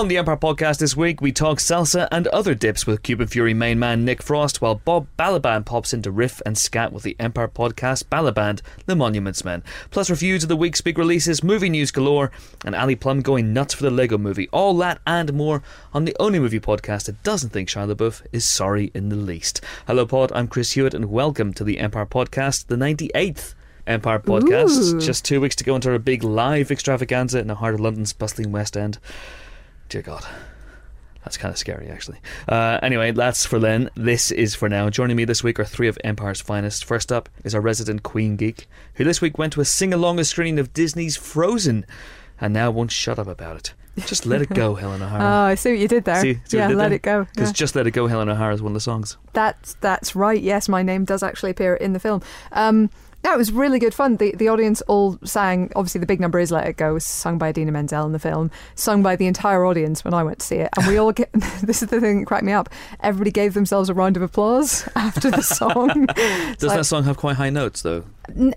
On the Empire podcast this week, we talk salsa and other dips with Cuban Fury main man Nick Frost, while Bob Balaban pops into riff and scat with the Empire podcast Balaband, The Monuments Men. Plus, reviews of the week's big releases, movie news galore, and Ali Plumb going nuts for the Lego movie. All that and more on the only movie podcast that doesn't think Shia LaBeouf is sorry in the least. Hello, Pod. I'm Chris Hewitt, and welcome to the Empire podcast, the 98th. Empire podcast. Ooh. Just two weeks to go into our big live extravaganza in the heart of London's bustling West End. Dear God. That's kind of scary, actually. Uh, anyway, that's for then. This is for now. Joining me this week are three of Empire's finest. First up is our resident Queen geek, who this week went to a sing along screening of Disney's Frozen and now won't shut up about it. Just let it go, Helen Oh, I see what you did there. See- see yeah, did let there? it go. Because Yeah. Just Let It Go, Helen O'Hara is one of the songs. That's that's right. Yes, my name does actually appear in the film. Um, no, it was really good fun. The the audience all sang. Obviously, the big number is "Let It Go," was sung by Idina Menzel in the film, sung by the entire audience when I went to see it, and we all get. this is the thing that cracked me up. Everybody gave themselves a round of applause after the song. Does like- that song have quite high notes, though?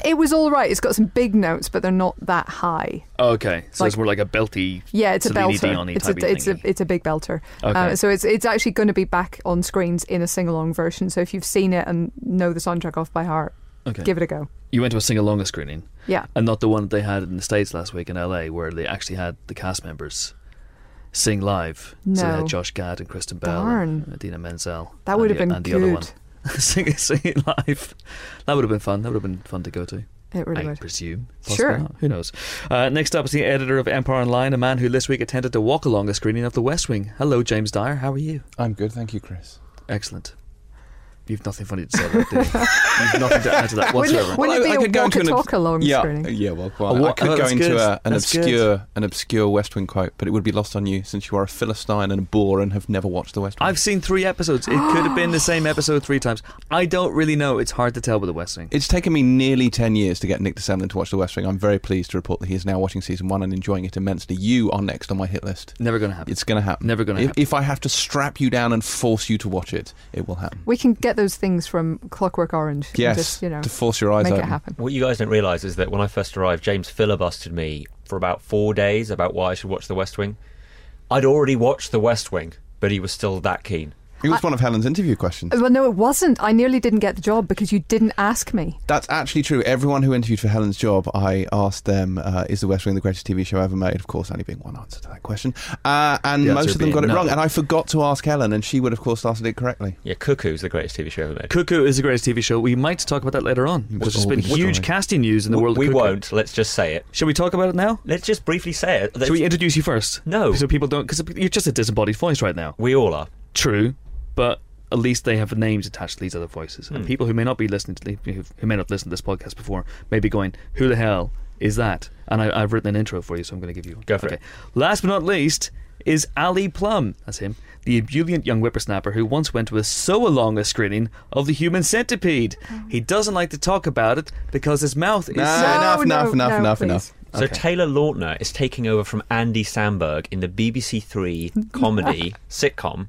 It was all right. It's got some big notes, but they're not that high. Oh, okay. So it's more like a belty. Yeah, it's a belter. It's a, it's a it's a big belter. Okay. Uh, so it's it's actually going to be back on screens in a sing along version. So if you've seen it and know the soundtrack off by heart, okay. give it a go. You went to a sing along screening. Yeah. and not the one that they had in the states last week in LA, where they actually had the cast members sing live. So they No. had Josh Gad and Kristen Bell, Darn. and Idina Menzel. That would have the- been and the good. other one sing sing it live. That would have been fun. That would have been fun to go to. It really I would. presume. Possibly Sure. not. Who knows? Uh, next up is the editor of Empire Online, a man who this week attended to walk along a screening of The West Wing. Hello, James Dyer. How are you? I'm good, thank you, Chris. Excellent. You've nothing funny to say about that, do you? You've nothing to add to that Wouldn't whatsoever. wouldn't Well, it I- I could go into and an talk along yeah, screening? yeah. Well, A well wa- I could oh, go into a, an That's good. obscure, an obscure West Wing quote, but it would be lost on you since you are a philistine and a bore and have never watched the West Wing. I've seen three episodes. It could have been the same episode three times. I don't really know. It's hard to tell with the West Wing. It's taken me nearly 10 years to get Nick de Semlyen to watch The West Wing. I'm very pleased to report that he is now watching season one and enjoying it immensely. You are next on my hit list. Never going to happen. It's going to happen. Never gonna happen. If I have to strap you down and force you to watch it, it will happen. We can get those things from Clockwork Orange. Yes, just, you know, to force your eyes make open. it happen. What you guys don't realise is that when I first arrived, James filibustered me for about four days about why I should watch The West Wing. I'd already watched The West Wing, but he was still that keen. It was one of Helen's interview questions. Well, no, it wasn't. I nearly didn't get the job because you didn't ask me. That's actually true. Everyone who interviewed for Helen's job, I asked them, uh, "Is The West Wing the greatest TV show ever made?" Of course, only being one answer to that question, uh, and most of them got it no. wrong. And I forgot to ask Helen, and she would, of course, answered it correctly. Yeah, Cuckoo is the greatest TV show ever made. Cuckoo is the greatest TV show. We might talk about that later on because there's been huge alright. casting news in the W- world. we Cuckoo. won't. Let's just say it. Shall we talk about it now? Let's just briefly say it. Let's- Shall we introduce you first? No. so people don't because you're just a disembodied voice right now. we all are. True, but at least they have names attached to these other voices, and Hmm. people who may not be listening to the, who who may not listen to this podcast before may be going, "Who the hell is that?" And I, I've written an intro for you, so I'm going to give you one. Go for okay. it. Last but not least is Ali Plumb. That's him, the ebullient young whippersnapper who once went to a so along a screening of the Human Centipede. He doesn't like to talk about it because his mouth is. Nah. so- enough, enough, no, enough, no, enough, please. enough. So Okay. Taylor Lautner is taking over from Andy Samberg in the BBC Three comedy sitcom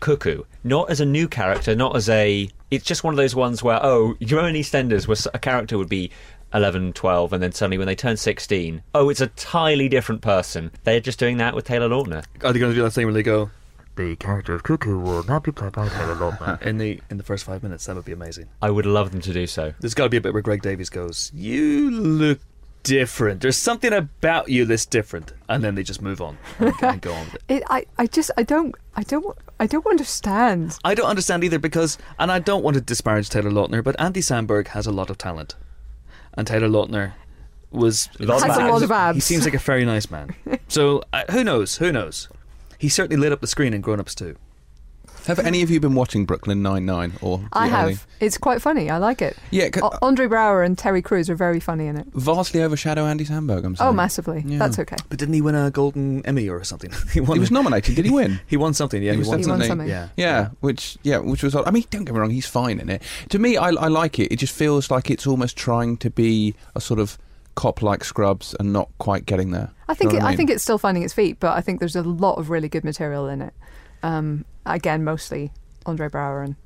Cuckoo. Not as a new character, not as a. It's just one of those ones where oh, your own EastEnders, where a character would be 11, 12, and then suddenly when they turn 16, oh, it's a entirely different person. They're just doing that with Taylor Lautner. Are they going to do that thing where they go? The character of Cuckoo will not be played by Taylor Lautner in the in the first five minutes. That would be amazing. I would love them to do so. There's got to be a bit where Greg Davies goes, "You look different. There's something about you that's different," and then they just move on and, and go on with it. It, I, I just, I don't, I don't, I don't understand. I don't understand either because, and I don't want to disparage Taylor Lautner, but Andy Samberg has a lot of talent, and Taylor Lautner was Lots Has of a lot of abs. He seems like a very nice man. So uh, who knows? Who knows? He certainly lit up the screen in Grown Ups too. Have any of you been watching Brooklyn Nine Nine or? I the have. early- It's quite funny. I like it. Yeah, c- O- Andre Braugher and Terry Crews are very funny in it. vastly overshadow Andy Samberg. I'm sorry. Oh, massively. Yeah. That's okay. But didn't he win a Golden Emmy or something? he won. He was nominated. Did he win? He won something. Yeah, He he, was won, He won something. Yeah, Yeah, which yeah, which was. I mean, don't get me wrong, he's fine in it. To me, I, I like it. It just feels like it's almost trying to be a sort of cop like Scrubs and not quite getting there. I think Know it, I, mean? think it's still finding its feet, but I think there's a lot of really good material in it. Um, again, mostly Andre Braugher and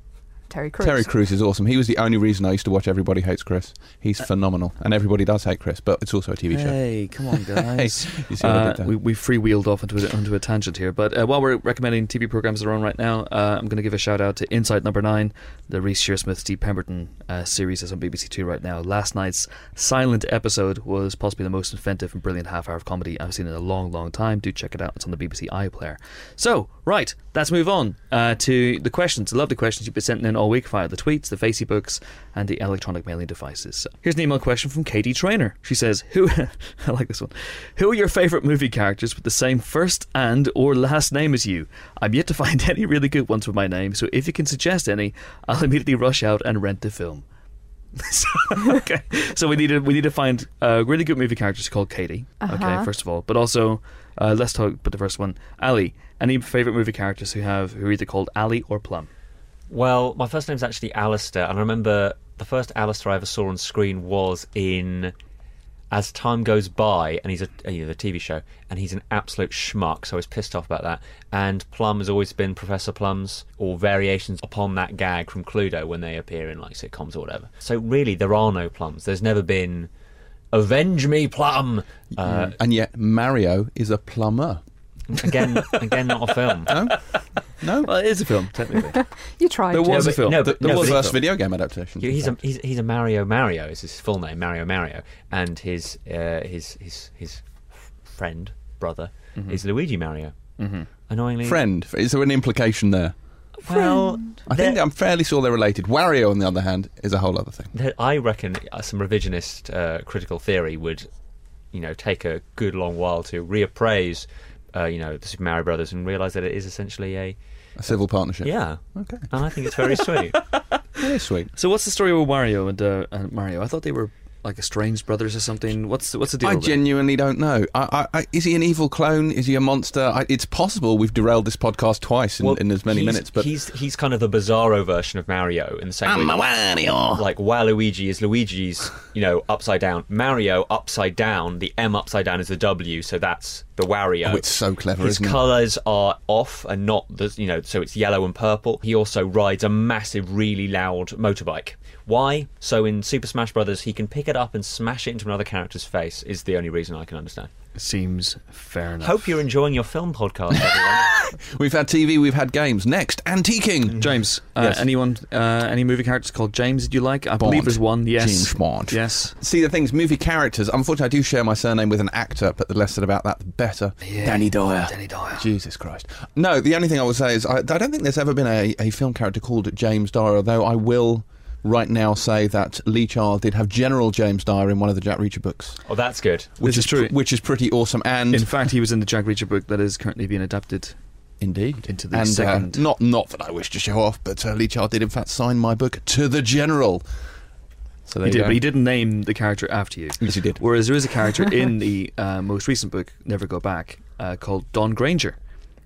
Terry Crews. Terry Crews is awesome. He was the only reason I used to watch Everybody Hates Chris. He's Uh, phenomenal, and everybody does hate Chris, but it's also a TV show. Hey, come on, guys. You see what I Uh, did there? we, we freewheeled off into a, into a tangent here, but uh, while we're recommending TV programs that are on right now, uh, I'm going to give a shout out to Inside Number Nine, the Reece Shearsmith, Steve Pemberton uh, series that's on BBC Two right now. Last night's silent episode was possibly the most inventive and brilliant half hour of comedy I've seen in a long, long time. Do check it out; it's on the BBC iPlayer. So, right, let's move on uh, to the questions, I love the lovely questions you've been sending in all week via the tweets, the Facebooks, and the electronic mailing devices. So, here's an email question from Katie Trainer. She says, "Who? I like this one. Who are your favorite movie characters with the same first and or last name as you? I'm yet to find any really good ones with my name, so if you can suggest any, I'll immediately rush out and rent the film." so, okay, so we need to we need to find uh, really good movie characters called Katie. Okay, Uh-huh. first of all, but also uh, let's talk about the first one. Ali, any favorite movie characters who have who are either called Ali or Plumb? Well, my first name's actually Alistair, and I remember the first Alistair I ever saw on screen was in As Time Goes By, and he's a you know, the TV show, and he's an absolute schmuck, so I was pissed off about that. And Plumb has always been Professor Plum's, or variations upon that gag from Cluedo when they appear in like sitcoms or whatever. So really, there are no Plums. There's never been Avenge Me, Plumb. Uh, and yet Mario is a plumber. Again, again, not a film. No, no. Well, it is a film technically. You tried. There was a but- film. no, but- There no, was a first film. video game adaptation. He's a he's, he's a Mario Mario is his full name Mario Mario and his uh, his his his friend brother Mm-hmm. is Luigi Mario. Mm-hmm. Annoyingly, friend. Is there an implication there? Well, I think I'm fairly sure they're related. Wario, on the other hand, is a whole other thing. I reckon uh, some revisionist uh, critical theory would, you know, take a good long while to reappraise, uh, you know, the Super Mario Brothers and realise that it is essentially a A civil partnership. yeah. Okay. And I think it's very sweet. Very sweet. So what's the story with Wario and, uh, and Mario? I thought they were like estranged brothers or something. What's the, what's the deal? I there? genuinely don't know. I, I, I, is he an evil clone? Is he a monster? I, it's possible we've derailed this podcast twice in, Well, in as many he's- minutes, but he's he's kind of the bizarro version of Mario in the same I'm way. a Wario. like Waluigi is Luigi's, you know, upside down. Mario upside down. The M upside down is the W, so that's the Wario. Oh, it's so clever, His isn't it? colours are off and not the, you know, so it's yellow and purple. He also rides a massive, really loud motorbike. Why? So in Super Smash Brothers, he can pick it up and smash it into another character's face. Is the only reason I can understand. Seems fair enough. Hope you're enjoying your film podcast, everyone. We've had TV, we've had games. Next, antiquing. James, uh, Yes. anyone, uh, any movie characters called James that you like? I Bond. believe there's one. Yes, James Bond. Yes. See, the thing's movie characters. Unfortunately, I do share my surname with an actor, but the less said about that, the better. Yeah. Danny Dyer. Danny Dyer. Jesus Christ. No, the only thing I would say is I, I don't think there's ever been a, a film character called James Dyer, although I will right now say that Lee Child did have General James Dyer in one of the Jack Reacher books. oh, that's good. Which is true. pr- which is pretty awesome. And In fact, he was in the Jack Reacher book that is currently being adapted. indeed, into the and, uh, second- not not that I wish to show off, but uh, Lee Child did in fact sign my book to the General. So there He did, go. but he didn't name the character after you. Yes, he did. Whereas there is a character in the uh, most recent book, Never Go Back, uh, called Don Granger,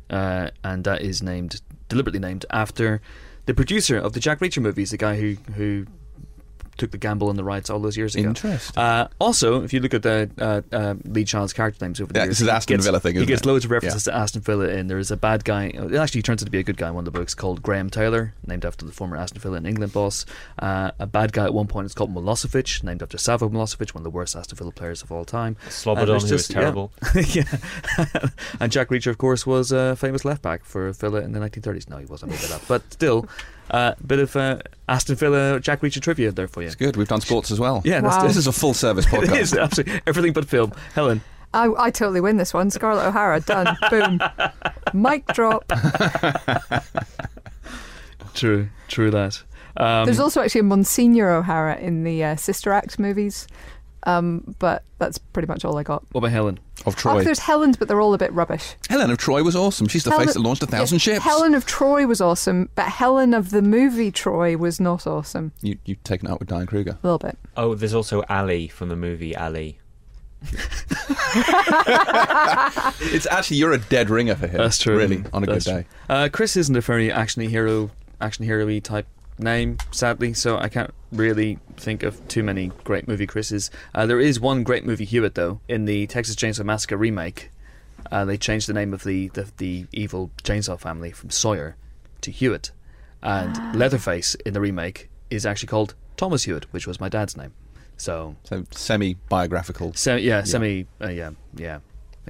uh, and that is named deliberately named after the producer of the Jack Reacher movies, the guy who who took the gamble on the rights all those years ago. Interesting. Uh, also, if you look at the uh, uh, Lee Child's character names over the Yeah, years, this is Aston gets- Villa thing, He isn't gets it? loads of references to Aston Villa in. There is a bad guy. It actually turns out to be a good guy in one of the books called Graham Taylor, named after the former Aston Villa and England boss. Uh, a bad guy at one point is called Milosevic, named after Savo Milosevic, one of the worst Aston Villa players of all time. Slobodan, And there's who was just- yeah. terrible. yeah. and Jack Reacher, of course, was a famous left back for Villa in the 1930s. No, he wasn't. Made that up. But still, a uh, bit of uh, Aston Villa Jack Reacher trivia there for you. It's good. We've done sports as well. Yeah, Wow. This is a full service podcast. is absolutely everything but film. Helen, I, I totally win this one. Scarlett O'Hara, done. Boom. Mic drop. true, true that. Um, There's also actually a Monsignor O'Hara in the uh, Sister Act movies, um, but that's pretty much all I got. what about Helen? Of Oh, Troy. there's Helen's, but they're all a bit rubbish. Helen of Troy was awesome. She's the Helen- face that launched a thousand Yes, ships. Helen of Troy was awesome, but Helen of the movie Troy was not awesome. You, you've taken out with Diane Kruger. A little bit. Oh, there's also Ali from the movie Ali. It's actually you're a dead ringer for him. That's true. Really, on a That's good day. Uh, Chris isn't a very actiony hero, action hero-y type name, sadly. So I can't really think of too many great movie Chris's. Uh, there is one great movie Hewitt though in the Texas Chainsaw Massacre remake. Uh, they changed the name of the, the the evil chainsaw family from Sawyer to Hewitt. and Leatherface in the remake is actually called Thomas Hewitt, which was my dad's name. So, So semi biographical. se- yeah, semi, uh, yeah, yeah,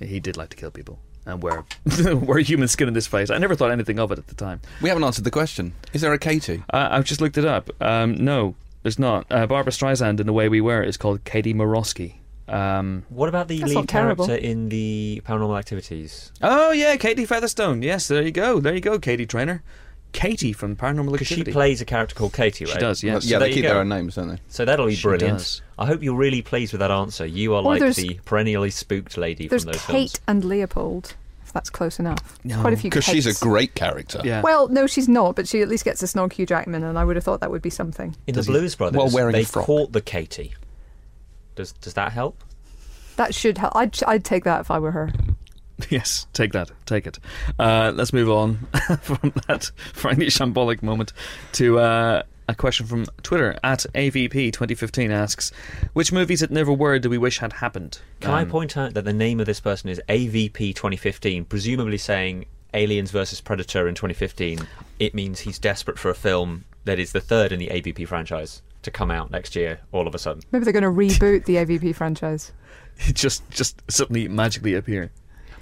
he did like to kill people and wear wear human skin in this face. I never thought anything of it at the time. We haven't answered the question. Is there a Katie? Uh, I've just looked it up. Um, no, there's not. Uh, Barbra Streisand in The Way We Were is called Katie Morosky. Um, What about the That's lead not terrible. character in the Paranormal Activities? oh yeah, Katie Featherston. Yes, there you go. There you go, Katie Trainer. Katie from Paranormal Because she plays a character called Katie, right? She does, yes. yeah, there they you keep go. their own names, don't they? So that'll be She brilliant. does. I hope you're really pleased with that answer. You are Or like there's- the perennially spooked lady There's from those Kate films. and Leopold, if that's close enough. No. Quite a few Because she's a great character. Yeah. Well, no, she's not, but she at least gets a snog Hugh Jackman, and I would have thought that would be something. In Does the he- Blues Brothers, while wearing a they frock. caught the Katie. Does does that help? That should help. I'd, I'd take that if I were her. Yes, take that. Take it. Uh, let's move on from that frankly shambolic moment to uh, a question from Twitter at AVP2015 asks, Which movies that never were do we wish had happened? Can I Um, point out that the name of this person is AVP 2015, presumably saying Aliens versus Predator in 2015? It means he's desperate for a film that is the third in the AVP franchise to come out next year. All of a sudden, Maybe they're going to reboot the AVP franchise. It just, just suddenly magically appear.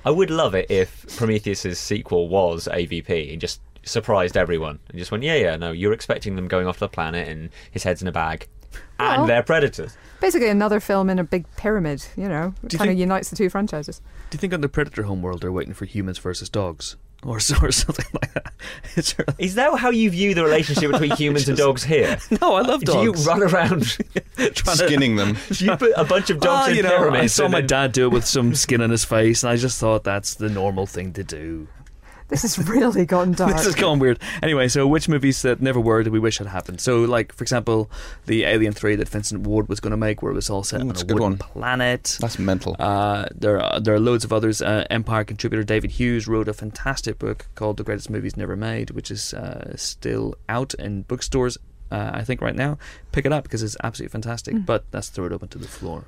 I would love it if Prometheus's sequel was AVP and just surprised everyone and just went, yeah, yeah, no, you're expecting them going off the planet and his head's in a bag, Well- and they're predators. Basically, another film in a big pyramid. You know, Do you kind of unites the two franchises. Do you think on the Predator homeworld they're waiting for humans versus dogs? Or, or something like that? Is there- Is that how you view the relationship between humans and dogs here? No, I love dogs. Do you run around? Trying to- Skinning them. Do you put a bunch of dogs Ah, in you know, pyramids? I saw my then- dad do it with some skin on his face, and I just thought that's the normal thing to do. This has really gone dark. This has gone weird. Anyway, so which movies that never were do we wish had happened? So, like for example, the Alien Three that Vincent Ward was going to make, where it was all set Ooh, on a a good wooden one. planet. That's mental. Uh, there, are, there are loads of others. Uh, Empire contributor David Hughes wrote a fantastic book called "The Greatest Movies Never Made," which is uh, still out in bookstores. Uh, I think right now, pick it up because it's absolutely fantastic. Mm. But let's throw it open to the floor.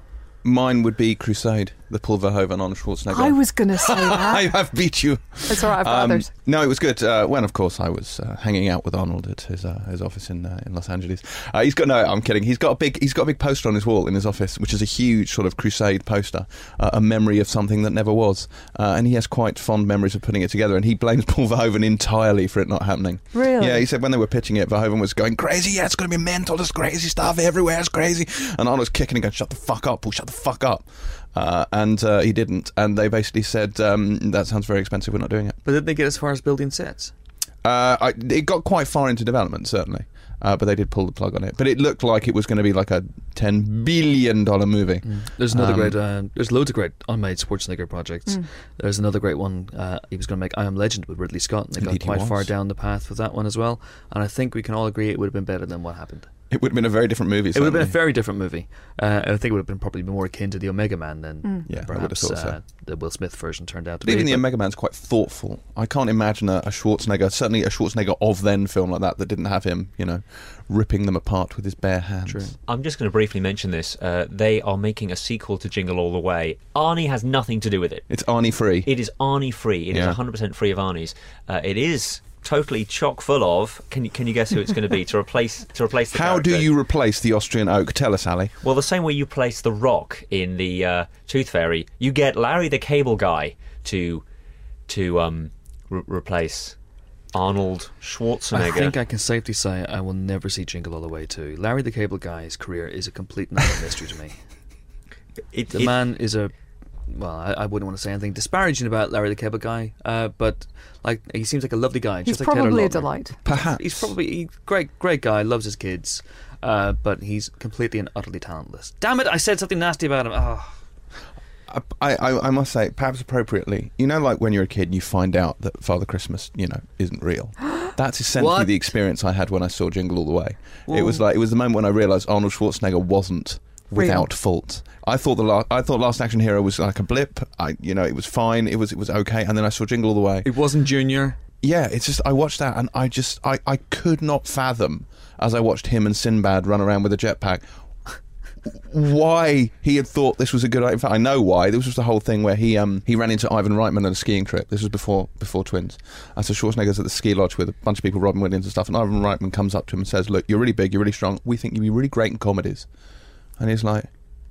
Mine would be Crusade, the Paul Verhoeven on Schwarzenegger. I was going to say that. I have beat you. It's all right, I've got Um, others. No, it was good. Uh, when, of course, I was uh, hanging out with Arnold at his uh, his office in uh, in Los Angeles. Uh, he's got no, I'm kidding. He's got a big he's got a big poster on his wall in his office, which is a huge sort of Crusade poster, uh, a memory of something that never was. Uh, and he has quite fond memories of putting it together. And he blames Paul Verhoeven entirely for it not happening. Really? Yeah, he said when they were pitching it, Verhoeven was going crazy. Yeah, it's going to be mental. There's crazy stuff everywhere. It's crazy. And Arnold's kicking and going, "Shut the fuck up, Paul. Shut the fuck up." Uh, and uh, he didn't. And they basically said, um, "That sounds very expensive. We're not doing it." But did they get as far as building sets? Uh, I, it got quite far into development, certainly, uh, but they did pull the plug on it. But it looked like it was going to be like a ten billion dollar movie. There's another Um, great. Uh, there's loads of great unmade Schwarzenegger projects. Mm. There's another great one. Uh, he was going to make I Am Legend with Ridley Scott, and they Indeed got quite far down the path with that one as well. And I think we can all agree it would have been better than what happened. It would have been a very different movie. It would have been a very different movie. Uh, I think it would have been probably more akin to the Omega Man than Mm. Yeah, I would have perhaps thought so. uh, the Will Smith version turned out to But be. even the But- Omega Man's quite thoughtful. I can't imagine a, a Schwarzenegger, certainly a Schwarzenegger of then film like that, that didn't have him, you know, ripping them apart with his bare hands. True. I'm just going to briefly mention this. Uh, they are making a sequel to Jingle All the Way. Arnie has nothing to do with it. It's Arnie free. It is Arnie free. It is Yeah. 100% free of Arnie's. Uh, it is totally chock full of. Can you can you guess who it's going to be to replace to replace the How do you replace the Austrian oak? Tell us, Ali. Well, the same way you place the Rock in the uh, Tooth Fairy, you get Larry the Cable Guy to to um, re- replace Arnold Schwarzenegger. I think I can safely say I will never see Jingle All the Way too. Larry the Cable Guy's career is a complete mystery to me. It- The it- man is a well, I, I wouldn't want to say anything disparaging about Larry the Cable Guy, uh, but like he seems like a lovely guy. He's just like probably a delight. Perhaps. He's probably he, great, great guy. Loves his kids, uh, but he's completely and utterly talentless. Damn it! I said something nasty about him. Oh. I, I, I must say, perhaps appropriately, you know, like when you're a kid and you find out that Father Christmas, you know, isn't real. That's essentially What? the experience I had when I saw Jingle All the Way. It was like it was the moment when I realised Arnold Schwarzenegger wasn't Without fault. I thought the last, I thought Last Action Hero was like a blip. I, you know, it was fine. It was it was okay. And then I saw Jingle All the Way. It wasn't Junior. Yeah, it's just I watched that and I just I, I could not fathom as I watched him and Sinbad run around with a jetpack why he had thought this was a good idea. In fact, I know why. This was the whole thing where he um he ran into Ivan Reitman on a skiing trip. This was before before Twins. And so Schwarzenegger's at the ski lodge with a bunch of people, Robin Williams and stuff. And Ivan Reitman comes up to him and says, "Look, you're really big. You're really strong. We think you'd be really great in comedies." And he's like,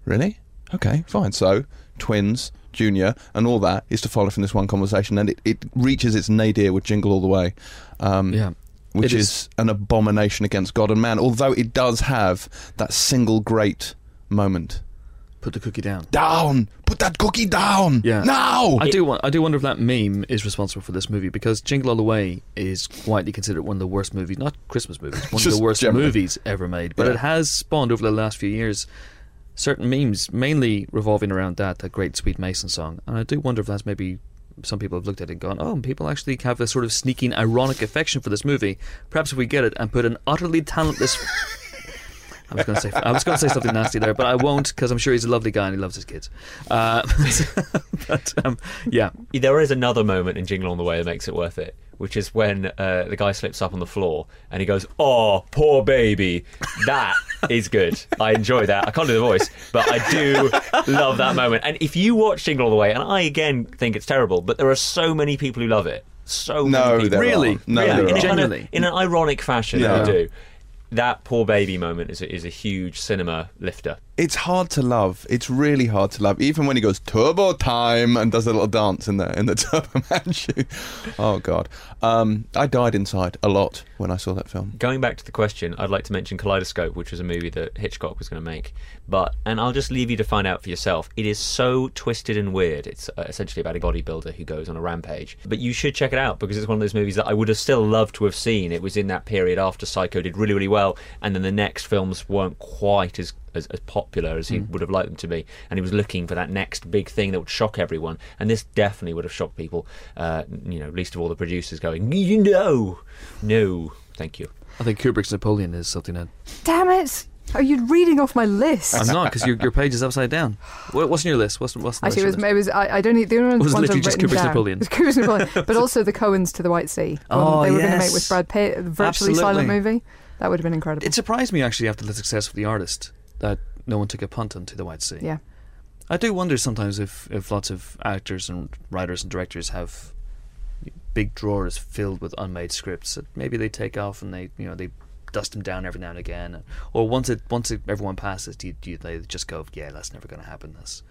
"Really? Okay, fine." So Twins. Junior and all that is to follow from this one conversation, and it, it reaches its nadir with Jingle All the Way. Um, Yeah. which is, is- an abomination against God and man. Although it does have that single great moment. Put the cookie down. Down, put that cookie down. Yeah. now. I do. I do wonder if that meme is responsible for this movie because Jingle All the Way is widely considered one of the worst movies, not Christmas movies, one of the worst generally. movies ever made. But Yeah. it has spawned over the last few years certain memes, mainly revolving around that that great Swede Mason song. And I do wonder if that's maybe some people have looked at it and gone, "Oh, people actually have a sort of sneaking ironic affection for this movie. Perhaps if we get it and put an utterly talentless." I was going to say I was going to say something nasty there, but I won't because I'm sure he's a lovely guy and he loves his kids. Uh, but um, yeah, There is another moment in Jingle on the Way that makes it worth it, which is when uh, the guy slips up on the floor and he goes, "Oh, poor baby." That is good. I enjoy that. I can't do the voice, but I do love that moment. And if you watch Jingle All the Way, and I again think it's terrible, but there are so many people who love it. So many no, people. there Really? aren't. No, yeah, there in, aren't. kind of- Genuinely. in an ironic fashion, Yeah. they do. That poor baby moment is a, is a huge cinema lifter. It's hard to love. It's really hard to love. Even when he goes turbo time and does a little dance in the in the Turbo Man. Oh God, um, I died inside a lot when I saw that film. Going back to the question, I'd like to mention Kaleidoscope, which was a movie that Hitchcock was going to make. But, and I'll just leave you to find out for yourself. It is so twisted and weird. It's uh, essentially about a bodybuilder who goes on a rampage. But you should check it out because it's one of those movies that I would have still loved to have seen. It was in that period after Psycho did really, really well, and then the next films weren't quite as. As, as popular as he would have liked them to be, and he was looking for that next big thing that would shock everyone, and this definitely would have shocked people. Uh, you know, least of all the producers going, "You know, no, thank you." I think Kubrick's Napoleon is something that Damn it! Are you reading off my list? I'm not because your, your page is upside down. What, what's on your list? What's what's the Actually, it was, of it was I, I don't need the only It was ones literally I've just written Kubrick's down. Napoleon. It was Kubrick's Napoleon, but also the Coens to the White Sea. the one Oh, they were going to make with Brad Pitt, the virtually Absolutely. silent movie. That would have been incredible. It surprised me actually after the success of the artist that no one took a punt onto the White Sea. yeah. I do wonder sometimes if, if lots of actors and writers and directors have big drawers filled with unmade scripts that maybe they take off and they you know they dust them down every now and again, or once it once it, everyone passes, do, you, do you, they just go yeah that's never going to happen. Let's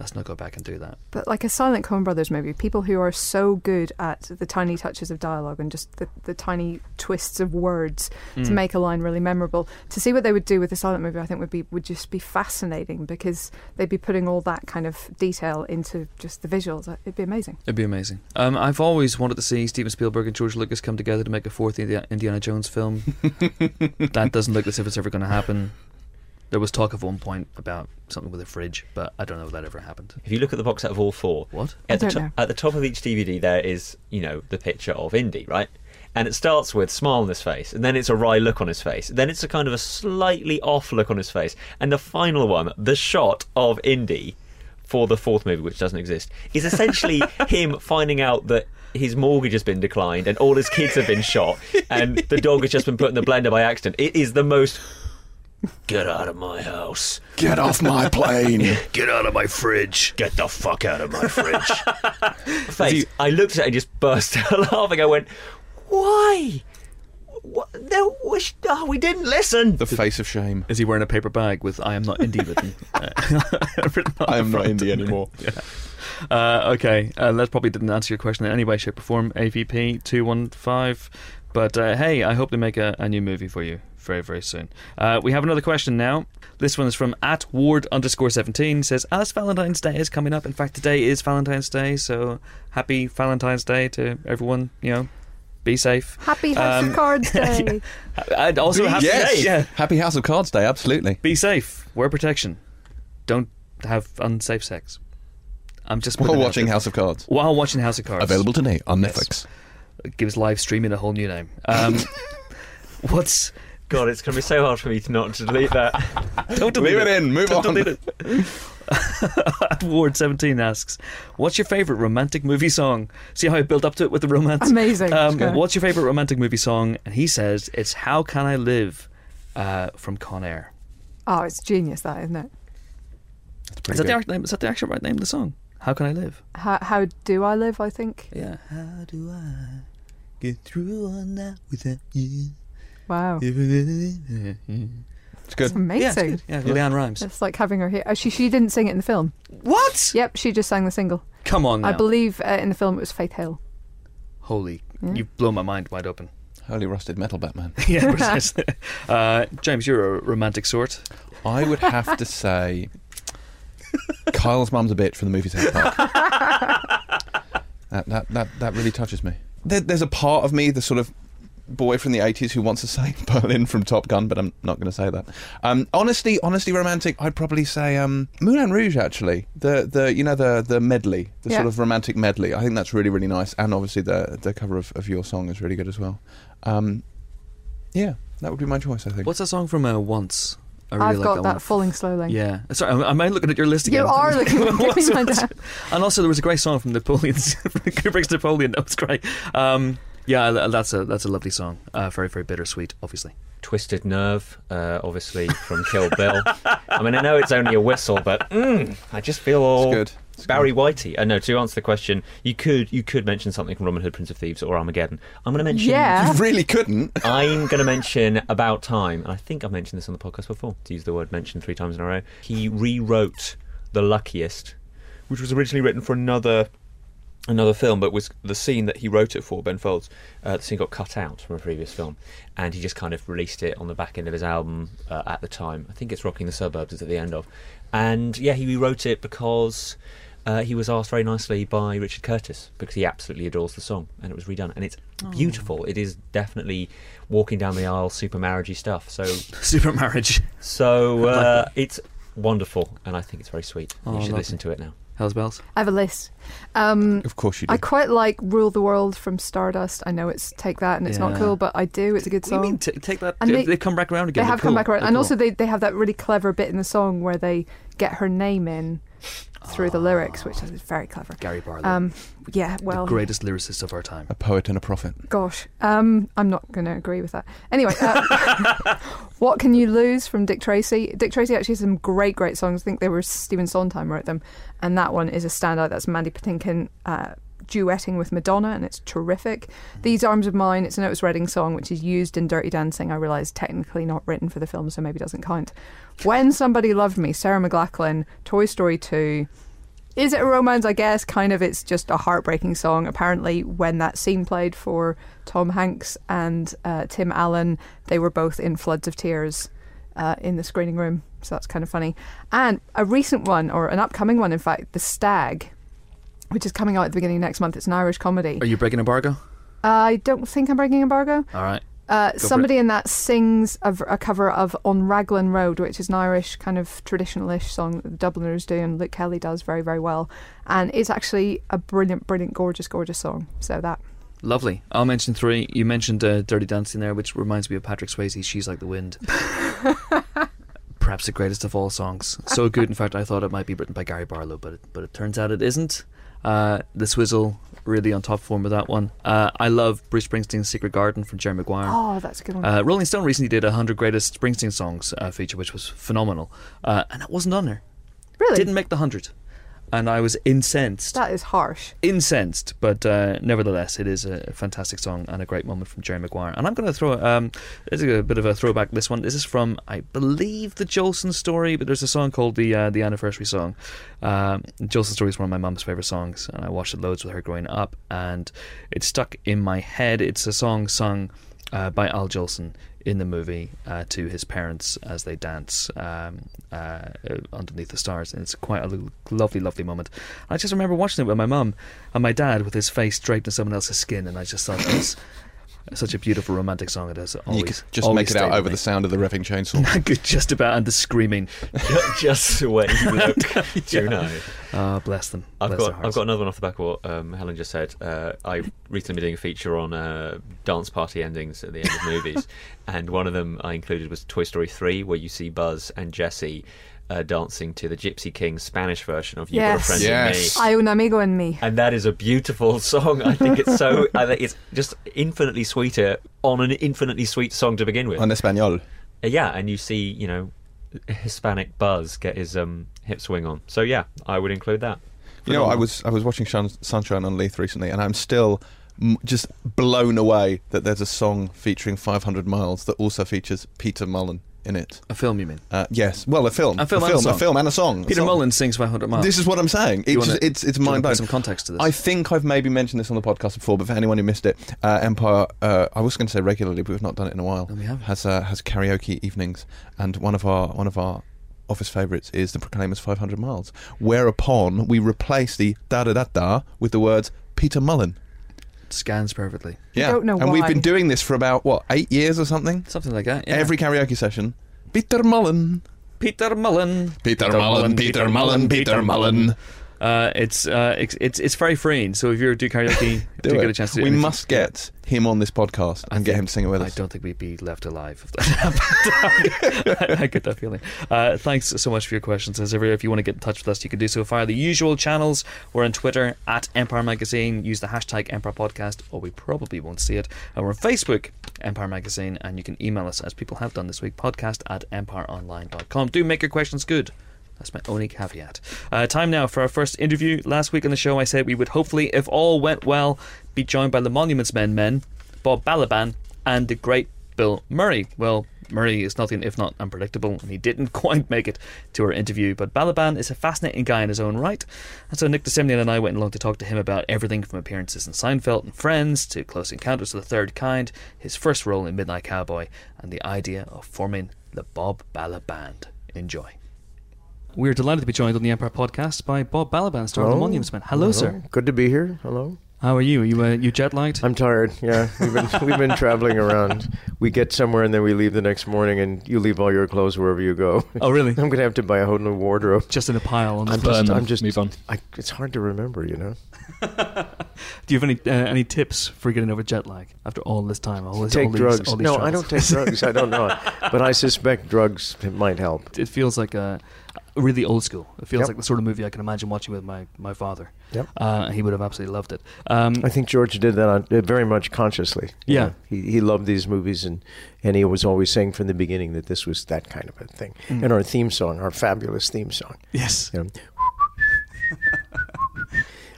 let's not go back and do that. But like a silent Coen Brothers movie, people who are so good at the tiny touches of dialogue and just the, the tiny twists of words to Mm. make a line really memorable. To see what they would do with a silent movie, I think would be would just be fascinating because they'd be putting all that kind of detail into just the visuals. It'd be amazing. It'd be amazing. Um, I've always wanted to see Steven Spielberg and George Lucas come together to make a fourth Indiana Jones film. that doesn't look as if it's ever going to happen. There was talk at one point about something with a fridge, but I don't know if that ever happened. If you look at the box set of all four, What? I at the, don't to- know. at the top of each DVD there is, you know, the picture of Indy, right? And it starts with smile on his face, and then it's a wry look on his face, then it's a kind of a slightly off look on his face, and the final one, the shot of Indy for the fourth movie, which doesn't exist, is essentially him finding out that his mortgage has been declined and all his kids have been shot, and the dog has just been put in the blender by accident. It is the most. Get out of my house. Get off my plane. Get out of my fridge! Get the fuck out of my fridge. Face. I looked at it and just burst out laughing. I went, why? What? No, we, sh- oh, we didn't listen. the face of shame. Is he wearing a paper bag with "I am not indie" written? uh, written I am not indie anymore. Uh, okay, uh, that probably didn't answer your question in any way, shape, or form. AVP two one five, but uh, hey, I hope they make a, a new movie for you very very soon. Uh, we have another question now. This one is from at Ward underscore seventeen. Says as Valentine's Day is coming up. In fact, today is Valentine's Day, so happy Valentine's Day to everyone. You know, be safe. Happy House Um, of Cards Day. And also happy yes. yeah, Happy House of Cards Day. Absolutely. be safe. Wear protection. Don't have unsafe sex. I'm just While putting it out watching. House of Cards. while watching House of Cards. Available today on Yes. Netflix. gives live streaming a whole new name. Um, what's God, it's going to be so hard for me to not to delete that. don't delete Leave it in. Move Don't on. delete it. At Ward seventeen asks, "What's your favorite romantic movie song?" See how I built up to it with the romance. Amazing. Um, Okay. What's your favorite romantic movie song? And he says it's "How Can I Live" uh, from Con Air. Oh, it's genius, that isn't it? That's Is pretty that, the good. name, is that the actual right name of the song? How can I live? How, how do I live? I think. Yeah. How do I get through one night without you? Wow, It's it's good. amazing. Yeah, it's good. Yeah, LeAnn Rimes. It's like having her here. Oh, she she didn't sing it in the film. What? Yep, she just sang the single. Come on now. I believe uh, in the film it was Faith Hill. Holy, Yeah. you've blown my mind wide open. Holy rusted metal Batman. yeah, precisely. uh, James, you're a romantic sort. I would have to say Kyle's mum's a bitch from the movie South Park. that, that, that, that really touches me. There, there's a part of me, the sort of boy from the 80s who wants to say Berlin from Top Gun, but I'm not going to say that. Um, honestly, honestly romantic, I'd probably say um, Moulin Rouge, actually. The, the you know, the, the medley, the Yeah. sort of romantic medley. I think that's really, really nice. And obviously the, the cover of, of your song is really good as well. Um, yeah, that would be my choice, I think. What's that song from uh, Once? I really I've like got that, that, one. falling slowly. Yeah. Sorry, am- am I looking at your list again? You are looking at me What's- what's- And also, there was a great song from Napoleon's Kubrick's Napoleon. That was great. Um, yeah, that's a that's a lovely song. Uh, very very bittersweet, obviously. Twisted Nerve, uh, obviously from Kill Bill. I mean, I know it's only a whistle, but mm, I just feel all It's good. It's Barry good. Whitey. Uh, no, to answer the question, you could you could mention something from Robin Hood, Prince of Thieves, or Armageddon. I'm going to mention. Yeah. You really couldn't. I'm going to mention About Time, and I think I've mentioned this on the podcast before. To use the word mention three times in a row, he rewrote The Luckiest, which was originally written for another another film, but was the scene that he wrote it for. Ben Folds, uh, the scene got cut out from a previous film, and he just kind of released it on the back end of his album uh, at the time. I think it's "Rocking the Suburbs" is at the end of, and yeah, he rewrote it because. Uh, he was asked very nicely by Richard Curtis because he absolutely adores the song, and it was redone, and it's beautiful. It is definitely walking down the aisle, super marriagey stuff. So, Super marriage. so uh, it's wonderful, and I think it's very sweet. Oh, you should lovely. listen to it now. Hell's bells. I have a list. Um, Of course you do. I quite like "Rule the World" from Stardust. I know it's take that and it's not cool, but I do. It's a good What do song. you mean? T- take that. And they, they- come back around they again. have They're come back around, They're and cool. also they they have that really clever bit in the song where they get her name in through the lyrics, which is very clever. Gary Barlow, Um, yeah, well, the greatest lyricist of our time. a poet and a prophet. Gosh, um, I'm not going to agree with that. Anyway, uh, what can you lose from Dick Tracy? Dick Tracy actually has some great, great songs. I think they were Stephen Sondheim wrote them, and that one is a standout. That's Mandy Patinkin uh, duetting with Madonna, and it's terrific. These Arms of Mine, it's an Otis Redding song, which is used in Dirty Dancing. I realise technically not written for the film, so maybe doesn't count. When Somebody Loved Me, Sarah McLachlan, Toy Story 2. Is it a romance? I guess kind of. It's just a heartbreaking song. Apparently, when that scene played for Tom Hanks and uh, Tim Allen, they were both in floods of tears uh, in the screening room. So that's kind of funny. And a recent one, or an upcoming one, in fact, The Stag, which is coming out at the beginning of next month. It's an Irish comedy. Are you breaking embargo? I don't think I'm breaking embargo. All right. Uh, somebody in that sings a cover of On Raglan Road, which is an Irish kind of traditional-ish song that the Dubliners do, and Luke Kelly does very, very well. And it's actually a brilliant, brilliant, gorgeous, gorgeous song. So that. Lovely. I'll mention three. You mentioned uh, Dirty Dancing there, which reminds me of Patrick Swayze. She's like the wind. Perhaps the greatest of all songs. So good, in fact, I thought it might be written by Gary Barlow, but it, but it turns out it isn't. Uh, the Swizzle really on top form with that one. Uh, I love Bruce Springsteen's Secret Garden from Jerry Maguire. Oh, that's a good one. Uh, Rolling Stone recently did a 100 Greatest Springsteen Songs uh, feature, which was phenomenal. Uh, and it wasn't on there. really? Didn't make the 100. And I was incensed. that is harsh. incensed, but uh, nevertheless, it is a fantastic song and a great moment from Jerry Maguire. And I'm going to throw um, this is a bit of a throwback. This one, this is from I believe the Jolson story, but there's a song called the uh, the anniversary song. Um, Jolson story is one of my mum's favorite songs, and I watched it loads with her growing up, and it stuck in my head. It's a song sung uh, by Al Jolson in the movie uh, to his parents as they dance um, uh, underneath the stars, and it's quite a lovely, lovely moment. I just remember watching it with my mum and my dad with his face draped in someone else's skin, and I just thought that was such a beautiful romantic song. It has always you could just make it out over with the sound of the revving chainsaw. I could just about and the screaming. Just the way you look, do you know? Ah, bless them. I've bless their got I've got another one off the back of what um, Helen just said. Uh, I recently been doing a feature on uh, dance party endings at the end of movies, and one of them I included was Toy Story three, where you see Buzz and Jesse uh, dancing to the Gypsy King's Spanish version of "You Got a Friend Yes. in Me." Hay un amigo en mí. And that is a beautiful song. I think it's so. I think it's just infinitely sweeter on an infinitely sweet song to begin with. En español. Uh, yeah, and you see, you know, Hispanic buzz, get his um, hip swing on. So yeah, I would include that. You know, I was I was watching Shun- Sunshine on Leith recently, and I'm still just blown away that there's a song featuring 500 Miles that also features Peter Mullan in it. A film, you mean? Uh, yes, well, a film, A film a and a film, song. a film, and a song. Peter. Mullan sings 500 miles. This is what I'm saying. It's wanna- it's it's Do you wanna mind blowing. some context to this. I think I've maybe mentioned this on the podcast before, but for anyone who missed it, uh, Empire. Uh, I was going to say regularly, but we've not done it in a while. No, we haven't. Has uh, has karaoke evenings, and one of our one of our office favourites is the Proclaimers 500 Miles. Whereupon we replace the da da da da with the words Peter Mullan. Scans perfectly. Yeah, don't know and we've been doing this for about what eight years or something. Something like that. Yeah. Every karaoke session, Peter Mullan. Peter Mullan. Peter Mullan, Peter Mullan, Peter Mullan. Uh, it's uh, it's it's it's very freeing. So if you do karaoke, Do do get a chance to do we anything. must get him on this podcast I and get him to sing it with us. I don't think we'd be left alive if that happened. I get that feeling. Uh, thanks so much for your questions. As ever, if you want to get in touch with us, you can do so via the usual channels. We're on Twitter at Empire Magazine. Use the hashtag Empire Podcast, or we probably won't see it. And we're on Facebook, Empire Magazine, and you can email us, as people have done this week, podcast at empireonline.com. Do make your questions good. That's my only caveat. Uh, time now for our first interview. Last week on the show, I said we would hopefully, if all went well, be joined by the Monuments Men men, Bob Balaban, and the great Bill Murray. Well, Murray is nothing if not unpredictable, and he didn't quite make it to our interview. But Balaban is a fascinating guy in his own right, and so Nick de Semlyen and I went along to talk to him about everything from appearances in Seinfeld and Friends to Close Encounters of the Third Kind, his first role in Midnight Cowboy, and the idea of forming the Bob Bala Band. Enjoy. We're delighted to be joined on the Empire podcast by Bob Balaban, star of the Monuments Men. Hello, sir. Good to be here. Hello. How are you? Are you uh, you jet lagged? I'm tired. Yeah, we've been we've been traveling around. We get somewhere and then we leave the next morning, and you leave all your clothes wherever you go. Oh, really? I'm gonna have to buy a whole new wardrobe. Just in a pile. On the I'm floor. just, Burn them. I'm just Move on. I, it's hard to remember, you know. Do you have any uh, any tips for getting over jet lag after all this time? All this, all Take these, drugs. all these No, I don't take drugs. I don't know, but I suspect drugs might help. It feels like a really old school. It feels Yep. like the sort of movie I can imagine watching with my, my father. Yep. Uh, he would have absolutely loved it. Um, I think George did that on, uh, very much consciously. Yeah. know. he he loved these movies, and and he was always saying from the beginning that this was that kind of a thing. Mm. And our theme song, our fabulous theme song. yes. You know.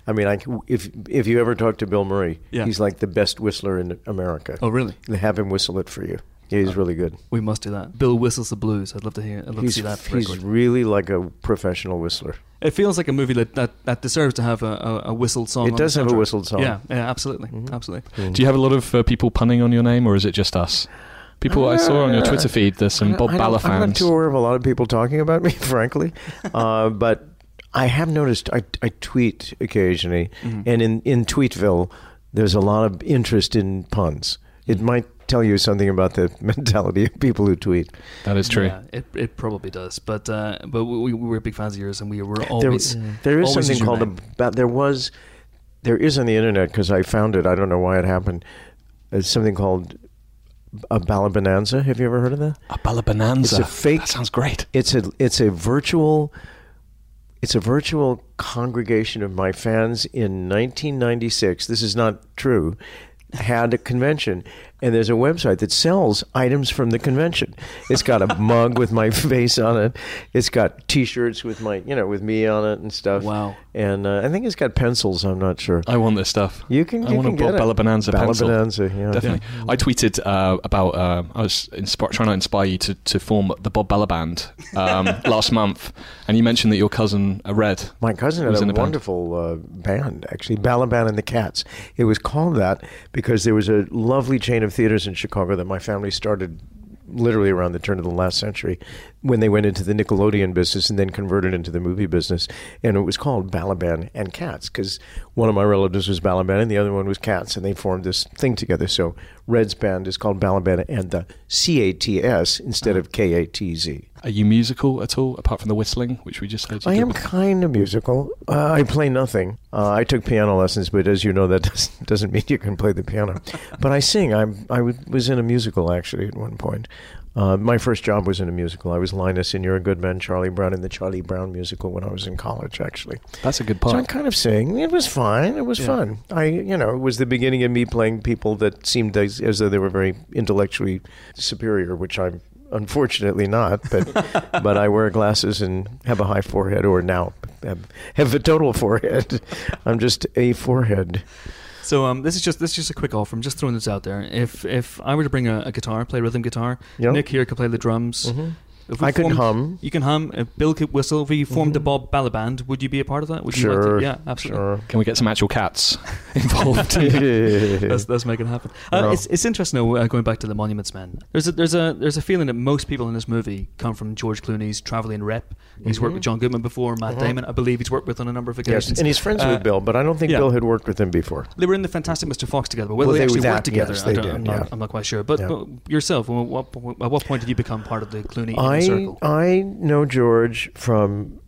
I mean, I, if if you ever talk to Bill Murray, Yeah. he's like the best whistler in America. Oh, really? Have him whistle it for you. He's really good. We must do that. Bill whistles the blues. I'd love to hear. I'd love He's, to see that. he's record. really like a professional whistler. It feels like a movie that, that, that deserves to have a, a, a whistled song. It on does have a soundtrack. whistled song. Yeah, yeah, absolutely, Mhm. absolutely. Do you have a lot of uh, people punning on your name, or is it just us? People I saw on your Uh, Twitter feed, there's some I- Bob I Bala don't- I'm not fans. too aware of a lot of people talking about me, frankly. uh, but I have noticed I, I tweet occasionally, Mhm. and in, in Tweetville, there's a lot of interest in puns. It might tell you something about the mentality of people who tweet. That is true. Yeah, it, it probably does. But uh, but we, we were big fans of yours, and we were There, always there is always something called a, name. there was there is on the internet because I found it. I don't know why it happened. It's something called a balabonanza. Have you ever heard of that? A Bala Bonanza. It's a fake- That sounds great. It's a it's a virtual it's a virtual congregation of my fans in 1996. This is not true. Had a convention, and there's a website that sells items from the convention. It's got a mug with my face on it. It's got T-shirts with my, you know, with me on it and stuff. Wow. And uh, I think it's got pencils. I'm not sure. I want this stuff. You can. I you want can a get Bob it. Bala Bonanza pencil. Bonanza, yeah. Definitely. I tweeted uh, about uh, I was inspi- trying to inspire you to, to form the Bob Bala Band um, last month, and you mentioned that your cousin uh, Red. My cousin was had in a a band. wonderful uh, band, actually, Balaban and the Cats. It was called that because there was a lovely chain of theaters in Chicago that my family started literally around the turn of the last century when they went into the Nickelodeon business and then converted into the movie business. And it was called Balaban and Katz because one of my relatives was Balaban and the other one was Katz, and they formed this thing together. So Red's band is called Balaban and the C A T S instead of K A T Z. Are you musical at all, apart from the whistling, which we just heard I am kind of musical. Uh, I play nothing. Uh, I took piano lessons, but as you know, that doesn't, doesn't mean you can play the piano. but I sing. I'm, I w- was in a musical actually at one point. Uh, my first job was in a musical. I was Linus in You're a Good Man, Charlie Brown in the Charlie Brown musical when I was in college, actually. That's a good So I'm kind of saying It was fine. It was Yeah. fun. I, you know, it was the beginning of me playing people that seemed as, as though they were very intellectually superior, which I'm unfortunately not. But but I wear glasses and have a high forehead, or now have, have a total forehead. I'm just a forehead. So um, this is just this is just a quick offer. I'm just throwing this out there. If if I were to bring a, a guitar, play rhythm guitar, Yeah. Nick here could play the drums. Mhm. If we I could formed- hum. You can hum. If Bill could whistle. If we formed a Mhm. Bob Bala band, would you be a part of that? Would you like Sure. to? Yeah, absolutely. Sure. Can we get some actual cats involved? Let's, let's make it happen. Uh, No. it's, it's interesting though, uh, going back to the Monuments Men. There's a there's a there's a feeling that most people in this movie come from George Clooney's traveling rep. He's worked Mhm. with John Goodman before, Matt Mhm. Damon. I believe he's worked with on a number of occasions. Yes, and he's friends Uh, with Bill, but I don't think yeah. Bill had worked with him before. They were in the Fantastic Mr. Fox together, but whether Well, they they actually were worked together, yes, I don't, did, I'm, not, yeah. I'm not quite sure. But, Yeah. but yourself, at what, at what point did you become part of the Clooney inner I? I know George from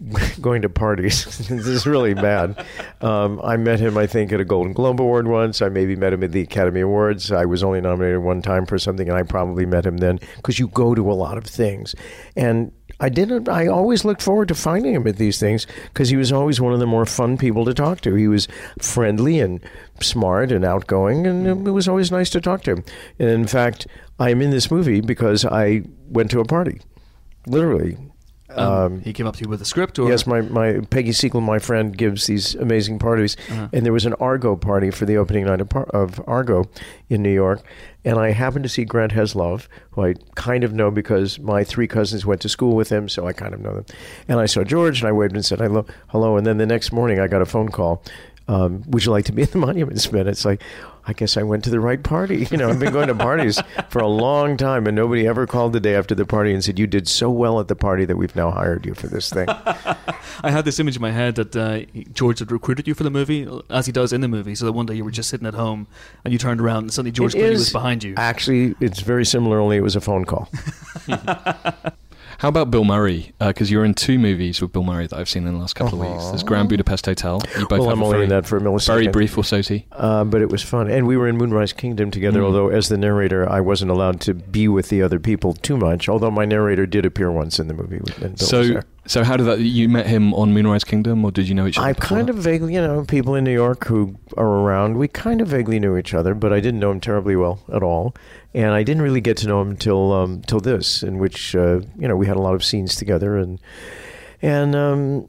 going to parties. this is really bad. Um, I met him, I think, at a Golden Globe Award once. I maybe met him at the Academy Awards. I was only nominated one time for something, and I probably met him then because you go to a lot of things. And I didn't. I always looked forward to finding him at these things because he was always one of the more fun people to talk to. He was friendly and smart and outgoing, and it was always nice to talk to him. And in fact, I am in this movie because I went to a party, literally. Um, Um, he came up to you with a script, or Yes, my, my Peggy Siegel, my friend, gives these amazing parties, Uh-huh. and there was an Argo party for the opening night of, Par- of Argo in New York, and I happened to see Grant Heslov, who I kind of know because my three cousins went to school with him, so I kind of know them. And I saw George, and I waved and said hello, hello, and then the next morning I got a phone call. Um, would you like to be in the Monuments Men? It's like, I guess I went to the right party. You know, I've been going to parties for a long time, and nobody ever called the day after the party and said, "You did so well at the party that we've now hired you for this thing." I had this image in my head that uh, George had recruited you for the movie, as he does in the movie. So that one day you were just sitting at home and you turned around and suddenly George Clooney was behind you. Actually, it's very similar, only it was a phone call. How about Bill Murray? Because you're in two movies with Bill Murray that I've seen in the last couple of weeks. There's Grand Budapest Hotel. You both well, have I'm only very, in that for a millisecond. very brief or so Uh, but it was fun. And we were in Moonrise Kingdom together, Mm. although as the narrator, I wasn't allowed to be with the other people too much, although my narrator did appear once in the movie. Was So. So how did that? You met him on Moonrise Kingdom, or did you know each other? I kind that? of vaguely, you know, people in New York who are around, we kind of vaguely knew each other, but I didn't know him terribly well at all. And I didn't really get to know him until um, till this, in which uh, you know we had a lot of scenes together, and and um,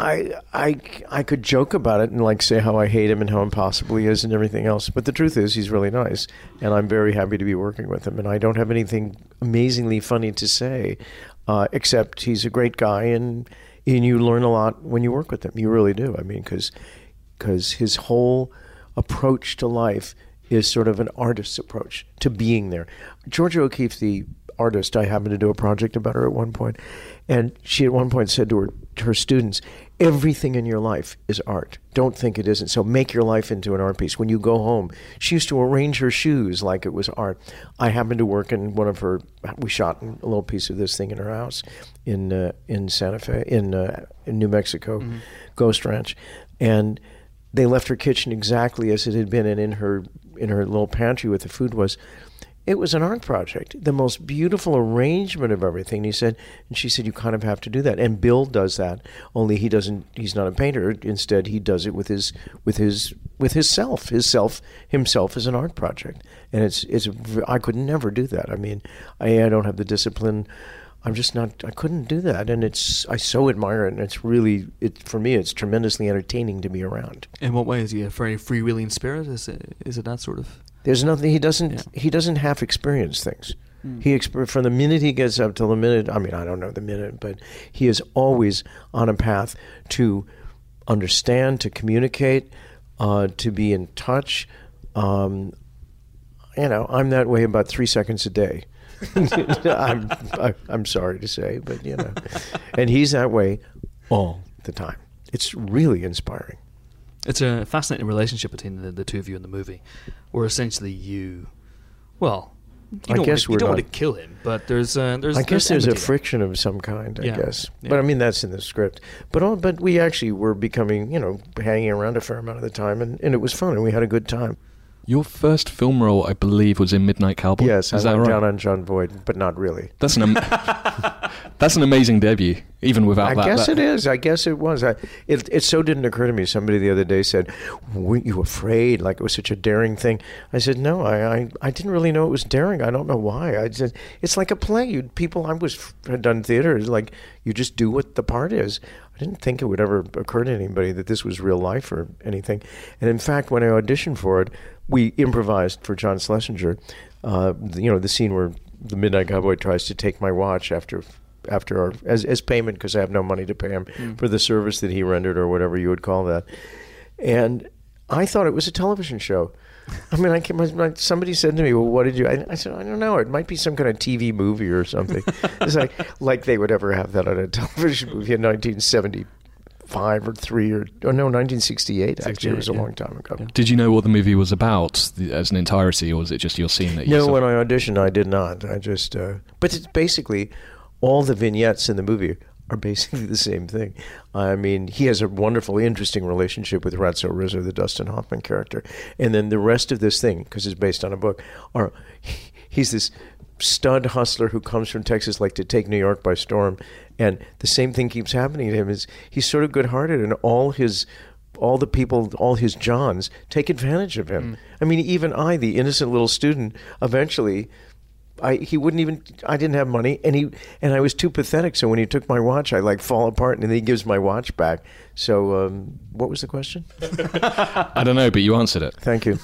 I I I could joke about it and like say how I hate him and how impossible he is and everything else. But the truth is, he's really nice, and I'm very happy to be working with him. And I don't have anything amazingly funny to say, uh, except he's a great guy, and and you learn a lot when you work with him. You really do. I mean, because because his whole approach to life is sort of an artist's approach to being there. Georgia O'Keeffe, the artist, I happened to do a project about her at one point, and she at one point said to her to her students, "Everything in your life is art. Don't think it isn't. So make your life into an art piece. When you go home, she used to arrange her shoes like it was art. I happened to work in one of her. We shot a little piece of this thing in her house in uh, in Santa Fe in uh, in New Mexico, Ghost Ranch, and they left her kitchen exactly as it had been, and in her in her little pantry with the food was. It was an art project, the most beautiful arrangement of everything. He said, and she said, "You kind of have to do that." And Bill does that, only he doesn't. He's not a painter. Instead, he does it with his with his with his self. His self himself is an art project, and it's it's. I could never do that. I mean, I, I don't have the discipline. I'm just not. I couldn't do that, and it's. I so admire it, and it's really. It for me, it's tremendously entertaining to be around. In what way is he a very freewheeling spirit? Is it, is it that sort of? There's nothing he doesn't. Yeah. He doesn't half experience things. He exper- from the minute he gets up till the minute. I mean, I don't know the minute, but he is always on a path to understand, to communicate, uh, to be in touch. Um, you know, I'm that way about three seconds a day. I'm I, I'm sorry to say, but you know, and he's that way all the time. It's really inspiring. It's a fascinating relationship between the, the two of you in the movie, where essentially you, well, you I don't, guess want, to, don't not- want to kill him, but there's uh, there's I guess there's a friction of some kind. I Yeah. guess, Yeah. but I mean that's in the script. But all, but we actually were becoming, you know, hanging around a fair amount of the time, and, and it was fun, and we had a good time. Your first film role, I believe, was in Midnight Cowboy. Yes, is I that went right? down on Jon Voight, but not really. That's an am- that's an amazing debut, even without I that. guess that- it is. I guess it was. I, it it so didn't occur to me. Somebody the other day said, "Weren't you afraid? Like it was such a daring thing?" I said, "No, I I, I didn't really know it was daring. I don't know why. I said it's like a play. You people I was had done theater. It's like you just do what the part is." I didn't think it would ever occur to anybody that this was real life or anything. And in fact, when I auditioned for it, we improvised for John Schlesinger. Uh, the- you know, the scene where the Midnight Cowboy tries to take my watch after after our as as payment because I have no money to pay him for the service that he rendered or whatever you would call that. And I thought it was a television show. I mean, I came, my, somebody said to me, "Well, what did you?" I, I said, "I don't know. It might be some kind of TV movie or something." it's like like they would ever have that on a television movie in 1975 or three or oh no, 1968. Actually, it was a yeah. long time ago. Did you know what the movie was about the- as an entirety, or was it just your scene that you No, saw? when I auditioned, I did not. I just, uh, but it's basically all the vignettes in the movie are basically the same thing. I mean, he has a wonderful, interesting relationship with Ratso Rizzo, the Dustin Hoffman character, and then the rest of this thing, because it's based on a book, are he's this stud hustler who comes from Texas, like to take New York by storm, and the same thing keeps happening to him. Is he's sort of good-hearted, and all his all the people, all his Johns, take advantage of him. Mm. I mean, even I, the innocent little student, eventually, I he wouldn't even. I didn't have money, and he and I was too pathetic. So when he took my watch, I like fall apart, and then he gives my watch back. So um, what was the question? I don't know, but you answered it. Thank you.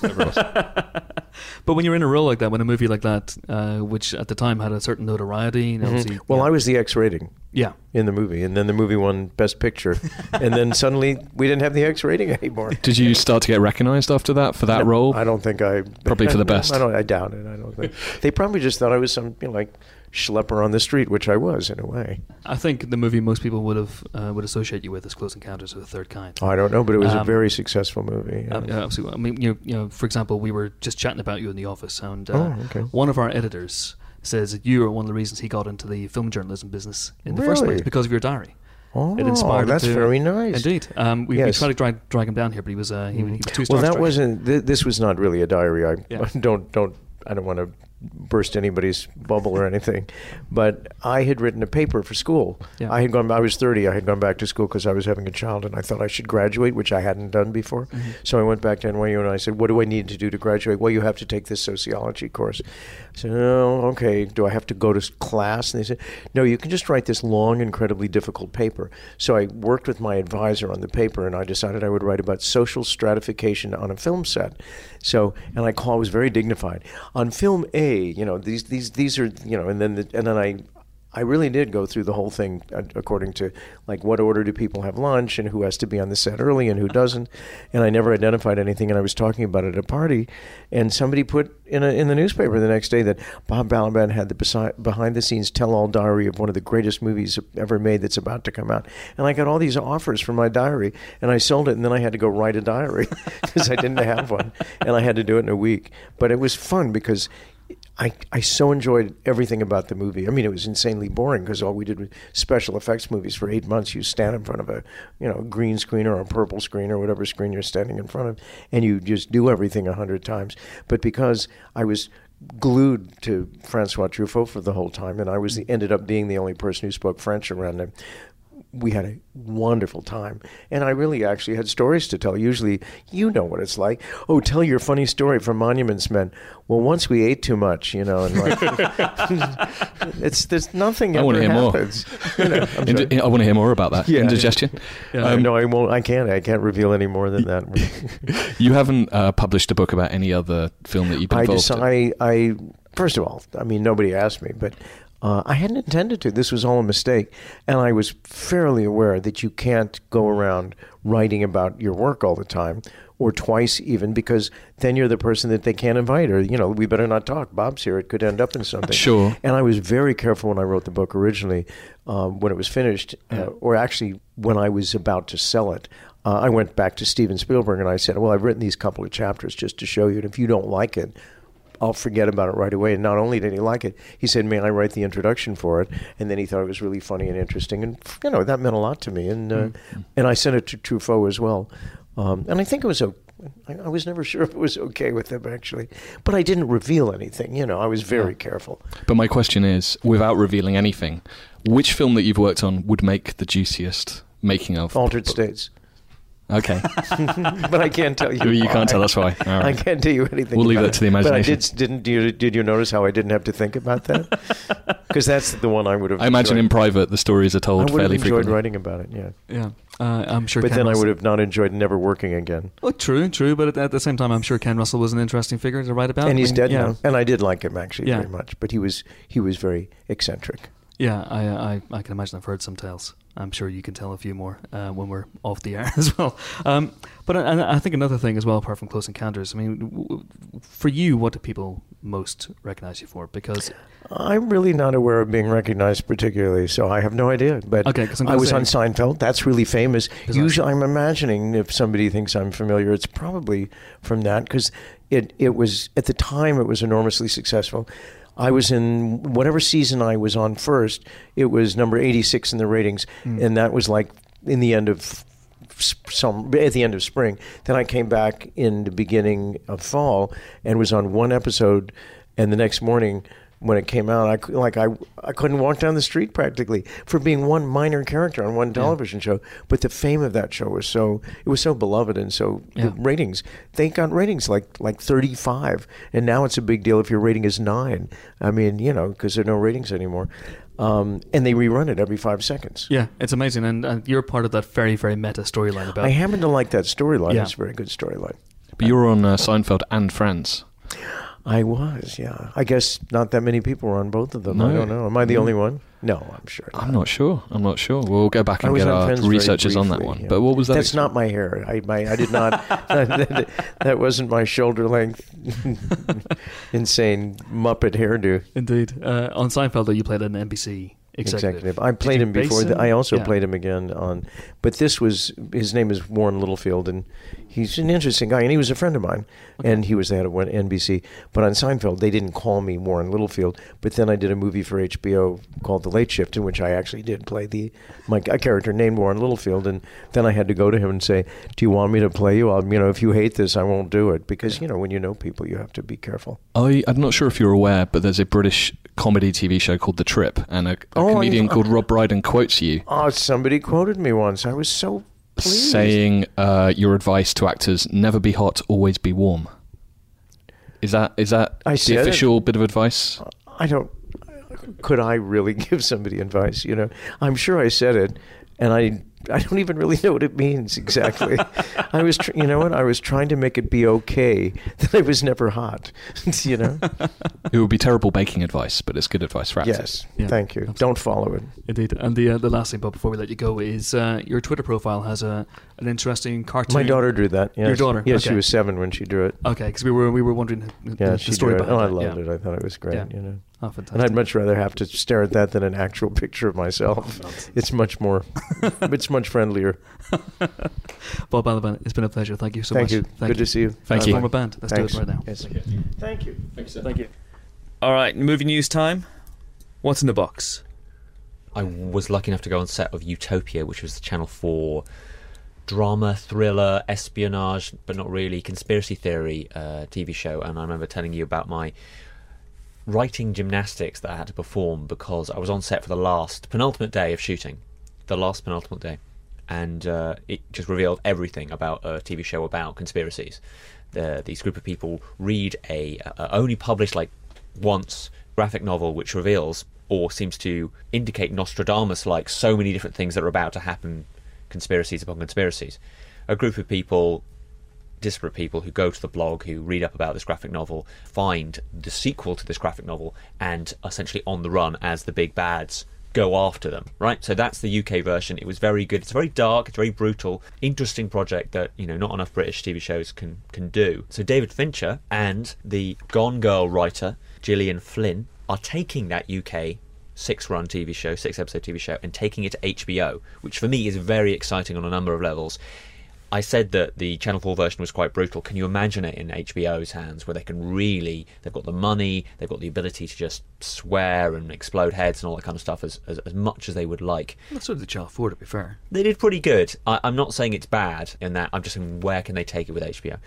But when you're in a role like that, when a movie like that, uh, which at the time had a certain notoriety, and Mm-hmm. Well, yeah. I was the X rating yeah. in the movie, and then the movie won Best Picture, and then suddenly we didn't have the X rating anymore. Did you start to get recognised after that for that role? I don't think I Probably for the best. I don't. I doubt it. I don't think they probably just thought I was some you know, like schlepper on the street, which I was in a way. I think the movie most people would have uh, would associate you with is Close Encounters of the Third Kind. I don't know, but it was a Um, very successful movie. Uh, yeah, absolutely. I mean, you know, you know, for example, we were just chatting about you in the office, and uh, Oh, okay. one of our editors says that you are one of the reasons he got into the film journalism business in the first place because of your diary. oh, it inspired that's to- very nice. Indeed, um, we, Yes. we tried to drag, drag him down here, but he was uh, he, he was too Well, that wasn't. Th- this was not really a diary. I Yeah. don't don't. I don't want to burst anybody's bubble or anything, but I had written a paper for school. Yeah. I had gone. I was thirty. I had gone back to school because I was having a child, and I thought I should graduate, which I hadn't done before. Mm-hmm. So I went back to NYU and I said, "What do I need to do to graduate?" Well, you have to take this sociology course. I said, "Oh, okay. Do I have to go to class?" And they said, "No, you can just write this long, incredibly difficult paper." So I worked with my advisor on the paper, and I decided I would write about social stratification on a film set. So, and I call I was very dignified on film A. You know, these these these are you know, and then the, and then I I really did go through the whole thing uh, according to like what order do people have lunch and who has to be on the set early and who doesn't, and I never identified anything. And I was talking about it at a party, and somebody put in a, in the newspaper the next day that Bob Balaban had the behind the scenes tell all diary of one of the greatest movies ever made that's about to come out, and I got all these offers for my diary, and I sold it, and then I had to go write a diary because I didn't have one, and I had to do it in a week. But it was fun because I, I so enjoyed everything about the movie. I mean, it was insanely boring because all we did was special effects movies for eight months. You stand in front of a you know green screen or a purple screen or whatever screen you're standing in front of, and you just do everything a hundred times. But because I was glued to Francois Truffaut for the whole time, and I was the, ended up being the only person who spoke French around him. We had a wonderful time, and I really actually had stories to tell. Usually, you know what it's like. Oh, tell your funny story from Monuments Men. Well, once we ate too much, you know, and like it's there's nothing. I wanna ever hear more. You know, Indi- I want to hear more about that. Yeah. Indigestion. Yeah. Um, no, I won't. I can't. I can't reveal any more than that. You haven't uh, published a book about any other film that you've been I involved just, in. I, I, first of all, I mean, nobody asked me, but uh, I hadn't intended to. This was all a mistake, and I was fairly aware that you can't go around writing about your work all the time, or twice even, because then you're the person that they can't invite, or you know, we better not talk. Bob's here; it could end up in something. Sure. And I was very careful when I wrote the book originally, um, when it was finished, uh, or actually when I was about to sell it. Uh, I went back to Steven Spielberg and I said, "Well, I've written these couple of chapters just to show you, and if you don't like it, I'll forget about it right away." And not only did he like it, he said, "May I write the introduction for it?" And then he thought it was really funny and interesting, and you know that meant a lot to me. And uh, and I sent it to Truffaut as well. Um, and I think it was a I, I was never sure if it was okay with them actually, but I didn't reveal anything. You know, I was very careful. But my question is, without revealing anything, which film that you've worked on would make the juiciest making of? Altered states, Okay, but I can't tell you. you why. can't tell us why. All I can't tell you anything. We'll leave about that to the imagination. But I did. Didn't you? Did you notice how I didn't have to think about that? Because that's the one I would have. I imagine in private the stories are I told would have fairly enjoyed frequently. writing about it. Yeah, Yeah, uh, I'm sure. but Ken then I would have not enjoyed never working again. Oh, true, true. But at, at the same time, I'm sure Ken Russell was an interesting figure to write about. and I he's mean, dead yeah. now. And I did like him actually Yeah. very much. But he was he was very eccentric. Yeah, I, I, I can imagine I've heard some tales. I'm sure you can tell a few more uh, when we're off the air as well. Um, but I, I think another thing as well, apart from Close Encounters, I mean, w- for you, what do people most recognize you for? Because I'm really not aware of being recognized particularly, so I have no idea. But Okay, I was say- on Seinfeld. That's really famous. Usually, I'm imagining if somebody thinks I'm familiar, it's probably from that because it it was at the time it was enormously successful. I was in whatever season I was on first. It was number 86 in the ratings, Hmm. and that was like in the end of some at the end of spring. Then I came back in the beginning of fall and was on one episode, and the next morning when it came out, I like I I couldn't walk down the street practically for being one minor character on one television show. But the fame of that show was so it was so beloved and so Yeah. the ratings they got ratings like like 35 and now it's a big deal if your rating is 9 i mean you know because there are no ratings anymore um, and they rerun it every five seconds yeah, it's amazing, and, and you're part of that very, very meta storyline about. i happen to like that storyline Yeah. it's a very good storyline But you were on uh, Seinfeld and Friends. I was yeah i guess not that many people were on both of them i No. don't know am i the No. only one no i'm sure I'm not sure. I'm not sure. We'll go back and get our Friends very researchers on that one. yeah. But what was that? That's ex- not my hair. I, my, I did not. that, that wasn't my shoulder length, insane Muppet hairdo. Indeed, uh, on Seinfeld, though, you played an NBC executive. Executive. I played him before. base The, I also Yeah. played him again on, but this was his name is Warren Littlefield, and he's an interesting guy, and he was a friend of mine, and he was the head of NBC. But on Seinfeld, they didn't call me Warren Littlefield. But then I did a movie for HBO called The Late Shift, in which I actually did play the my a character named Warren Littlefield, and then I had to go to him and say, "Do you want me to play you? I'll, you know, if you hate this, I won't do it because you know when you know people, you have to be careful." I, I'm not sure if you're aware, but there's a British comedy TV show called The Trip, and a, a Oh, I- comedian called Rob Brydon quotes you Oh, somebody quoted me once. I was so pleased. saying uh, your advice to actors: never be hot, always be warm. Is that is that I the said it. official bit of advice? I don't. Could I really give somebody advice? You know, I'm sure I said it, and I I don't even really know what it means exactly. I was, tr- you know what? I was trying to make it be okay that I was never hot. you know? It would be terrible baking advice, but it's good advice for actors. Yes. Yeah, Thank you. absolutely. Don't follow it. Indeed, and the uh, the last thing, but before we let you go, is uh, your Twitter profile has a an interesting cartoon. My daughter drew that. Yes. Your daughter, Yes, she was seven when she drew it. Okay, because we were we were wondering the, Yeah, the she story drew it. behind Oh, I loved yeah. it. I thought it was great. Yeah. You know. Oh, And. I'd much rather have to stare at that than an actual picture of myself. It's much more, it's much friendlier. Bob Balaban, it's been a pleasure. Thank you so Thank much. you. Good to see you. Thank Uh, you. Form a band. Let's Thanks. do it right now. Yes. Thank you. Thank you. All right, movie news time. What's in the box? I was lucky enough to go on set of Utopia, which was the Channel 4 drama, thriller, espionage, but not really conspiracy theory uh, TV show. And I remember telling you about my writing gymnastics that I had to perform because I was on set for the last penultimate day of shooting, the last penultimate day, and uh, it just revealed everything about a TV show about conspiracies. The, these group of people read a, a only published like once graphic novel which reveals or seems to indicate Nostradamus like so many different things that are about to happen, conspiracies upon conspiracies. A group of people disparate people who go to the blog, who read up about this graphic novel, find the sequel to this graphic novel, and essentially on the run as the big bads go after them. Right. So that's the UK version. It was very good. It's very dark. It's very brutal. Interesting project that you know not enough British TV shows can can do. So David Fincher and the Gone Girl writer Gillian Flynn are taking that UK six run TV show, six episode TV show, and taking it to HBO, which for me is very exciting on a number of levels. I said that the Channel 4 version was quite brutal. Can you imagine it in HBO's hands where they can really, they've got the money, they've got the ability to just swear and explode heads and all that kind of stuff as, as, as much as they would like? That's of the Channel 4, to be fair. They did pretty good. I, I'm not saying it's bad in that, I'm just saying where can they take it with HBO?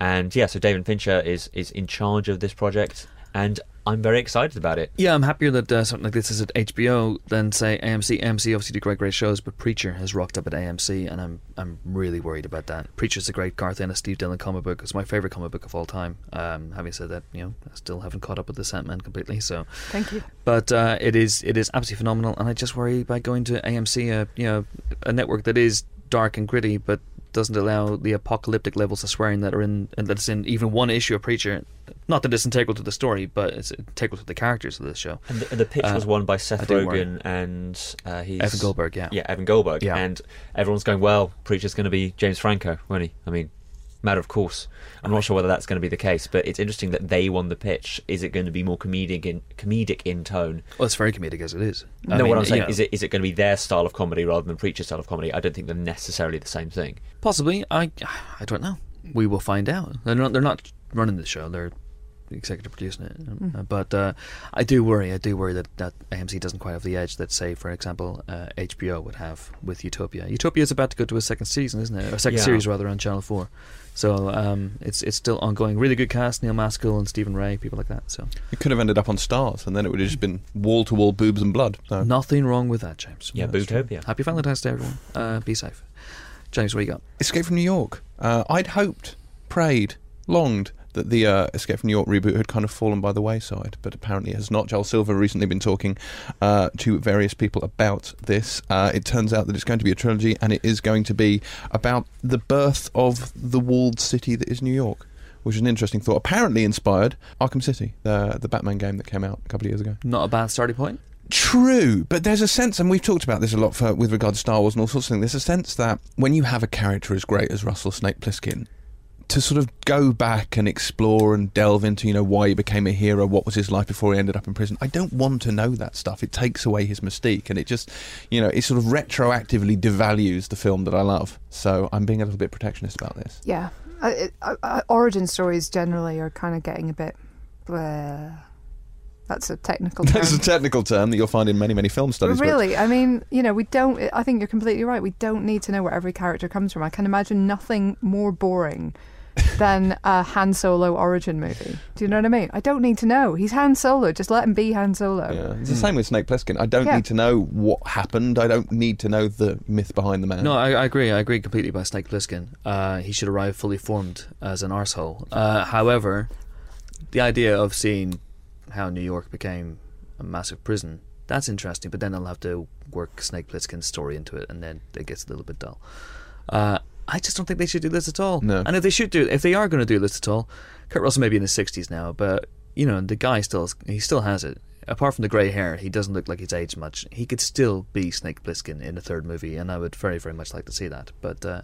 And yeah, so David Fincher is, is in charge of this project, and I'm very excited about it. Yeah, I'm happier that uh, something like this is at HBO than say AMC. AMC obviously do great, great shows, but Preacher has rocked up at AMC, and I'm I'm really worried about that. Preacher's a great Garth Ennis, Steve Dillon comic book. It's my favorite comic book of all time. Um, having said that, you know, I still haven't caught up with the Sandman completely. So, Thank you. but uh, it is it is absolutely phenomenal, and I just worry by going to AMC, a you know, a network that is dark and gritty, but doesn't allow the apocalyptic levels of swearing that are in and that's in even one issue of Preacher. Not that it's integral to the story, but it's integral to the characters of this show. And the, the pitch Uh, was won by Seth. Rogen and uh, he's Evan Goldberg, yeah. yeah, Evan Goldberg, Yeah. and everyone's going, "Well, Preacher's going to be James Franco, won't he?" I mean, matter of course. I'm not sure whether that's going to be the case, but it's interesting that they won the pitch. Is it going to be more comedic in comedic in tone? Well, it's very comedic as it is. I no, mean, what I'm saying you know, is it is it going to be their style of comedy rather than Preacher's style of comedy? I don't think they're necessarily the same thing. possibly. I I don't know. We will find out. They're not they're not running the show. They're executive producing it. Uh, but uh, I do worry. I do worry that, that AMC doesn't quite have the edge that, say, for example, uh, HBO would have with Utopia. Utopia is about to go to a second season, isn't it? Or a second Yeah. series rather on Channel Four. So um, it's it's still ongoing. Really good cast: Neil Maskell and Stephen Rea, people like that. So It could have ended up on Starz, and then it would have just been wall to wall boobs and blood. So. nothing wrong with that, James. Yeah, That's true. Bootopia. Happy Valentine's Day, everyone. Uh, be safe. James, what you got? Escape from New York. Uh, I'd hoped, prayed, longed that the uh, Escape from New York reboot had kind of fallen by the wayside, but apparently it has not. Joel Silver recently been talking uh, to various people about this. Uh, it turns out that it's going to be a trilogy, and it is going to be about the birth of the walled city that is New York. Which is an interesting thought. Apparently inspired Arkham City, the the Batman game that came out a couple of years ago. Not a bad starting point. True, but there's a sense, and we've talked about this a lot for, with regard to Star Wars and all sorts of things. There's a sense that when you have a character as great as Russell Snake Plissken, to sort of go back and explore and delve into, you know, why he became a hero, what was his life before he ended up in prison. I don't want to know that stuff. It takes away his mystique, and it just, you know, it sort of retroactively devalues the film that I love. So I'm being a little bit protectionist about this. Yeah. Uh, it, uh, uh, origin stories generally are kind of getting a bit. bleh. That's a technical term. That's a technical term that you'll find in many, many film studies. books. really, I mean, you know, we don't. I think you're completely right. We don't need to know where every character comes from. I can imagine nothing more boring than a Han Solo origin movie. Do you know what I mean? I don't need to know. He's Han Solo. Just let him be Han Solo. Yeah, it's the same with Snake Plissken. I don't Yeah. need to know what happened. I don't need to know the myth behind the man. No, I, I agree. I agree completely about Snake Plissken. Uh, he should arrive fully formed as an arsehole. Uh, however, the idea of seeing how New York became a massive prison, that's interesting, but then I'll have to work Snake Plissken's story into it, and then it gets a little bit dull. Uh, I just don't think they should do this at all. No. And if they should do, if they are going to do this at all, Kurt Russell may be in his sixties now, but you know the guy still he still has it. Apart from the grey hair, he doesn't look like he's aged much. He could still be Snake Plissken in a third movie, and I would very, very much like to see that. But uh,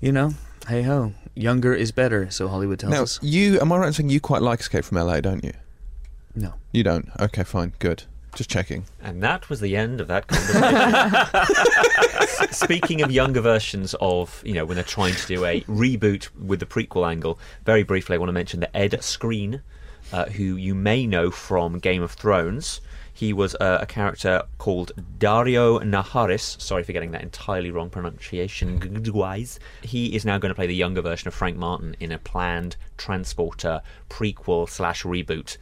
you know, hey ho, younger is better, so Hollywood tells Now, us. you am I right in saying you quite like Escape from LA, don't you? No, You don't. Okay, fine, good. Just checking. And that was the end of that conversation. Speaking of younger versions of, you know, when they're trying to do a reboot with the prequel angle, very briefly, I want to mention that Ed Skrein, uh, who you may know from Game of Thrones. He was uh, a character called Daario Naharis. Sorry for getting that entirely wrong pronunciation wise. He is now going to play the younger version of Frank Martin in a planned Transporter prequel slash reboot,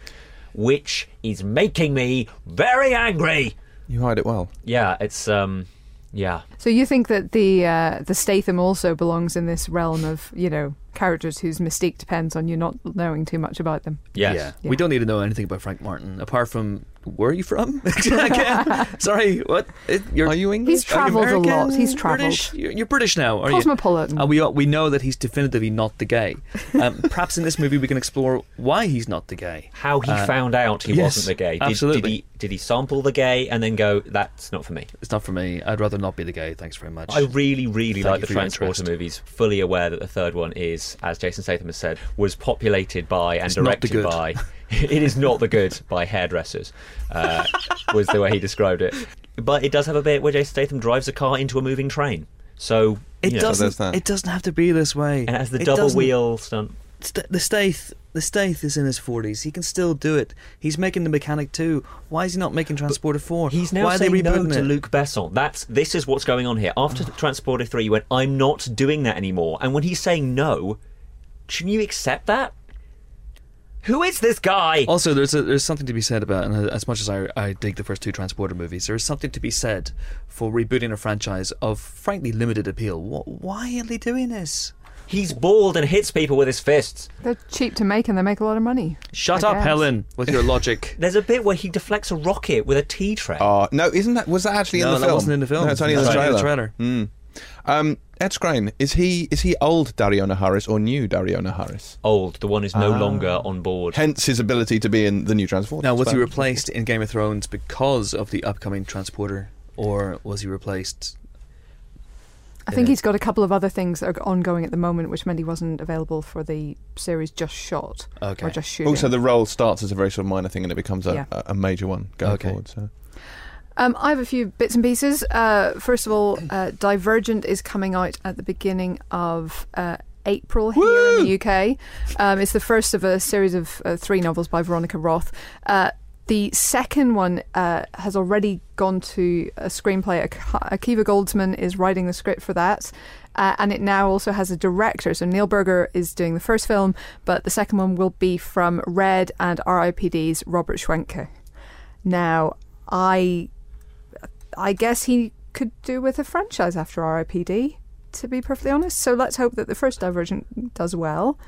which is making me very angry. You hide it well. Yeah, it's um, yeah, So you think that the uh, the Statham also belongs in this realm of you know characters whose mystique depends on you not knowing too much about them? yes. yeah. Yeah. we don't need to know anything about Frank Martin apart from where are you from? Sorry, what? You're, Are you English? He's travelled a lot. He's travelled. British? You're, you're British now, are you? Cosmopolitan. And we we know that he's definitively not the gay. Um, perhaps in this movie we can explore why he's not the gay. How he Uh, found out he yes, wasn't the gay. Did, absolutely. Did he, did he sample the gay and then go, that's not for me? It's not for me. I'd rather not be the gay. Thanks very much. I really, really Thank like the for Transporter movies, fully aware that the third one is, as Jason Statham has said, was populated by and It's directed by. it is not the good by hairdressers, uh, was the way he described it. But it does have a bit where Jason Statham drives a car into a moving train. So It you know, doesn't. that. It doesn't have to be this way. and it has the It double wheel stunt. St- the Stath, the Stath is in his forties. He can still do it. He's making the mechanic too. Why is he not making Transporter Four? He's now Why are they saying no rebooting to it? Luc Besson. That's this is what's going on here. After Transporter Three, he went, "I'm not doing that anymore." And when he's saying no, shouldn't you accept that? Who is this guy? Also, there's a, there's something to be said about, and as much as I, I dig the first two Transporter movies, there is something to be said for rebooting a franchise of frankly limited appeal. Wh- why are they doing this? He's bald and hits people with his fists. They're cheap to make and they make a lot of money. Shut I up, guess. Helen, with your logic. There's a bit where he deflects a rocket with a tea tray. Oh no, isn't that was that actually no, in the that film? wasn't in the film. No, it's only in the That's trailer. trailer. Mm. Um, Ed Skrein, is he is he old Daario Naharis or new Daario Naharis? Old, the one who's no Ah. longer on board. Hence his ability to be in the new Transformers. Now, was he replaced in Game of Thrones because of the upcoming Transporter, or was he replaced? I think he's got a couple of other things that are ongoing at the moment, which meant he wasn't available for the series just shot Okay. or just shooting. Also, the role starts as a very sort of minor thing and it becomes a, Yeah. a, a major one going Okay. forward. So. Um, I have a few bits and pieces. Uh, first of all, uh, Divergent is coming out at the beginning of uh, April here in the UK. Um, it's the first of a series of uh, three novels by Veronica Roth. Uh, the second one uh, has already gone to a screenplay. Ak- Akiva Goldsman is writing the script for that. Uh, and it now also has a director. So Neil Burger is doing the first film, but the second one will be from Red and RIPD's Robert Schwentke. Now, I I guess he could do with a franchise after RIPD, to be perfectly honest. So let's hope that the first Divergent does well,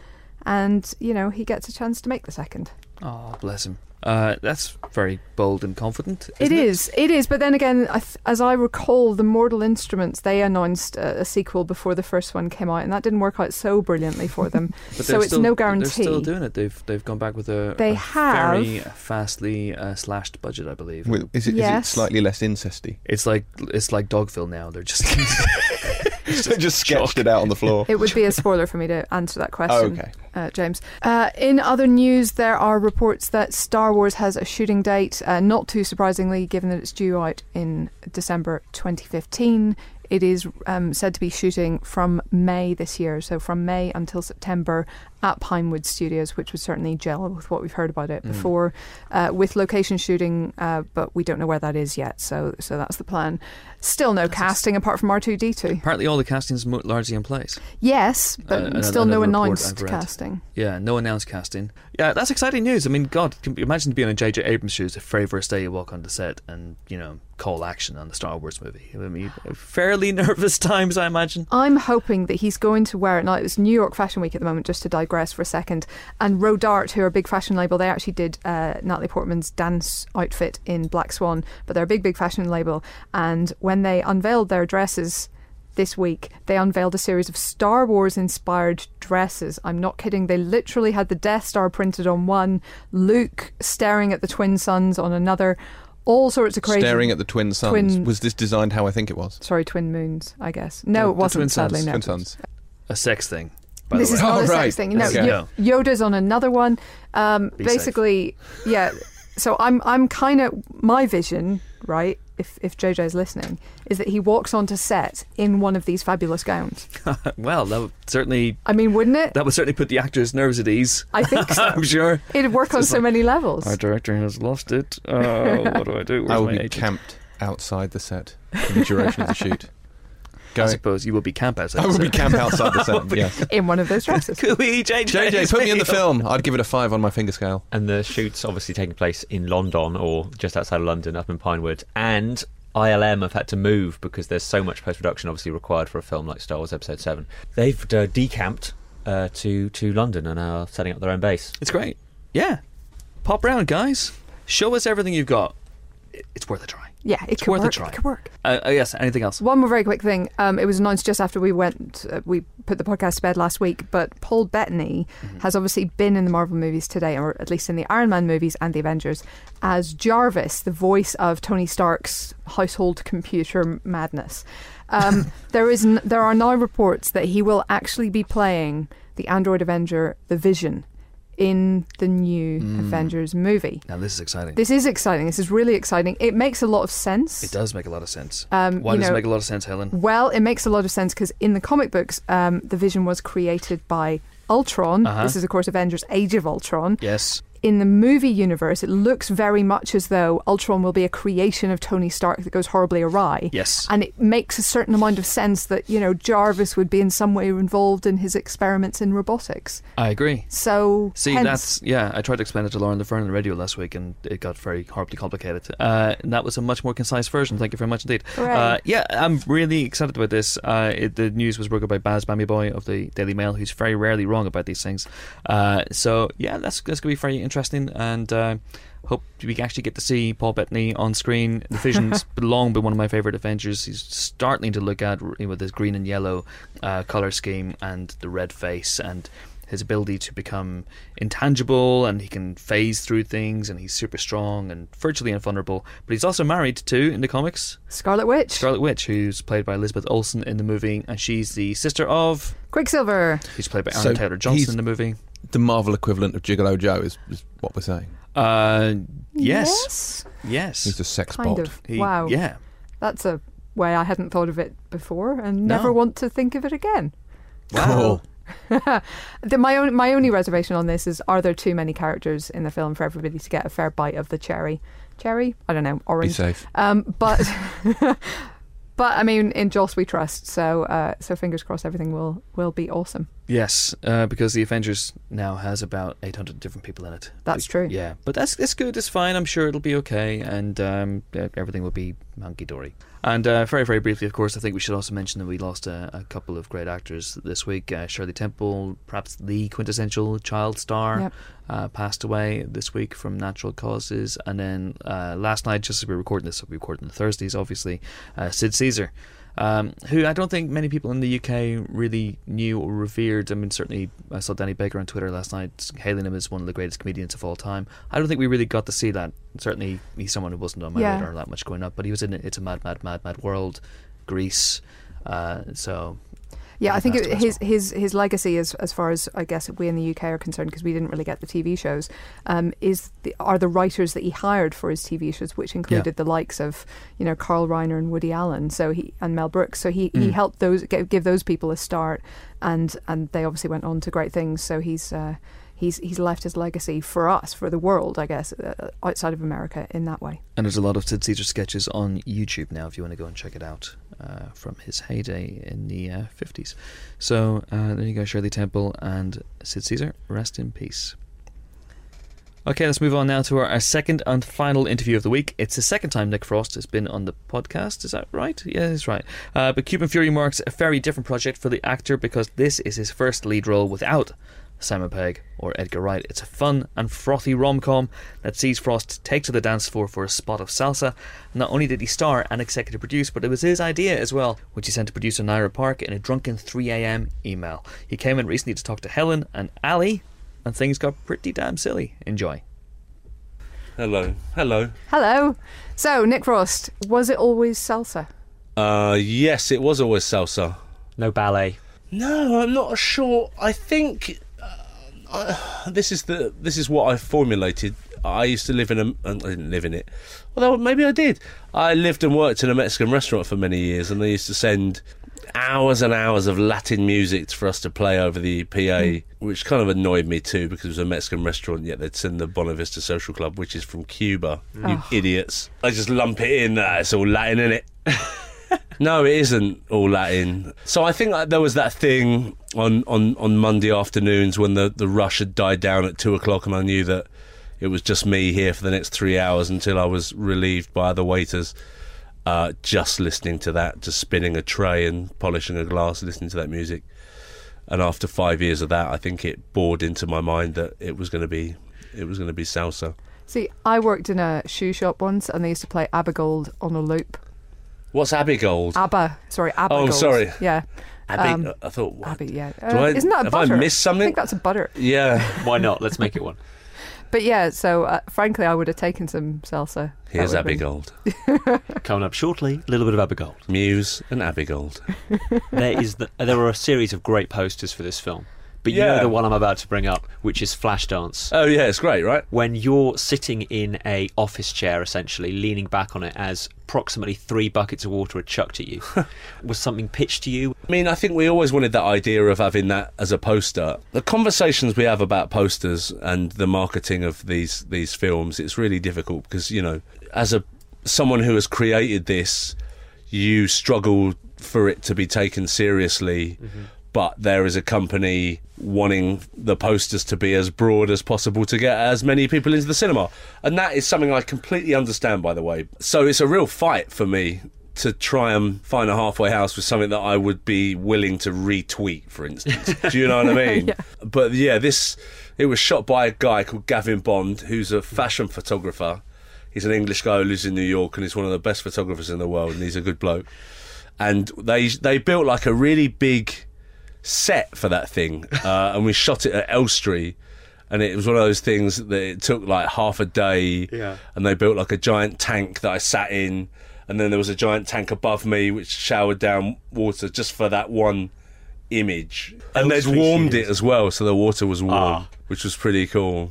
and you know he gets a chance to make the second. Oh, bless him. Uh, that's very bold and confident. It isn't is, it is. But then again, as I recall, the Mortal Instruments they announced a, a sequel before the first one came out, and that didn't work out so brilliantly for them. But so they're it's still- no guarantee. They're still doing it. They've they've gone back with a, They a have. very fastly uh, slashed budget, I believe. With- Is it Yes. slightly less incesty? It's like it's like Dogville now. They're just So just sketched it out on the floor. It would be a spoiler for me to answer that question. Oh, okay. uh, James. Uh, in other news, there are reports that Star Wars has a shooting date, uh, not too surprisingly, given that it's due out in December 2015. It is um, said to be shooting from May this year, so from May until September at Pinewood Studios, which would certainly gel with what we've heard about it Mm. before, uh, with location shooting, uh, but we don't know where that is yet. So, so that's the plan. Still no casting apart from R two D two. apparently all the casting is mo- largely in place. Yes, but Uh, another- still no another announced casting. Yeah, no announced casting. Yeah, that's exciting news. I mean, God, imagine being in J.J. Abrams' shoes the very first day you walk on the set and you know call action on the Star Wars movie. I mean, fairly nervous times, I imagine. I'm hoping that he's going to wear it. Now, it's New York Fashion Week at the moment, just to digress for a second. And Rodarte, who are a big fashion label, they actually did uh, Natalie Portman's dance outfit in Black Swan, but they're a big, big fashion label. And when they unveiled their dresses this week, they unveiled a series of Star Wars inspired dresses. I'm not kidding. They literally had the Death Star printed on one, Luke staring at the twin suns on another. All sorts of crazy. Staring at the twin suns. Twin- Was this designed how I think it was? Sorry, twin moons. I guess. No, The- it wasn't. twin sadly, suns. no. Twin suns. A sex thing. By this the is way. not Oh, a right. sex thing. No, Okay. Yo- Yoda's on another one. Um, Be safe. basically, yeah. So I'm I'm kind of my vision, right? If if JJ's listening, is that he walks onto set in one of these fabulous gowns. well, that would certainly I mean, wouldn't it? that would certainly put the actors' nerves at ease. I think so. I'm sure. It'd work on so like, many levels. Our director has lost it. Uh, what do I do? Where's I will be agent? camped outside the set for the duration of the shoot. I suppose you will be camp outside. I will the be set. camped outside the set. Yes. in one of those dresses. Could we, JJ? JJ, put me in the film. I'd give it a five on my finger scale. And the shoot's obviously taking place in London or just outside of London, up in Pinewood. And ILM have had to move because there's so much post production obviously required for a film like Star Wars Episode 7. They've uh, decamped uh, to, to London and are setting up their own base. It's great. Yeah. Pop round, guys. Show us everything you've got. It's worth a try. Yeah, it It's could worth a work. try. It could work. Uh, uh, yes, anything else? One more very quick thing. Um, it was announced just after we went, uh, we put the podcast to bed last week, but Paul Bettany has obviously been in the Marvel movies today, or at least in the Iron Man movies and the Avengers, as Jarvis, the voice of Tony Stark's household computer madness. Um, there is, n- there are now reports that he will actually be playing the android Avenger, the Vision, in the new Mm. Avengers movie. Now this is exciting. This is exciting. This is really exciting. It makes a lot of sense. it does make a lot of sense. Um, Why does know- it make a lot of sense, Helen? Well, it makes a lot of sense because in the comic books, um, the Vision was created by Ultron. Uh-huh. This is, of course, Avengers: Age of Ultron. Yes. In the movie universe, it looks very much as though Ultron will be a creation of Tony Stark that goes horribly awry. Yes. And it makes a certain amount of sense that, you know, Jarvis would be in some way involved in his experiments in robotics. I agree. So, See, hence- that's yeah. I tried to explain it to Lauren Laverne on the radio last week, and it got very horribly complicated. Uh, and that was a much more concise version. Thank you very much indeed. Hooray. Uh, yeah, I'm really excited about this. Uh, it, the news was broken by Baz Bamigboye of the Daily Mail, who's very rarely wrong about these things. Uh, so yeah, that's that's gonna be very interesting, and uh, hope we actually get to see Paul Bettany on screen. The Vision's long been one of my favorite Avengers. He's starting to look at you know, with his green and yellow uh, color scheme and the red face and his ability to become intangible and he can phase through things and he's super strong and virtually invulnerable. But he's also married to, in the comics, Scarlet Witch, Scarlet Witch, who's played by Elizabeth Olsen in the movie, and she's the sister of, Quicksilver. who's played by So Aaron Taylor Johnson in the movie. The Marvel equivalent of Gigolo Joe is, is what we're saying. Uh, yes, Yes. yes. He's a sex Kind bot. of. He- wow. Yeah. That's a way I hadn't thought of it before and No. never want to think of it again. Cool. The, my, own, my only reservation on this is are there too many characters in the film for everybody to get a fair bite of the cherry? Cherry? I don't know, Orange. Be orange. safe. Um, but but I mean, in Joss we trust. So uh, so fingers crossed, everything will will be awesome. Yes, uh, because the Avengers now has about 800 different people in it. That's true. Yeah, but that's that's good. It's fine. I'm sure it'll be okay, and um, everything will be hunky dory. And uh, very very briefly, of course, I think we should also mention that we lost a, a couple of great actors this week. Uh, Shirley Temple, perhaps the quintessential child star, Yep. uh, passed away this week from natural causes. And then uh, last night, just as we we're recording this, we recording the Thursdays, obviously, uh, Sid Caesar. Um, who I don't think many people in the UK really knew or revered. I mean, certainly I saw Danny Baker on Twitter last night hailing him as one of the greatest comedians of all time. I don't think we really got to see that. Certainly, he's someone who wasn't on my Yeah. radar that much growing up, but he was in It's a Mad, Mad, Mad, Mad World, Grease. Uh, so Yeah, I think it, his his his legacy, as as far as I guess we in the UK are concerned, because we didn't really get the TV shows, um, is the, are the writers that he hired for his TV shows, which included the likes of you know Carl Reiner and Woody Allen, so he and Mel Brooks. So he, he Mm. helped those give, give those people a start, and and they obviously went on to great things. So he's. Uh, He's, he's left his legacy for us, for the world, I guess, uh, outside of America in that way. And there's a lot of Sid Caesar sketches on YouTube now if you want to go and check it out uh, from his heyday in the uh, 50s. So uh, there you go, Shirley Temple and Sid Caesar. Rest in peace. Okay, let's move on now to our, our second and final interview of the week. It's the second time Nick Frost has been on the podcast. Is that right? Yeah, that's right. Uh, but Cuban Fury marks a very different project for the actor because this is his first lead role without Simon Pegg or Edgar Wright. It's a fun and frothy rom com that sees Frost take to the dance floor for a spot of salsa. Not only did he star and executive produce, but it was his idea as well, which he sent to producer Nira Park in a drunken 3am email. He came in recently to talk to Helen and Ali, and things got pretty damn silly. Enjoy. Hello. Hello. Hello. So, Nick Frost, was it always salsa? Uh, yes, it was always salsa. No ballet. No, I'm not sure. I think I, this is the this is what I formulated. I used to live in a. I didn't live in it. Although maybe I did. I lived and worked in a Mexican restaurant for many years, and they used to send hours and hours of Latin music for us to play over the PA, which kind of annoyed me too because it was a Mexican restaurant. Yet they'd send the Buena Vista Social Club, which is from Cuba. You Oh. idiots! I just lump it in. Uh, it's all Latin in it. No, it isn't all Latin. So I think that there was that thing on, on, on Monday afternoons when the, the rush had died down at two o'clock, and I knew that it was just me here for the next three hours until I was relieved by other waiters. Uh, just listening to that, just spinning a tray and polishing a glass, listening to that music. And after five years of that, I think it bored into my mind that it was going to be it was going to be salsa. See, I worked in a shoe shop once, and they used to play ABBA Gold on a loop. What's Abbey Gold? ABBA, sorry, ABBA Oh, Gold. sorry. Yeah, Abbey, um, I thought. What? Abbey, yeah. Uh, I- isn't that a have I butter? missed something? I think that's a butter. Yeah. Why not? Let's make it one. But yeah, so uh, frankly, I would have taken some salsa. Here's would have Abbey been- Gold. Coming up shortly, a little bit of Abigold. Muse and Abbey Gold. There is the, there are a series of great posters for this film. But you know the one I'm about to bring up, which is Flashdance. Oh yeah, it's great, right? when you're sitting in a office chair essentially leaning back on it as approximately three buckets of water are chucked at you was something pitched to you I mean, I think we always wanted that idea of having that as a poster. The conversations we have about posters and the marketing of these these films, it's really difficult because you know, as a someone who has created this, you struggle for it to be taken seriously. Mm-hmm. But there is a company wanting the posters to be as broad as possible to get as many people into the cinema. And that is something I completely understand, by the way. So it's a real fight for me to try and find a halfway house with something that I would be willing to retweet, for instance. Do you know what I mean? But yeah, this it was shot by a guy called Gavin Bond, who's a fashion photographer. He's an English guy who lives in New York and he's one of the best photographers in the world, and he's a good bloke. And they they built like a really big set for that thing, uh, and we shot it at Elstree. And it was one of those things that it took like half a day. Yeah. And they built like a giant tank that I sat in, and then there was a giant tank above me which showered down water just for that one image. And they'd warmed Studios. it as well, so the water was warm, Ah. which was pretty cool.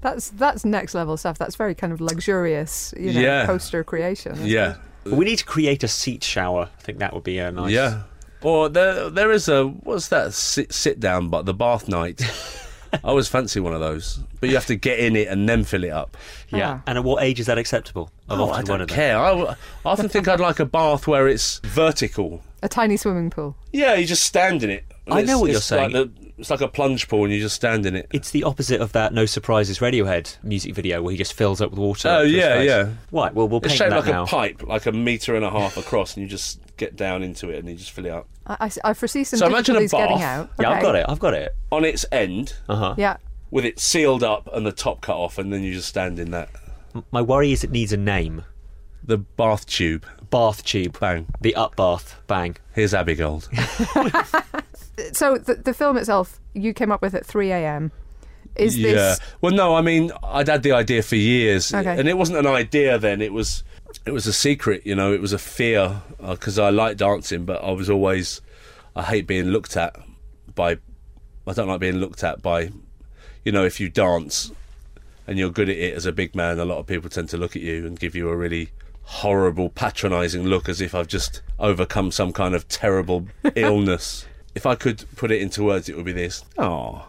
That's that's next level stuff. That's very kind of luxurious, you know, Yeah. poster creation. Yeah. it? we need to create a seat shower i think that would be a nice Yeah. Or there, there is a what's that sit, sit down, but the bath night. I always fancy one of those, but you have to get in it and then fill it up. yeah Ah. and at what age is that acceptable i've Oh, often I don't wondered that. care. I, w- I often think I'd like a bath where it's vertical. A tiny swimming pool. Yeah, you just stand in it. And I it's- know what you're like the- it's like a plunge pool, and you just stand in it. it's the opposite of that No Surprises Radiohead music video where he just fills up with water. Oh, up to his yeah, yeah. Right, well, we'll paint It's shaped that like now. a pipe, like a meter and a half across, and you just get down into it and you just fill it up. I, I, I foresee some So imagine a difficulties getting bath. out. Yeah, I've Okay. got it. I've got it. On its end, Uh huh. Yeah. with it sealed up and the top cut off, and then you just stand in that. My worry is it needs a name. The bath tube. Bath tube. Bang. The up bath. Bang. Here's Abigold. So the the film itself, you came up with at 3 a.m. Is yeah. this Well, no, I mean, I'd had the idea for years, Okay. and it wasn't an idea then. It was, it was a secret. You know, it was a fear uh, because I like dancing, but I was always, I hate being looked at by. I don't like being looked at by, you know, if you dance and you're good at it as a big man, a lot of people tend to look at you and give you a really horrible, patronising look as if I've just overcome some kind of terrible illness. If I could put it into words, it would be this. Oh,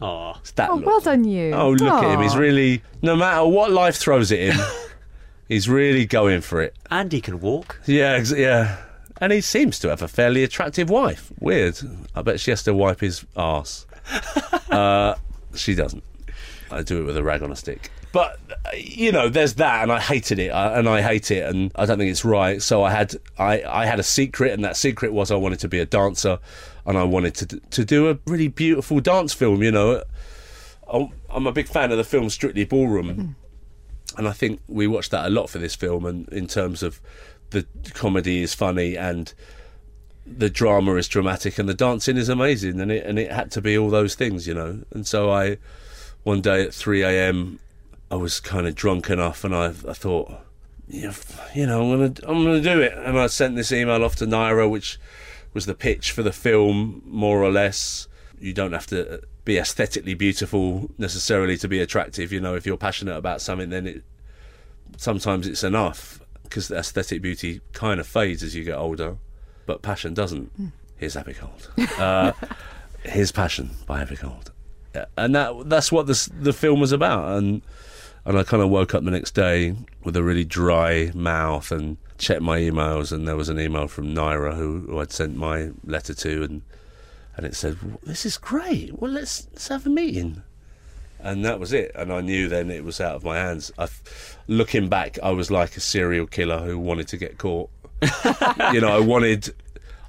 Aw. it's that Oh, look. well done you. Oh, look at him. He's really, no matter what life throws at him, he's really going for it. And he can walk. Yeah, ex- yeah. And he seems to have a fairly attractive wife. Weird. I bet she has to wipe his arse. uh, she doesn't. I do it with a rag on a stick. But uh, you know, there's that, and I hated it, and I hate it, and I don't think it's right. So I had, I, I had a secret, and that secret was I wanted to be a dancer, and I wanted to to do a really beautiful dance film. You know, I'm, I'm a big fan of the film Strictly Ballroom, hmm. and I think we watched that a lot for this film. And in terms of the comedy is funny and the drama is dramatic and the dancing is amazing, and it and it had to be all those things, you know. And so I, one day at three a.m., I was kind of drunk enough, and I I thought. Yeah, you know, I'm gonna I'm gonna do it, and I sent this email off to Nira, which was the pitch for the film, more or less. You don't have to be aesthetically beautiful necessarily to be attractive. You know, if you're passionate about something, then it sometimes it's enough because the aesthetic beauty kind of fades as you get older, but passion doesn't. Here's Abbey Gold. Uh, Here's Passion by Abbey Gold. Yeah, And that that's what this the film was about. And and I kind of woke up the next day with a really dry mouth and checked my emails, and there was an email from Nira who, who I'd sent my letter to, and and it said, "This is great. Well, let's let's have a meeting." And that was it. And I knew then it was out of my hands. I, looking back, I was like a serial killer who wanted to get caught. you know, I wanted,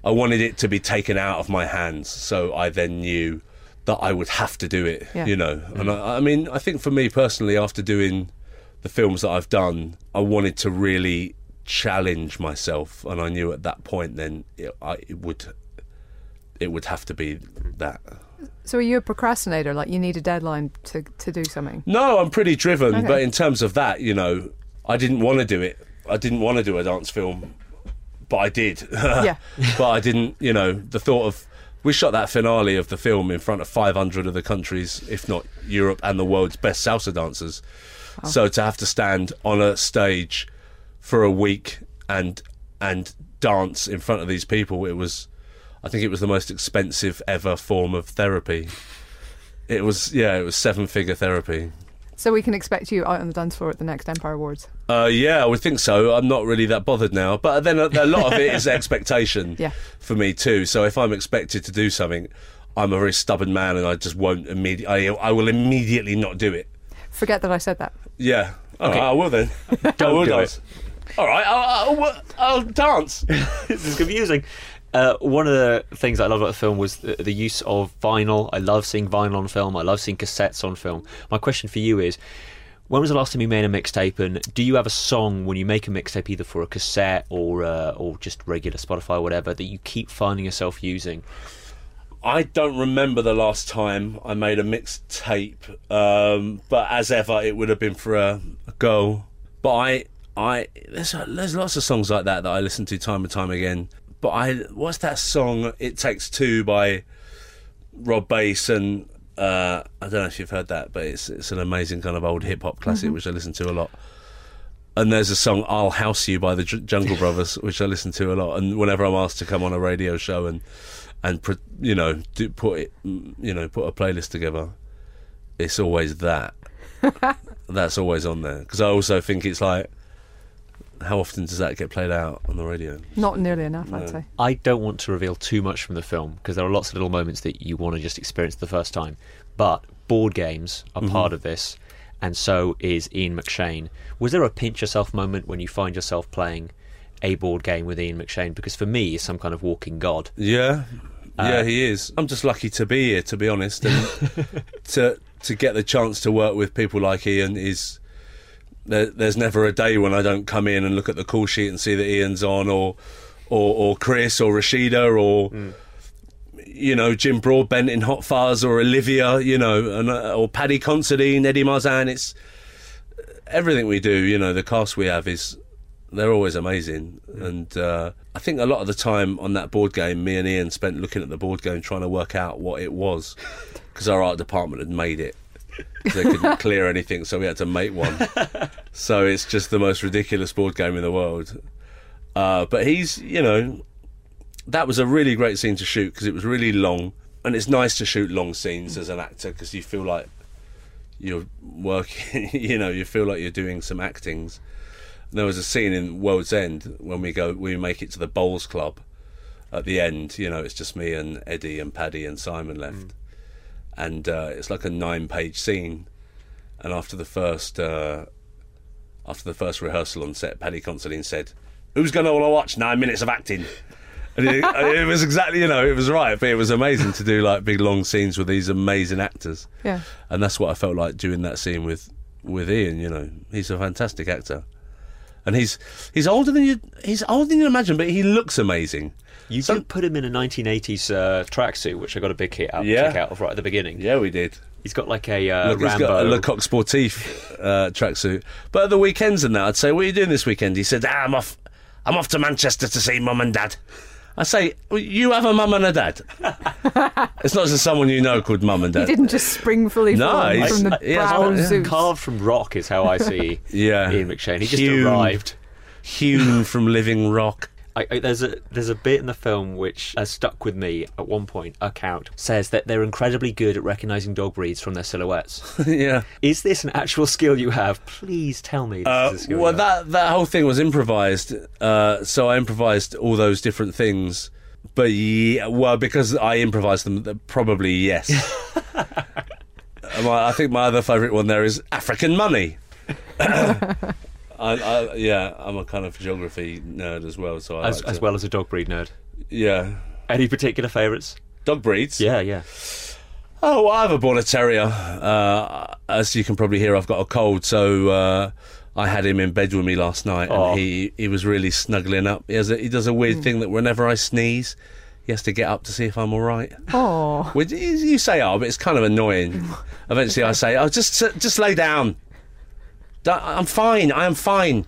I wanted it to be taken out of my hands. So I then knew that I would have to do it. Yeah. You know, mm. and I, I mean, I think for me personally, after doing the films that I've done, I wanted to really challenge myself, and I knew at that point then it, I, it would, it would have to be that. So are you a procrastinator? Like you need a deadline to, to do something? No, I'm pretty driven, Okay. but in terms of that, you know, I didn't want to do it. I didn't want to do a dance film, but I did. Yeah. but I didn't, you know, the thought of We shot that finale of the film in front of 500 of the countries, if not Europe and the world's best salsa dancers. So to have to stand on a stage for a week and and dance in front of these people, it was, I think it was the most expensive ever form of therapy. It was, yeah, it was seven figure therapy. So we can expect you out on the dance floor at the next Empire Awards. Uh, yeah, I would think so. I'm not really that bothered now, but then a, a lot of it is expectation Yeah. for me too. So if I'm expected to do something, I'm a very stubborn man, and I just won't immediately. I, I will immediately not do it. Forget that I said that. Yeah. Okay. right, I will then. I will do dance. All right, I'll, I'll, I'll dance. this is confusing. Uh, one of the things I love about the film was the, the use of vinyl. I love seeing vinyl on film. I love seeing cassettes on film. My question for you is. When was the last time you made a mixtape, and do you have a song when you make a mixtape, either for a cassette or uh, or just regular Spotify or whatever, that you keep finding yourself using? I don't remember the last time I made a mixtape, um, but as ever, it would have been for a, a girl. But I, I there's there's lots of songs like that that I listen to time and time again. But I, what's that song? It takes two by Rob Base, and uh, I don't know if you've heard that, but it's it's an amazing kind of old hip hop classic which I listen to a lot. And there's a song "I'll House You" by the J- Jungle Brothers, which I listen to a lot. And whenever I'm asked to come on a radio show and and you know do, put it, you know put a playlist together, it's always that. That's always on there because I also think it's like, how often does that get played out on the radio? Not nearly enough, I'd say. I don't want to reveal too much from the film because there are lots of little moments that you want to just experience the first time. But board games are mm-hmm. part of this, and so is Ian McShane. Was there a pinch yourself moment when you find yourself playing a board game with Ian McShane? Because for me, he's some kind of walking god. Yeah, yeah, uh, he is. I'm just lucky to be here, to be honest, and to to get the chance to work with people like Ian is. There, there's never a day when I don't come in and look at the call sheet and see that Ian's on, or or, or Chris, or Rashida, or you know Jim Broadbent in Hot Fuzz, or Olivia, you know, and uh, or Paddy Considine, Eddie Marsan. It's everything we do. You know, the cast we have is they're always amazing. And uh, I think a lot of the time on that board game, me and Ian spent looking at the board game trying to work out what it was because our art department had made it. They couldn't clear anything, so we had to make one. So it's just the most ridiculous board game in the world. Uh, but he's, you know, that was a really great scene to shoot because it was really long. And it's nice to shoot long scenes as an actor because you feel like you're working, you know, you feel like you're doing some actings there was a scene in World's End when we go we make it to the bowls club at the end you know it's just me and Eddie and Paddy and Simon left and uh, it's like a nine page scene and after the first uh, after the first rehearsal on set Paddy Considine said who's going to want to watch nine minutes of acting and it, it was exactly you know it was right but it was amazing to do like big long scenes with these amazing actors Yeah. and that's what I felt like doing that scene with with Ian. You know, he's a fantastic actor, and he's he's older than you he's older than you imagine, but he looks amazing. You Some- did put him in a 1980s uh, tracksuit, which I got a big hit out, Yeah. kick out of right at the beginning. Yeah, we did. He's got like a uh, Look, he's Rambo. got a Le Coq Sportif uh, tracksuit. But at the weekends and that, I'd say, "What are you doing this weekend?" He said, ah, "I'm off. I'm off to Manchester to see mum and dad." I say, well, "You have a mum and a dad." it's not just someone you know called mum and dad. He didn't just spring fully No, formed he's- from the he has brow got- yeah. Zeus. Carved from rock is how I see Yeah, Ian McShane. He just Hewn. arrived. hewn from living rock. I, I, there's a there's a bit in the film which has stuck with me. At one point, a count says that they're incredibly good at recognizing dog breeds from their silhouettes. yeah. is this an actual skill you have? Please tell me. This Uh, is a skill well, that that whole thing was improvised. Uh, so I improvised all those different things. But yeah, well, because I improvised them, probably yes. My, I think my other favourite one there is African money. I, I, yeah, I'm a kind of geography nerd as well. So I as, like as to- well as a dog breed nerd. yeah, Any particular favourites? dog breeds. Yeah, yeah. Oh, well, I have a border terrier. Uh, as you can probably hear, I've got a cold, so uh, I had him in bed with me last night, Oh. and he, he was really snuggling up. He, has a, he does a weird thing that whenever I sneeze, he has to get up to see if I'm all right. Oh, Which you say, "Oh," but it's kind of annoying. Eventually, I say, "Oh, just just lay down. Don't- I'm fine. I am fine.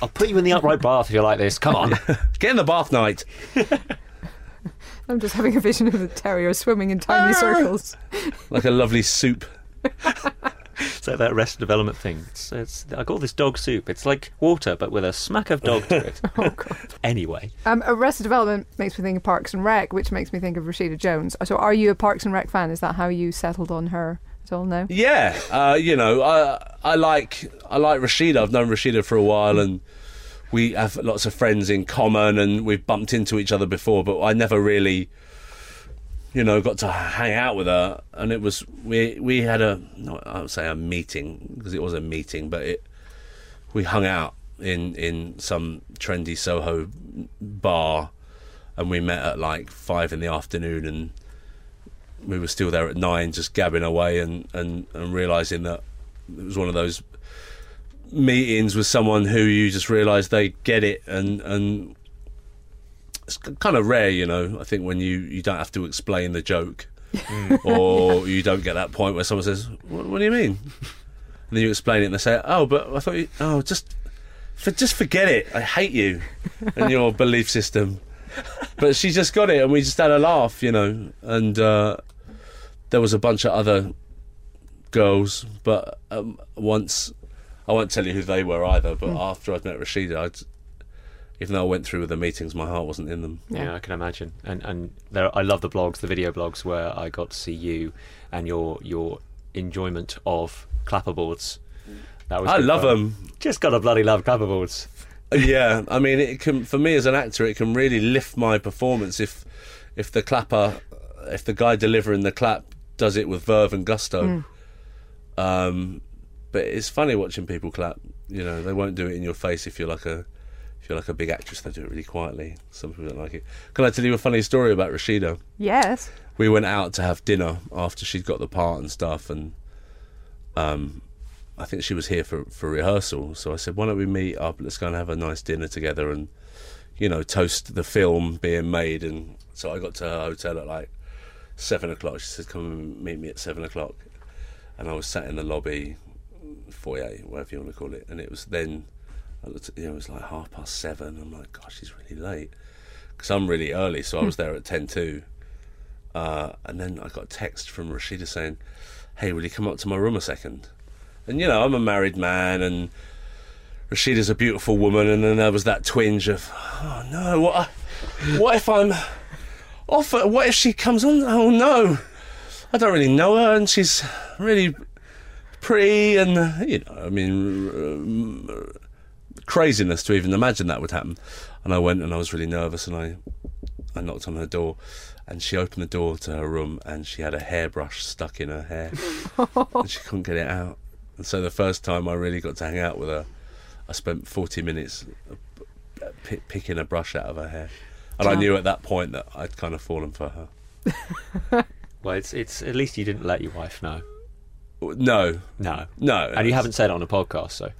I'll put you in the upright bath if you like this. Come on. Get in the bath night." I'm just having a vision of the terrier swimming in tiny circles. like a lovely soup. it's like that rest development thing. It's, it's, I call this dog soup. It's like water, but with a smack of dog to it. Oh god. Anyway, Um, Arrested Development makes me think of Parks and Rec, which makes me think of Rashida Jones. So, are you a Parks and Rec fan? Is that how you settled on her at all? No. Yeah, uh, you know, I I like I like Rashida. I've known Rashida for a while, and we have lots of friends in common, and we've bumped into each other before. But I never really, you know, got to hang out with her. And it was we we had a I would say a meeting because it was a meeting, but it we hung out in in some trendy Soho bar, and we met at like five in the afternoon, and we were still there at nine, just gabbing away and, and, and realizing that it was one of those meetings with someone who you just realize they get it and and it's kind of rare, you know. I think when you, you don't have to explain the joke, or you don't get that point where someone says, "What, what do you mean?" And then you explain it, and they say, "Oh, but I thought you, oh, just for, just forget it. I hate you and your belief system." But she just got it, and we just had a laugh, you know. And uh, there was a bunch of other girls, but um, once I won't tell you who they were either. But after I'd met Rashida, I'd, even though I went through with the meetings, my heart wasn't in them. yeah, I can imagine. And and there, I love the blogs, the video blogs, where I got to see you and your your enjoyment of clapperboards. That was I love fun. them. Just gotta bloody love clapperboards. yeah, I mean, it can for me as an actor, it can really lift my performance if if the clapper, if the guy delivering the clap does it with verve and gusto. Um, but it's funny watching people clap. You know, they won't do it in your face if you're like a if you're like a big actress. They do it really quietly. Some people don't like it. Can I tell you a funny story about Rashida? Yes. we went out to have dinner after she'd got the part and stuff and um I think she was here for for rehearsal so I said why don't we meet up let's go and have a nice dinner together and you know toast the film being made and so I got to her hotel at like seven o'clock she said come and meet me at seven o'clock and I was sat in the lobby foyer whatever you want to call it and it was then I looked at, you know, it was like half past seven I'm like gosh she's really late because I'm really early so I was there at ten two. uh, and then I got a text from Rashida saying, "Hey, will you come up to my room a second? And you know, I'm a married man, and Rashida's a beautiful woman, and then there was that twinge of, "Oh no, what? What if I'm off? What if she comes on? Oh no, I don't really know her, and she's really pretty, and you know, I mean." Craziness to even imagine that would happen, and I went and I was really nervous, and I I knocked on her door, and she opened the door to her room, and she had a hairbrush stuck in her hair, and she couldn't get it out. And so the first time I really got to hang out with her, I spent forty minutes p- picking a brush out of her hair, and I knew at that point that I'd kind of fallen for her. Well, it's it's at least you didn't let your wife know. No, No, no, and you haven't said it on a podcast, so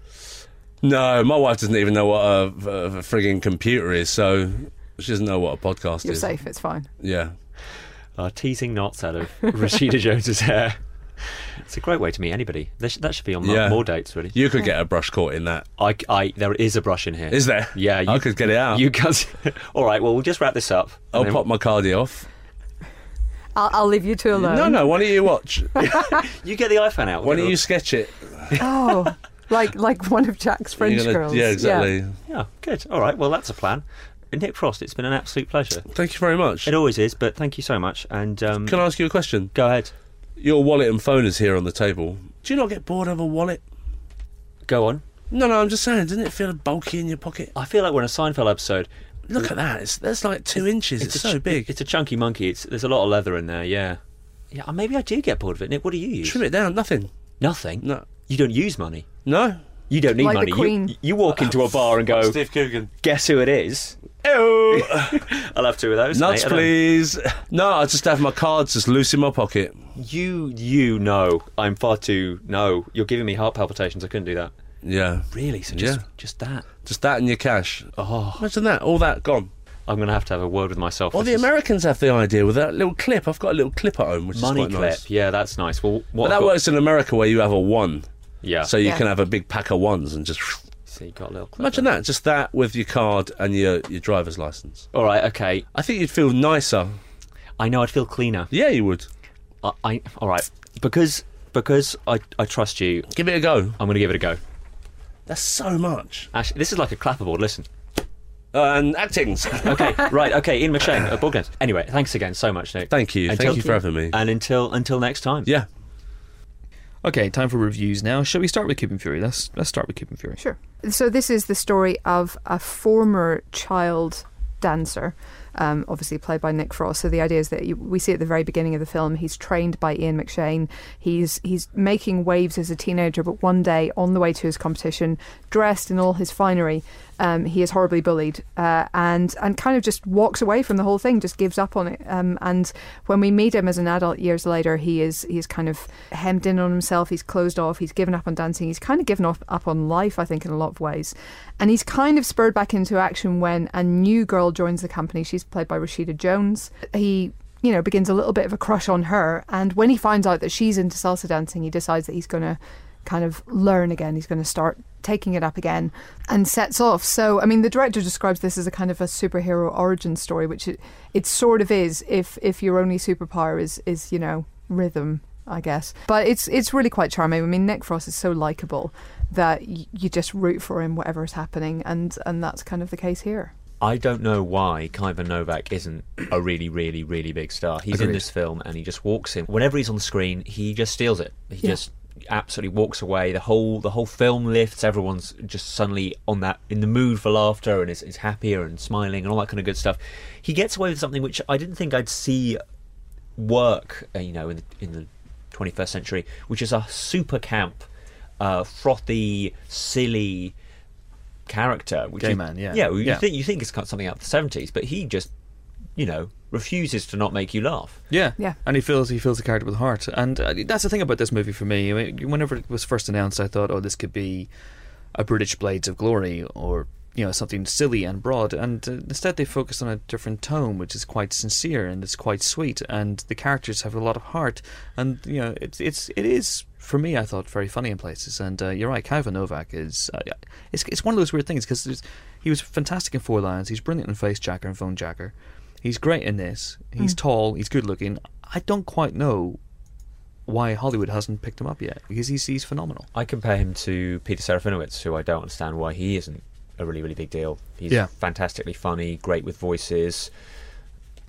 No, my wife doesn't even know what a, a, a frigging computer is, so she doesn't know what a podcast You're is. safe. It's fine. Yeah. uh, teasing knots out of Rashida Jones's hair. It's a great way to meet anybody. There sh- that should be on Yeah. more dates, really. You could get a brush caught in that. I, I, there is a brush in here. Is there? Yeah, I you- could get it out. You guys. All right. Well, we'll just wrap this up. I'll then- pop my cardi off. I'll, I'll leave you two alone. No, no. Why don't you watch? You get the iPhone out. Why don't you sketch it? Oh, like like one of Jack's French gonna- girls. Yeah, exactly. a- Yeah, good. All right. Well, that's a plan. Nick Frost, it's been an absolute pleasure. Thank you very much. It always is, but thank you so much. And um, Can I ask you a question? go ahead. Your wallet and phone is here on the table. Do you not get bored of a wallet? Go on. No, no. I'm just saying. Doesn't it feel bulky in your pocket? I feel like we're in a Seinfeld episode. Look at that. It's that's like two inches. It's, a so ch- big. It's a chunky monkey. It's there's a lot of leather in there. Yeah. Yeah. uh, Maybe I do get bored of it. Nick, what do you use? Trim it down. Nothing. Nothing. No. You don't use money. No. You don't need Like the money. You- Queen. You, walk into a bar and go, Steve Coogan. guess who it is? Oh. I'll have two of those. Nuts, mate. I don't- please. No, I just have my cards just loose in my pocket. You, you know, I'm far too. No, you're giving me heart palpitations. I couldn't do that. Yeah. Really? So just, Yeah. just that. Just that and your cash. Oh, Imagine that. All that gone. I'm going to have to have a word with myself. Well, the This is- Americans have the idea with that little clip. I've got a little clip at home, which money is quite clip. nice. Yeah, that's nice. Well, what But I've that got- works in America where you have a one, Yeah. so you Yeah. can have a big pack of ones and just so you got a little clip. imagine that. Just that with your card and your your driver's license. All right. Okay. I think you'd feel nicer. I know I'd feel cleaner. Yeah, you would. I, I all right because because I, I trust you. Give it a go. I'm going to give it a go. That's so much. Actually, this is like a clapperboard. Listen. Uh, and actings. Okay, right. Okay, Ian McShane, uh, Board Games. Anyway, thanks again so much, Nick. Thank you. Until- Thank you for having me. And until until next time. Yeah. Okay, time for reviews now. Shall we start with Cuban Fury? Let's let's start with Cuban Fury. Sure. So this is the story of a former child dancer, um, obviously played by Nick Frost. So the idea is that you, we see at the very beginning of the film, he's trained by Ian McShane. He's he's making waves as a teenager, but one day on the way to his competition, dressed in all his finery, um, he is horribly bullied uh, and and kind of just walks away from the whole thing, just gives up on it. Um, and when we meet him as an adult years later, he is he's kind of hemmed in on himself. He's closed off. He's given up on dancing. He's kind of given up, up on life, I think, in a lot of ways. And he's kind of spurred back into action when a new girl joins the company. She's played by Rashida Jones. He you know begins a little bit of a crush on her, and when he finds out that she's into salsa dancing, he decides that he's going to kind of learn again. He's going to start taking it up again and sets off. So, I mean, the director describes this as a kind of a superhero origin story, which it, it sort of is if if your only superpower is is you know rhythm, I guess. But it's it's really quite charming. I mean, Nick Frost is so likable that y- you just root for him whatever is happening, and and that's kind of the case here. I don't know why Kayvan Novak isn't a really, really, really big star. He's in this film and he just walks in. Whenever he's on the screen, he just steals it. He Yeah. just absolutely walks away. The whole the whole film lifts. Everyone's just suddenly on that in the mood for laughter and is, is happier and smiling and all that kind of good stuff. He gets away with something which I didn't think I'd see work, uh, you know, in the, in the 21st century, which is a super camp, uh, frothy, silly character. Which Gay is- man, yeah. yeah. You Yeah. think you think it's something out of the 70s, but he just, you know, refuses to not make you laugh. Yeah, Yeah. and he feels he feels the character with heart, and uh, that's the thing about this movie for me. I mean, whenever it was first announced, I thought, oh, this could be a British Blades of Glory, or you know, something silly and broad, and uh, instead they focused on a different tone, which is quite sincere and it's quite sweet, and the characters have a lot of heart, and you know, it's it's it is. For me, I thought very funny in places, and uh, you're right. Kayvan Novak is uh, it's it's one of those weird things because he was fantastic in Four Lions. He's brilliant in Facejacker and Fonejacker. He's great in this. He's hmm. tall. He's good looking. I don't quite know why Hollywood hasn't picked him up yet because he's he's phenomenal. I compare him to Peter Serafinowicz, who I don't understand why he isn't a really, really big deal. He's Yeah. fantastically funny, great with voices.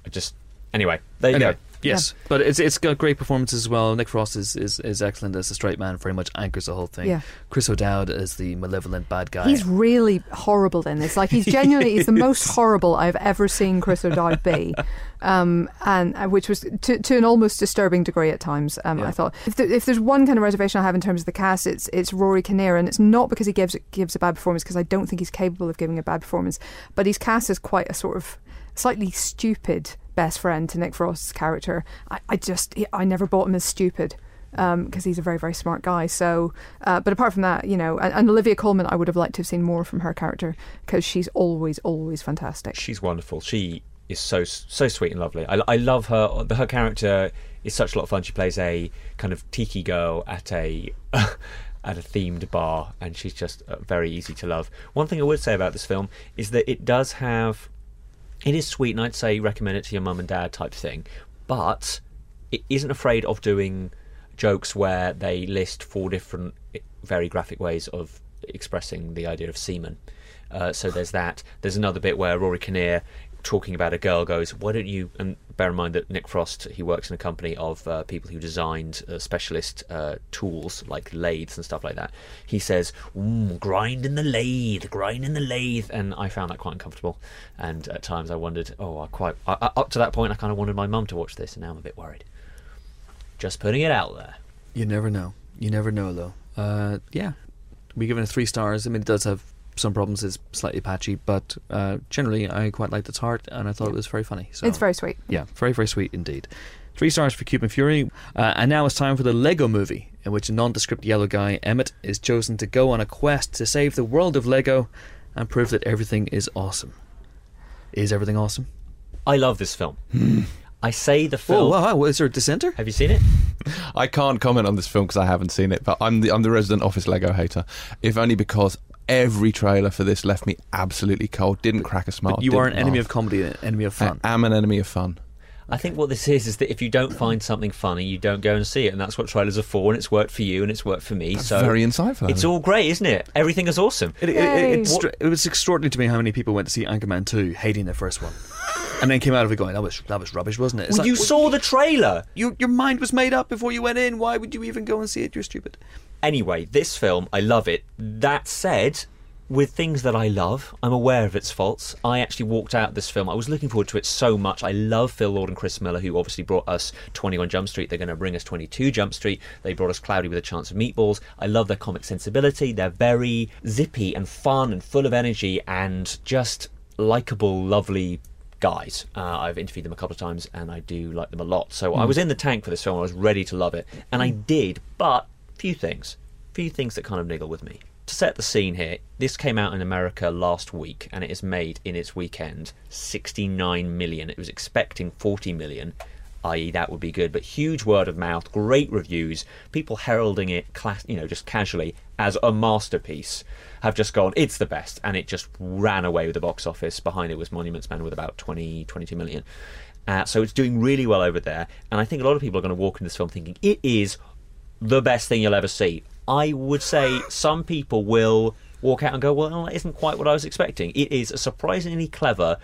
I just anyway, there you Anyway, go. Yes, but it's it's got great performances as well. Nick Frost is, is, is excellent as a straight man. Very much anchors the whole thing. Yeah. Chris O'Dowd as the malevolent bad guy. He's really horrible in this. Like he's genuinely he's the most horrible I've ever seen Chris O'Dowd be, um, and uh, which was to, to an almost disturbing degree at times. Um, Yeah. I thought if, there, if there's one kind of reservation I have in terms of the cast, it's it's Rory Kinnear, and it's not because he gives gives a bad performance because I don't think he's capable of giving a bad performance, but he's cast as quite a sort of slightly stupid best friend to Nick Frost's character. I, I just I never bought him as stupid because he's a very very smart guy. So, uh, but apart from that, you know, and, and Olivia Colman, I would have liked to have seen more from her character because she's always always fantastic. She's wonderful. She is so so sweet and lovely. I, I love her. Her character is such a lot of fun. She plays a kind of tiki girl at a at a themed bar, and she's just uh, very easy to love. One thing I would say about this film is that it does have. It is sweet, and I'd say recommend it to your mum and dad type thing, but it isn't afraid of doing jokes where they list four different very graphic ways of expressing the idea of semen. Uh, so there's that. There's another bit where Rory Kinnear, talking about a girl, goes, "Why don't you?" And bear in mind that Nick Frost he works in a company of uh, people who designed uh, specialist uh, tools like lathes and stuff like that. He says, mm, "Grind in the lathe, grind in the lathe," and I found that quite uncomfortable. And at times I wondered, oh, I quite I, I- up to that point I kind of wanted my mum to watch this, and now I'm a bit worried. Just putting it out there. You never know. You never know, though. Uh, yeah, we give it a three stars. I mean, it does have some problems. It's slightly patchy, but uh, generally, I quite liked its heart, and I thought it was very funny. So It's very sweet. yeah, very very sweet indeed. Three stars for Cuban Fury, uh, and now it's time for the Lego Movie, in which a nondescript yellow guy Emmett is chosen to go on a quest to save the world of Lego and prove that everything is awesome. Is everything awesome? I love this film. I say the Oh film. wow! wow, Is there a dissenter? Have you seen it? I can't comment on this film because I haven't seen it, but I'm the I'm the resident Office Lego hater, if only because every trailer for this left me absolutely cold. Didn't crack a smile. But you are an didn't enemy laugh. of comedy, an enemy of fun. I am an enemy of fun. I think what this is is that if you don't find something funny, you don't go and see it, and that's what trailers are for. And it's worked for you, and it's worked for me. so very insightful. It's all great, isn't it? Everything is awesome. It, it, Yay. it, it's it was extraordinary to me how many people went to see Anchorman 2 hating the first one. And then came out of it going, that was that was rubbish, wasn't it? It's Well, like, you well, saw the trailer. your, your mind was made up before you went in. Why would you even go and see it? You're stupid. Anyway, this film, I love it. That said, with things that I love, I'm aware of its faults. I actually walked out this film. I was looking forward to it so much. I love Phil Lord and Chris Miller, who obviously brought us 21 Jump Street. They're going to bring us 22 Jump Street. They brought us Cloudy with a Chance of Meatballs. I love their comic sensibility. They're very zippy and fun and full of energy and just likable, lovely guys. Uh, I've interviewed them a couple of times and I do like them a lot. So I was in the tank for this film. I was ready to love it. And I did, but few things. Few things that kind of niggle with me. To set the scene here, this came out in America last week and it is made in its weekend 69 million. It was expecting 40 million i.e., that would be good. But huge word of mouth, great reviews, people heralding it, class, you know, just casually as a masterpiece, have just gone, it's the best, and it just ran away with the box office. Behind it was Monuments Men with about 20, 22 million. Uh, so it's doing really well over there, and I think a lot of people are going to walk into this film thinking it is the best thing you'll ever see. I would say some people will walk out and go, well, that isn't quite what I was expecting. It is a surprisingly clever,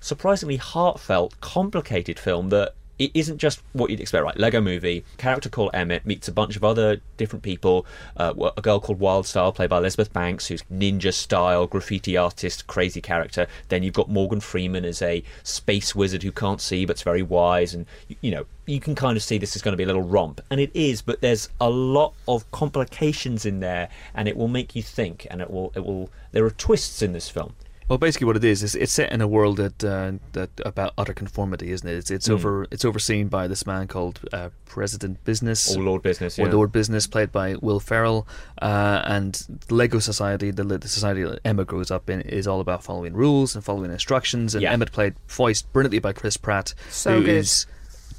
surprisingly heartfelt, complicated film that it isn't just what you'd expect, right? Lego movie, character called Emmett meets a bunch of other different people. Uh, a girl called Wildstyle, played by Elizabeth Banks, who's ninja style, graffiti artist, crazy character. Then you've got Morgan Freeman as a space wizard who can't see but's very wise. And, you- you know, you can kind of see this is going to be a little romp. And it is, but there's a lot of complications in there, and it will make you think, and it will, it will, there are twists in this film. Well, basically, what it is is it's set in a world that uh, that about utter conformity, isn't it? It's, it's over it's overseen by this man called uh, President Business All Lord Business, or yeah. Lord Business, played by Will Ferrell, uh, and Lego Society, the, the society that Emma grows up in, is all about following rules and following instructions. And Yeah. Emmett, played voiced brilliantly by Chris Pratt, So who good. is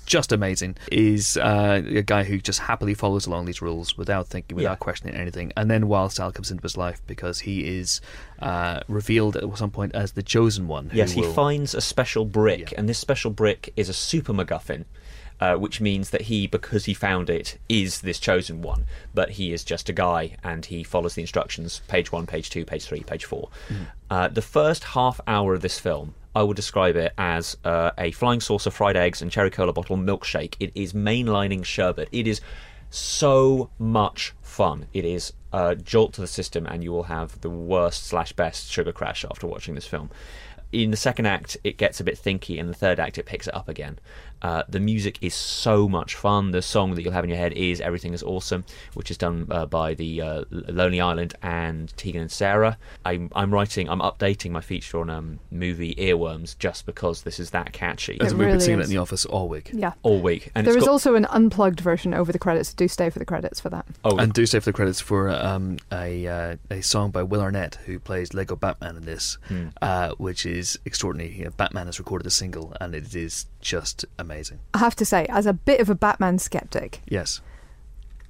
just amazing. Is uh, a guy who just happily follows along these rules without thinking, without Yeah. questioning anything. And then Wildstyle comes into his life because he is uh, revealed at some point as the chosen one. who Yes, he will- finds a special brick, Yeah. and this special brick is a super MacGuffin, uh, which means that he, because he found it, is this chosen one. But he is just a guy, and he follows the instructions page one, page two, page three, page four. Uh, the first half hour of this film. I would describe it as uh, a flying saucer, fried eggs, and cherry cola bottle milkshake. It is mainlining sherbet. It is so much fun. It is a jolt to the system, and you will have the worst slash best sugar crash after watching this film. In the second act, it gets a bit thinky. In the third act, it picks it up again. Uh, the music is so much fun. The song that you'll have in your head is "Everything Is Awesome," which is done uh, by the uh, Lonely Island and Tegan and Sara. I'm, I'm writing, I'm updating my feature on um, movie Earworms just because this is that catchy As It we've been really singing it is. in the office all week. Yeah. all week. And There it's is got, also an unplugged version over the credits. Do stay for the credits for that. oh, And do stay for the credits for um, a uh, a song by Will Arnett, who plays Lego Batman in this, Hmm. uh, which is extraordinary. You know, Batman has recorded a single, and it is just amazing. I have to say, as a bit of a Batman skeptic, Yes,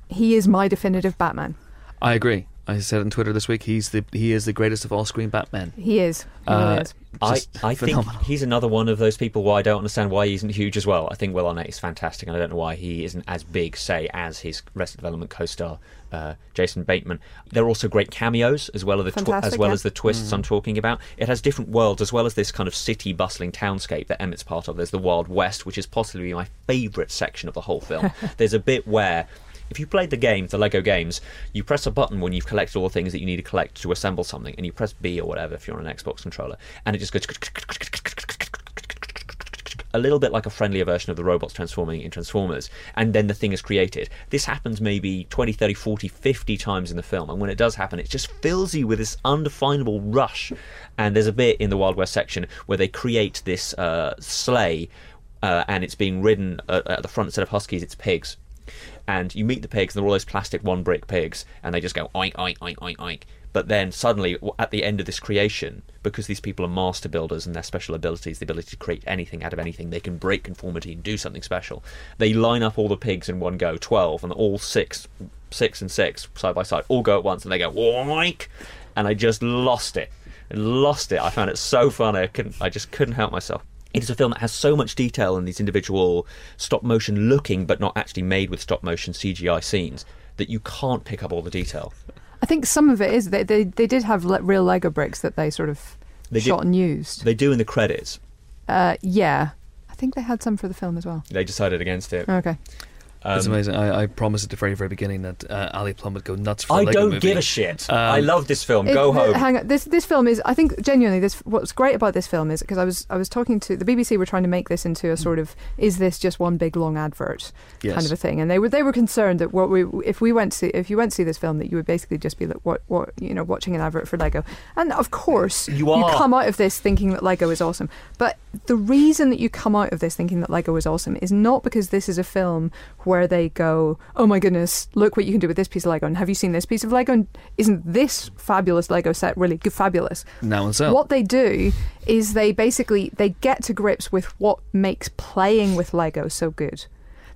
he is my definitive Batman. I agree. I said on Twitter this week, he's the he is the greatest of all screen Batman. He is. He really Uh, is. I, Just I think he's another one of those people why I don't understand why he isn't huge as well. I think Will Arnett is fantastic, and I don't know why he isn't as big, say, as his Arrested Development co-star uh, Jason Bateman. There are also great cameos as well as the twi- as well yeah. as the twists I'm talking about. It has different worlds as well as this kind of city bustling townscape that Emmett's part of. There's the Wild West, which is possibly my favourite section of the whole film. There's a bit where if you played the game, the Lego games, you press a button when you've collected all the things that you need to collect to assemble something, and you press B or whatever if you're on an Xbox controller, and it just goes a little bit like a friendlier version of the robots transforming in Transformers, and then the thing is created. This happens maybe 20, 30, 40, 50 times in the film, and when it does happen, it just fills you with this undefinable rush. And there's a bit in the Wild West section where they create this uh, sleigh, uh, and it's being ridden uh, at the front instead of huskies, it's pigs and you meet the pigs, and they're all those plastic one brick pigs, and they just go oink, oink, oink, oink, oink. But then suddenly, at the end of this creation, because these people are master builders and their special abilities, the ability to create anything out of anything, they can break conformity and do something special. They line up all the pigs in one go, 12, and all six, six and six, side by side, all go at once, and they go oink, and I just lost it. Lost it. I found it so funny. I couldn't. I just couldn't help myself. It is a film that has so much detail in these individual stop motion looking, but not actually made with stop motion CGI scenes that you can't pick up all the detail. I think some of it is they they, they did have le- real Lego bricks that they sort of They shot did- and used. They do in the credits. Uh, yeah, I think they had some for the film as well. They decided against it. Okay. Um, it's amazing. I, I promised at the very, very beginning that uh, Ali Plumb would go nuts for a I Lego don't movie. give a shit. Um, I love this film. It- Go home. Hang on. This this film is. I think genuinely. This what's great about this film is because I was I was talking to the BBC. We were trying to make this into a sort of is this just one big long advert Yes. kind of a thing, and they were they were concerned that what we if we went to see, if you went to see this film that you would basically just be like what what you know watching an advert for Lego, and of course You are. you come out of this thinking that Lego is awesome, but the reason that you come out of this thinking that Lego is awesome is not because this is a film where they go, oh my goodness, look what you can do with this piece of Lego, and have you seen this piece of Lego? And isn't this fabulous Lego set really good, fabulous? Now and so. What they do is they basically they get to grips with what makes playing with Lego so good.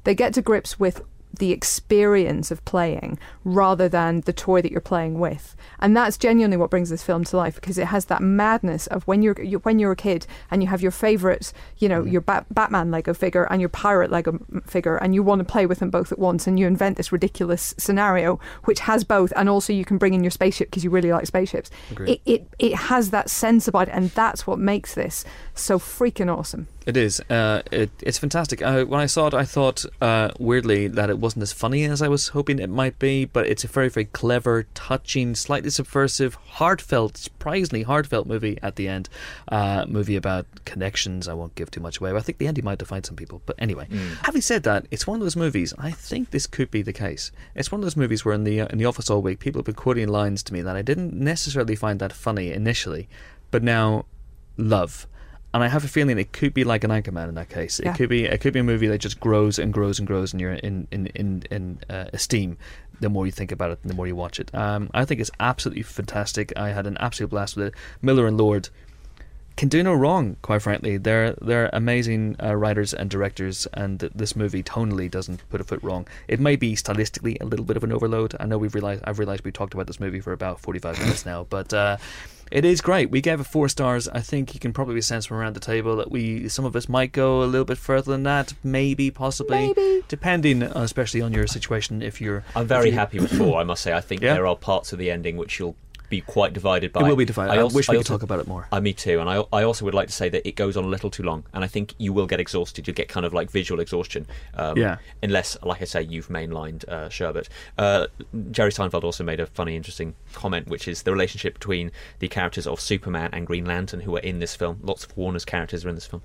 They get to grips with the experience of playing rather than the toy that you're playing with. And that's genuinely what brings this film to life because it has that madness of when you're you, when you're a kid and you have your favorite, you know, mm-hmm. your Bat- Batman Lego figure and your pirate Lego mm, figure and you want to play with them both at once and you invent this ridiculous scenario which has both and also you can bring in your spaceship because you really like spaceships. Agreed. It, it it has that sense about it and that's what makes this so freaking awesome. It is. Uh, it, it's fantastic. Uh, when I saw it, I thought uh, weirdly that it wasn't as funny as I was hoping it might be, but it's a very, very clever, touching, slightly subversive, heartfelt, surprisingly heartfelt movie at the end. Uh, movie about connections. I won't give too much away. But I think the ending might define some people. But anyway, having said that, it's one of those movies. I think this could be the case. It's one of those movies where in the uh, in the office all week, people have been quoting lines to me that I didn't necessarily find that funny initially, but now love. And I have a feeling it could be like an Anchorman in that case. Yeah. It could be it could be a movie that just grows and grows and grows in your in in in, in uh, esteem. The more you think about it, the more you watch it. Um, I think it's absolutely fantastic. I had an absolute blast with it. Miller and Lord can do no wrong, quite frankly. They're they're amazing uh, writers and directors, and this movie tonally doesn't put a foot wrong. It may be stylistically a little bit of an overload. I know we've realized I've realized we talked about this movie for about forty five minutes now, but. Uh, it is great. We gave it four stars. I think you can probably sense from around the table that we some of us might go a little bit further than that, maybe, possibly, Maybe. depending, uh, especially on your situation. If you're, I'm very you- happy with four. I must say. I think Yeah. there are parts of the ending which you'll be quite divided by. It will be divided. I, also- wish we could also- talk about it more. Uh, me too, and I, I also would like to say that it goes on a little too long, and I think you will get exhausted. You'll get kind of like visual exhaustion, um, Yeah. Unless, like I say, you've mainlined uh, Sherbet. Uh, Jerry Seinfeld also made a funny, interesting comment, which is the relationship between the characters of Superman and Green Lantern, who are in this film. Lots of Warner's characters are in this film,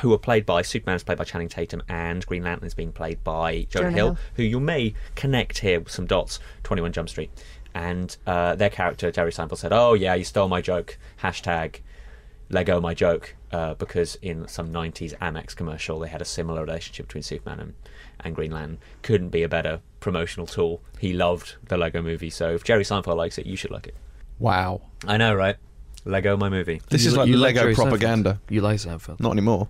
who are played by Superman is played by Channing Tatum, and Green Lantern is being played by Jonah, Jonah Hill, Hill. who you may connect here with some dots. Twenty One Jump Street. And uh, their character, Jerry Seinfeld, said, "Oh yeah, you stole my joke." Hashtag Lego my joke uh, because in some 90s Amex commercial they had a similar relationship between Superman and, and Green Lantern. Couldn't be a better promotional tool. He loved the Lego movie, so if Jerry Seinfeld likes it, you should like it. Wow. I know, right? Lego my movie. This You is like you Lego Jerry Seinfeld. propaganda. You like Seinfeld? Not anymore.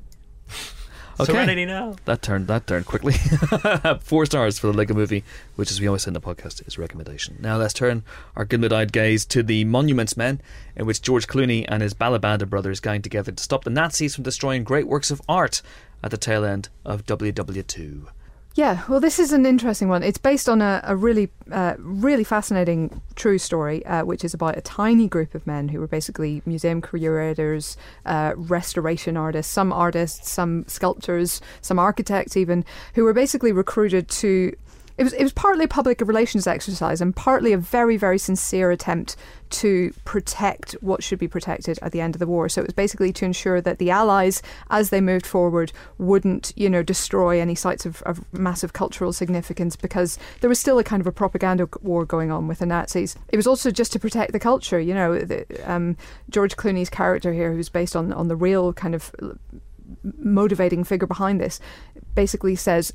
Okay. Serenity now. That turned that turned quickly. Four stars for the Lego Movie, which, as we always say in the podcast, is a recommendation. Now let's turn our good-eyed gaze to the Monuments Men, in which George Clooney and his Balabanda brothers gang together to stop the Nazis from destroying great works of art at the tail end of WW2. Yeah, well, this is an interesting one. It's based on a, a really, uh, really fascinating true story, uh, which is about a tiny group of men who were basically museum curators, uh, restoration artists, some artists, some sculptors, some architects, even, who were basically recruited to. It was, it was partly a public relations exercise and partly a very, very sincere attempt to protect what should be protected at the end of the war. So it was basically to ensure that the Allies, as they moved forward, wouldn't, you know, destroy any sites of, of massive cultural significance because there was still a kind of a propaganda war going on with the Nazis. It was also just to protect the culture. You know, the, um, George Clooney's character here, who's based on on the real kind of motivating figure behind this, basically says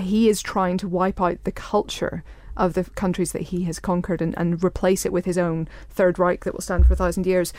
he is trying to wipe out the culture of the countries that he has conquered and, and replace it with his own Third Reich that will stand for a thousand years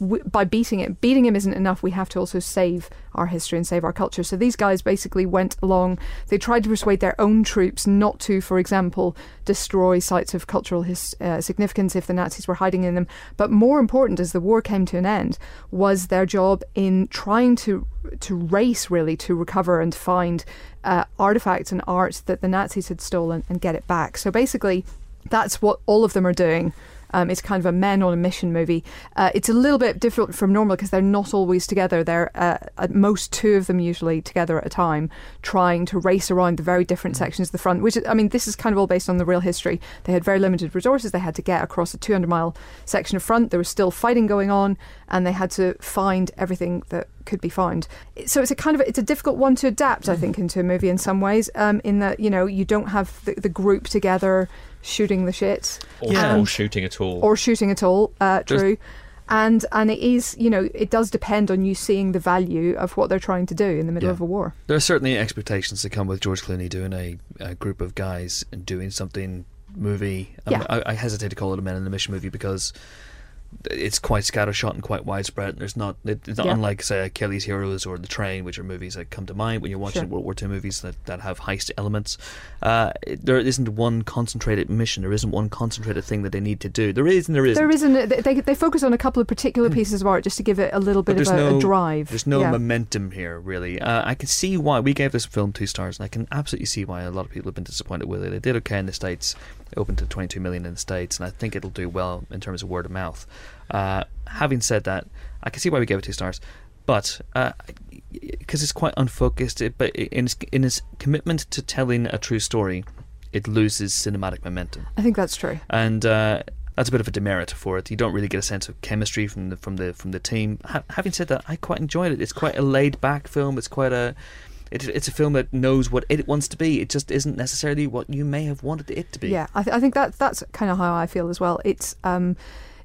w- w- by beating it, beating him isn't enough. We have to also save our history and save our culture. So these guys basically went along. They tried to persuade their own troops not to, for example, destroy sites of cultural his, uh, significance if the Nazis were hiding in them. But more important, as the war came to an end, was their job in trying to to race really to recover and find uh, artifacts and art that the Nazis had stolen and get it back. So basically, that's what all of them are doing. Um, it's kind of a men on a mission movie. Uh, it's a little bit different from normal because they're not always together. They're uh, at most two of them usually together at a time, trying to race around the very different sections of the front. Which I mean, this is kind of all based on the real history. They had very limited resources. They had to get across a 200 mile section of front. There was still fighting going on, and they had to find everything that could be found. So it's a kind of it's a difficult one to adapt, I think, into a movie in some ways. Um, in that you know you don't have the, the group together shooting the shit Or, and- or shooting at all. or shooting at all. Uh, There's- true. And and it is you know it does depend on you seeing the value of what they're trying to do in the middle Yeah. of a war. There are certainly expectations that come with George Clooney doing a, a group of guys and doing something movie. I, mean, Yeah. I, I hesitate to call it a Men in the Mission movie because it's quite scattershot and quite widespread. There's not it's not Yeah. unlike say Kelly's Heroes or The Train, which are movies that come to mind when you're watching Sure. World War II movies that, that have heist elements. Uh, there isn't one concentrated mission. There isn't one concentrated thing that they need to do. There is and there isn't. There isn't. They, they focus on a couple of particular pieces of art just to give it a little bit of a, no a drive. There's no yeah. momentum here, really. Uh, I can see why we gave this film two stars, and I can absolutely see why a lot of people have been disappointed with it. It did okay in the states, opened to 22 million in the states, and I think it'll do well in terms of word of mouth. Uh, having said that, I can see why we gave it two stars, but because it's quite unfocused, it, but in its, in its commitment to telling a true story, it loses cinematic momentum I think that's true. and uh, that's a bit of a demerit for it. You don't really get a sense of chemistry from the from the from the team. Ha- having said that, I quite enjoyed it. It's quite a laid back film. It's quite a it, it's a film that knows what it wants to be. It just isn't necessarily what you may have wanted it to be. Yeah, I, th- I think that that's kind of how I feel as well. It's um,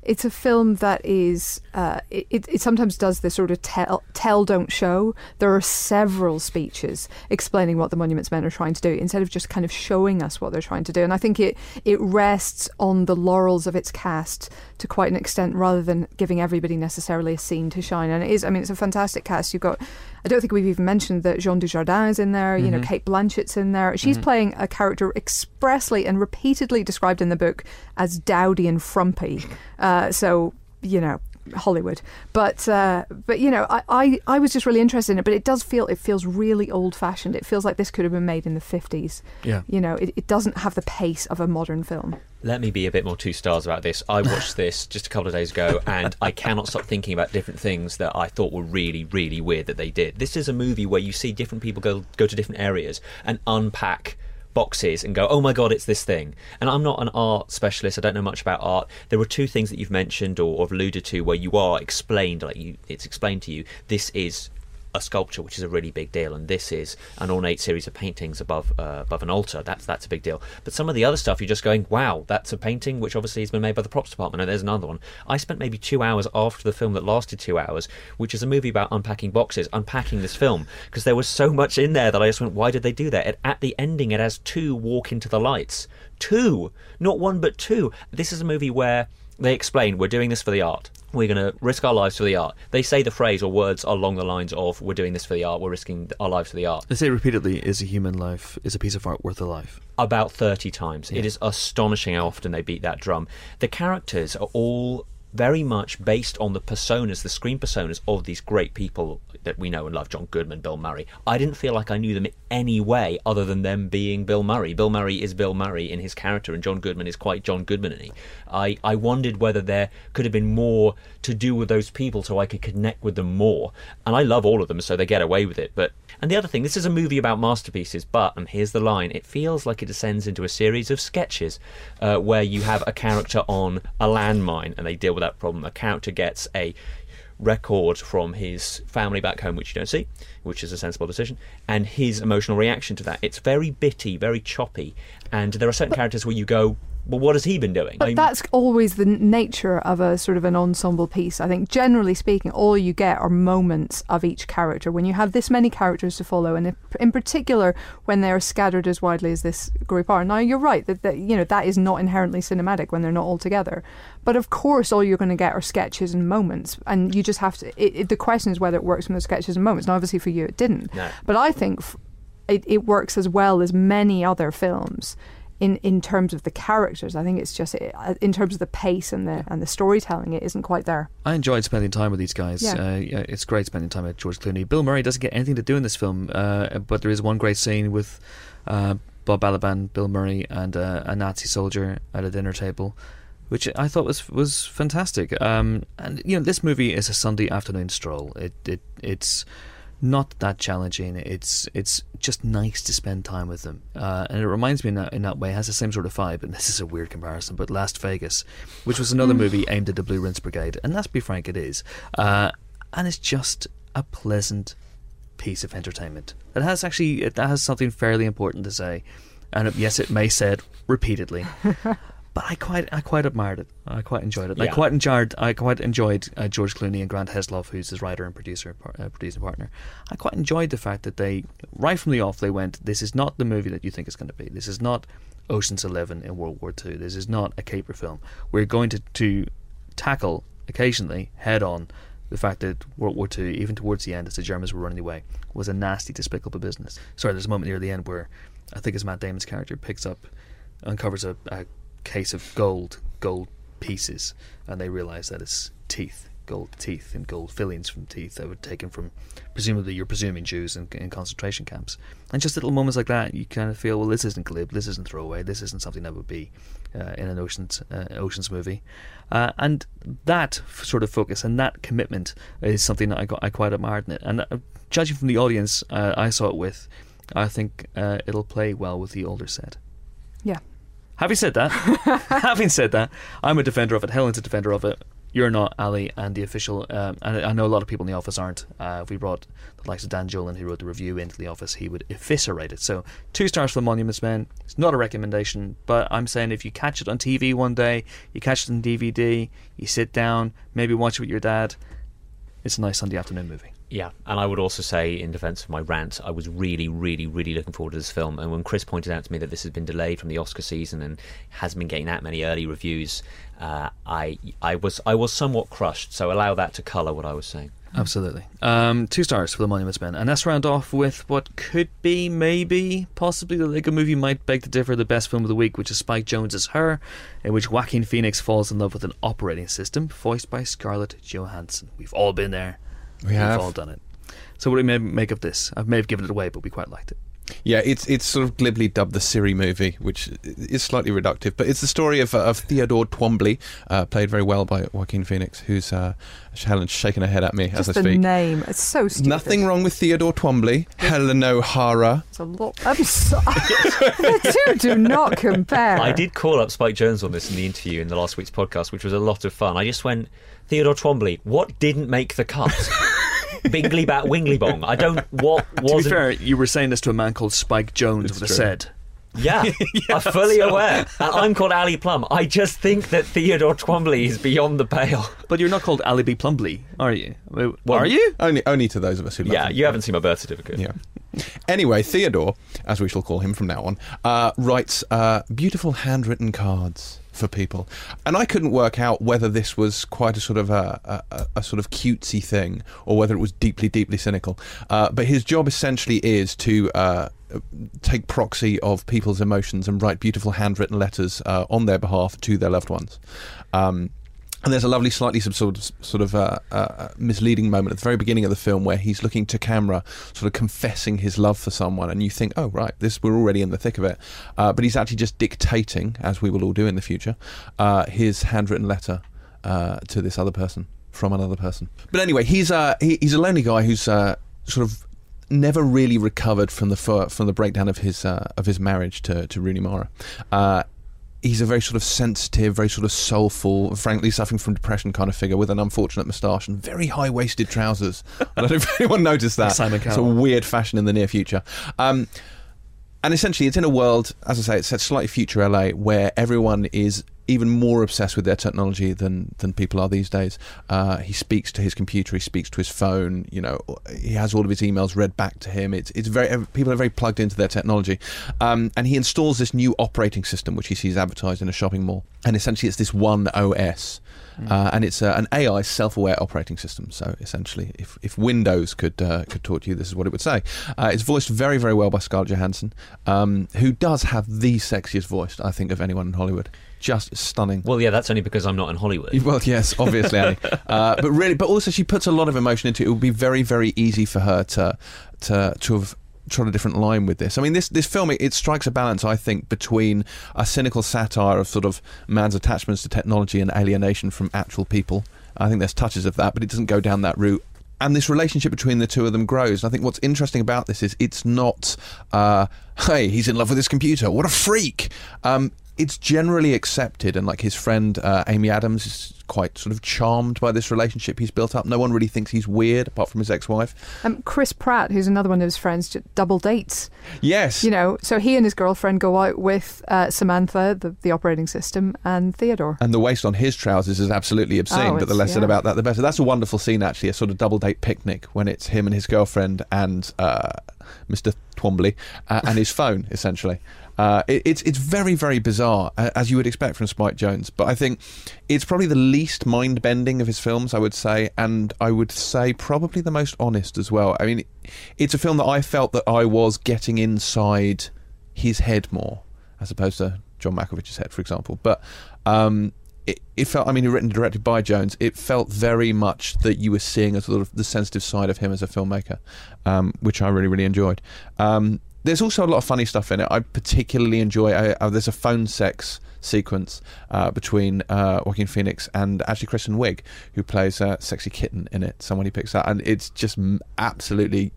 it's a film that is uh, it, it sometimes does this sort of tell tell don't show. There are several speeches explaining what the Monuments Men are trying to do instead of just kind of showing us what they're trying to do. And I think it it rests on the laurels of its cast to quite an extent rather than giving everybody necessarily a scene to shine. And it is, I mean, it's a fantastic cast. You've got I don't think we've even mentioned that Jean Dujardin is in there. You know, Cate Blanchett's in there. She's playing a character expressly and repeatedly described in the book as dowdy and frumpy. Uh, so you know. Hollywood, but uh, but you know, I, I, I was just really interested in it. But it does feel it feels really old fashioned. It feels like this could have been made in the fifties. Yeah. You know, it, it doesn't have the pace of a modern film. Let me be a bit more two stars about this. I watched this just a couple of days ago, and I cannot stop thinking about different things that I thought were really, really weird that they did. This is a movie where you see different people go go to different areas and unpack boxes and go, oh my god, it's this thing. And I'm not an art specialist. I don't know much about art. There were two things that you've mentioned or, or alluded to where you are explained, like you, it's explained to you. This is a sculpture, which is a really big deal, and this is an ornate series of paintings above uh, above an altar. That's that's a big deal. But some of the other stuff, you're just going, wow, that's a painting, which obviously has been made by the props department. And there's another one. I spent maybe two hours after the film that lasted two hours, which is a movie about unpacking boxes, unpacking this film because there was so much in there that I just went, why did they do that? It, at the ending, it has two walk into the lights, two, not one but two. This is a movie where they explain we're doing this for the art. We're going to risk our lives for the art. They say the phrase or words along the lines of "We're doing this for the art. We're risking our lives for the art." They say repeatedly, "Is a human life is a piece of art worth a life?" About thirty times. It is astonishing how often they beat that drum. The characters are all very much based on the personas, the screen personas of these great people that we know and love, John Goodman, Bill Murray. I didn't feel like I knew them in any way other than them being Bill Murray. Bill Murray is Bill Murray in his character, and John Goodman is quite John Goodman. In I, I wondered whether there could have been more to do with those people so I could connect with them more. And I love all of them, so they get away with it. But and the other thing, this is a movie about masterpieces, but and here's the line: it feels like it descends into a series of sketches uh, where you have a character on a landmine and they deal with that problem. A character gets a record from his family back home, which you don't see, which is a sensible decision, and his emotional reaction to that. It's very bitty, very choppy, and there are certain characters where you go, well, what has he been doing? But I- that's always the nature of a sort of an ensemble piece. I think, generally speaking, all you get are moments of each character. When you have this many characters to follow, and if, in particular when they are scattered as widely as this group are. Now, you're right that, that you know that is not inherently cinematic when they're not all together. But of course, all you're going to get are sketches and moments, and you just have to. It, it, the question is whether it works from the sketches and moments. Now, obviously, for you, it didn't. No. But I think f- it, it works as well as many other films in, in terms of the characters. I think it's just uh, in terms of the pace and the and the storytelling, it isn't quite there. I enjoyed spending time with these guys. Yeah. Uh, it's great spending time with George Clooney. Bill Murray doesn't get anything to do in this film, uh, but there is one great scene with uh, Bob Balaban, Bill Murray, and uh, a Nazi soldier at a dinner table, which I thought was was fantastic. Um, and you know, this movie is a Sunday afternoon stroll. It it it's not that challenging. It's it's just nice to spend time with them, uh, and it reminds me in that, in that way. It has the same sort of vibe, and this is a weird comparison, but Last Vegas, which was another movie aimed at the Blue Rinse Brigade, and let's be frank, it is, uh, and it's just a pleasant piece of entertainment. It has actually it has something fairly important to say, and it, yes, it may say it repeatedly. But I quite, I quite admired it. I quite enjoyed it. I quite enjoyed, I quite enjoyed uh, George Clooney and Grant Heslov, who's his writer and producer, par- uh, producing partner. I quite enjoyed the fact that they, right from the off, they went, "This is not the movie that you think it's going to be. This is not Ocean's Eleven in World War Two. This is not a caper film. We're going to to tackle occasionally head on the fact that World War Two, even towards the end, as the Germans were running away, was a nasty, despicable business. Sorry, there's a moment near the end where I think it's Matt Damon's character picks up, uncovers a, a case of gold, gold pieces, and they realise that it's teeth, gold teeth, and gold fillings from teeth that were taken from, presumably you're presuming Jews in, in concentration camps. And just little moments like that, you kind of feel, well, this isn't glib, this isn't throwaway, this isn't something that would be uh, in an oceans uh, oceans movie. Uh, and that sort of focus and that commitment is something that I got I quite admired in it. And uh, judging from the audience uh, I saw it with, I think uh, it'll play well with the older set. Yeah. Having said that, having said that, I'm a defender of it. Helen's a defender of it. You're not, Ali, and the official. Um, and I know a lot of people in the office aren't. Uh, if we brought the likes of Dan Jolin, who wrote the review, into the office, he would eviscerate it. So, two stars for the Monuments Men. It's not a recommendation, but I'm saying if you catch it on TV one day, you catch it on DVD, you sit down, maybe watch it with your dad. It's a nice Sunday afternoon movie. Yeah, and I would also say, in defence of my rant, I was really, really, really looking forward to this film. And when Chris pointed out to me that this has been delayed from the Oscar season and hasn't been getting that many early reviews, uh, I, I was, I was somewhat crushed. So allow that to colour what I was saying. Absolutely. Um, two stars for the Monuments Men. And let's round off with what could be, maybe, possibly the Lego movie might beg to differ the best film of the week, which is Spike Jonze's Her, in which Joaquin Phoenix falls in love with an operating system voiced by Scarlett Johansson. We've all been there. We have. We've all done it. So what do we ma- make of this? I may have given it away, but we quite liked it. Yeah, it's it's sort of glibly dubbed the Siri movie, which is slightly reductive, but it's the story of, uh, of Theodore Twombly, uh, played very well by Joaquin Phoenix, who's uh, Helen's shaking her head at me as Just I the speak. name. It's so stupid. Nothing wrong with Theodore Twombly. Helen O'Hara. It's a lot. I'm so, the two do not compare. I did call up Spike Jonze on this in the interview in the last week's podcast, which was a lot of fun. I just went, Theodore Twombly, what didn't make the cut? Bingly bat wingly bong. I don't. What To be wasn't? fair, you were saying this to a man called Spike Jonze It's with a true. said. Yeah, I'm fully aware. And I'm called Ali Plumb. I just think that Theodore Twombly is beyond the pale. But you're not called Ali B. Plumbly, are you? Well, Well, are you? Only only to those of us who love Yeah, you haven't seen my birth certificate. Yeah. Anyway, Theodore, as we shall call him from now on, uh, writes uh, beautiful handwritten cards for people, and I couldn't work out whether this was quite a sort of a, a, a- sort of cutesy thing or whether it was deeply, deeply cynical. Uh, but his job essentially is to. Uh, Take proxy of people's emotions and write beautiful handwritten letters uh, on their behalf to their loved ones. Um, and there's a lovely, slightly sort of, sort of uh, uh, misleading moment at the very beginning of the film where he's looking to camera, sort of confessing his love for someone, and you think, oh right, this we're already in the thick of it. Uh, but he's actually just dictating, as we will all do in the future, uh, his handwritten letter uh, to this other person from another person. But anyway, he's uh, he, he's a lonely guy who's sort of never really recovered from the from the breakdown of his uh, of his marriage to to Rooney Mara. Uh, he's a very sort of sensitive, very sort of soulful, frankly suffering from depression kind of figure with an unfortunate moustache and very high waisted trousers. I don't know if anyone noticed that. Simon It's a weird fashion in the near future. Um, and essentially, it's in a world, as I say, it's set slightly future LA, where everyone is even more obsessed with their technology than than people are these days. Uh, he speaks to his computer, he speaks to his phone. You know, he has all of his emails read back to him. It's it's very people are very plugged into their technology, um, and he installs this new operating system which he sees advertised in a shopping mall, and essentially it's this one OS. Uh, and it's uh, an AI self-aware operating system. So essentially, if, if Windows could uh, could talk to you, this is what it would say. Uh, it's voiced very very well by Scarlett Johansson, um, who does have the sexiest voice I think of anyone in Hollywood. Just stunning. Well, yeah, that's only because I'm not in Hollywood. Well, yes, obviously, Annie. Uh, but really, but also she puts a lot of emotion into it. It would be very, very easy for her to to to have trod a different line with this. I mean, this this film it, it strikes a balance, I think, between a cynical satire of sort of man's attachments to technology and alienation from actual people. I think there's touches of that, but it doesn't go down that route. And this relationship between the two of them grows. And I think what's interesting about this is it's not, uh, hey, he's in love with his computer. What a freak! Um, it's generally accepted, and like his friend uh, Amy Adams is quite sort of charmed by this relationship he's built up. No one really thinks he's weird, apart from his ex-wife. Um, Chris Pratt, who's another one of his friends, double dates. Yes, You know, so he and his girlfriend go out with uh, Samantha, the, the operating system, and Theodore. and the waist on his trousers is absolutely obscene. Oh, but the less said yeah. about that, the better. That's a wonderful scene, actually, a sort of double date picnic when it's him and his girlfriend and uh, Mr. Twombly uh, and his phone, essentially. Uh, it, it's it's very very bizarre, as you would expect from Spike Jonze. But I think it's probably the least mind bending of his films, I would say, and I would say probably the most honest as well. I mean, it's a film that I felt that I was getting inside his head more, as opposed to John Malkovich's head, for example. But um, it, it felt, I mean, written and directed by Jonze, it felt very much that you were seeing a sort of the sensitive side of him as a filmmaker, um, which I really, really enjoyed. Um, there's also a lot of funny stuff in it. I particularly enjoy. Uh, uh, there's a phone sex sequence uh, between uh, Joaquin Phoenix and actually Kristen Wiig, who plays a sexy kitten in it. Someone he picks out, and it's just absolutely,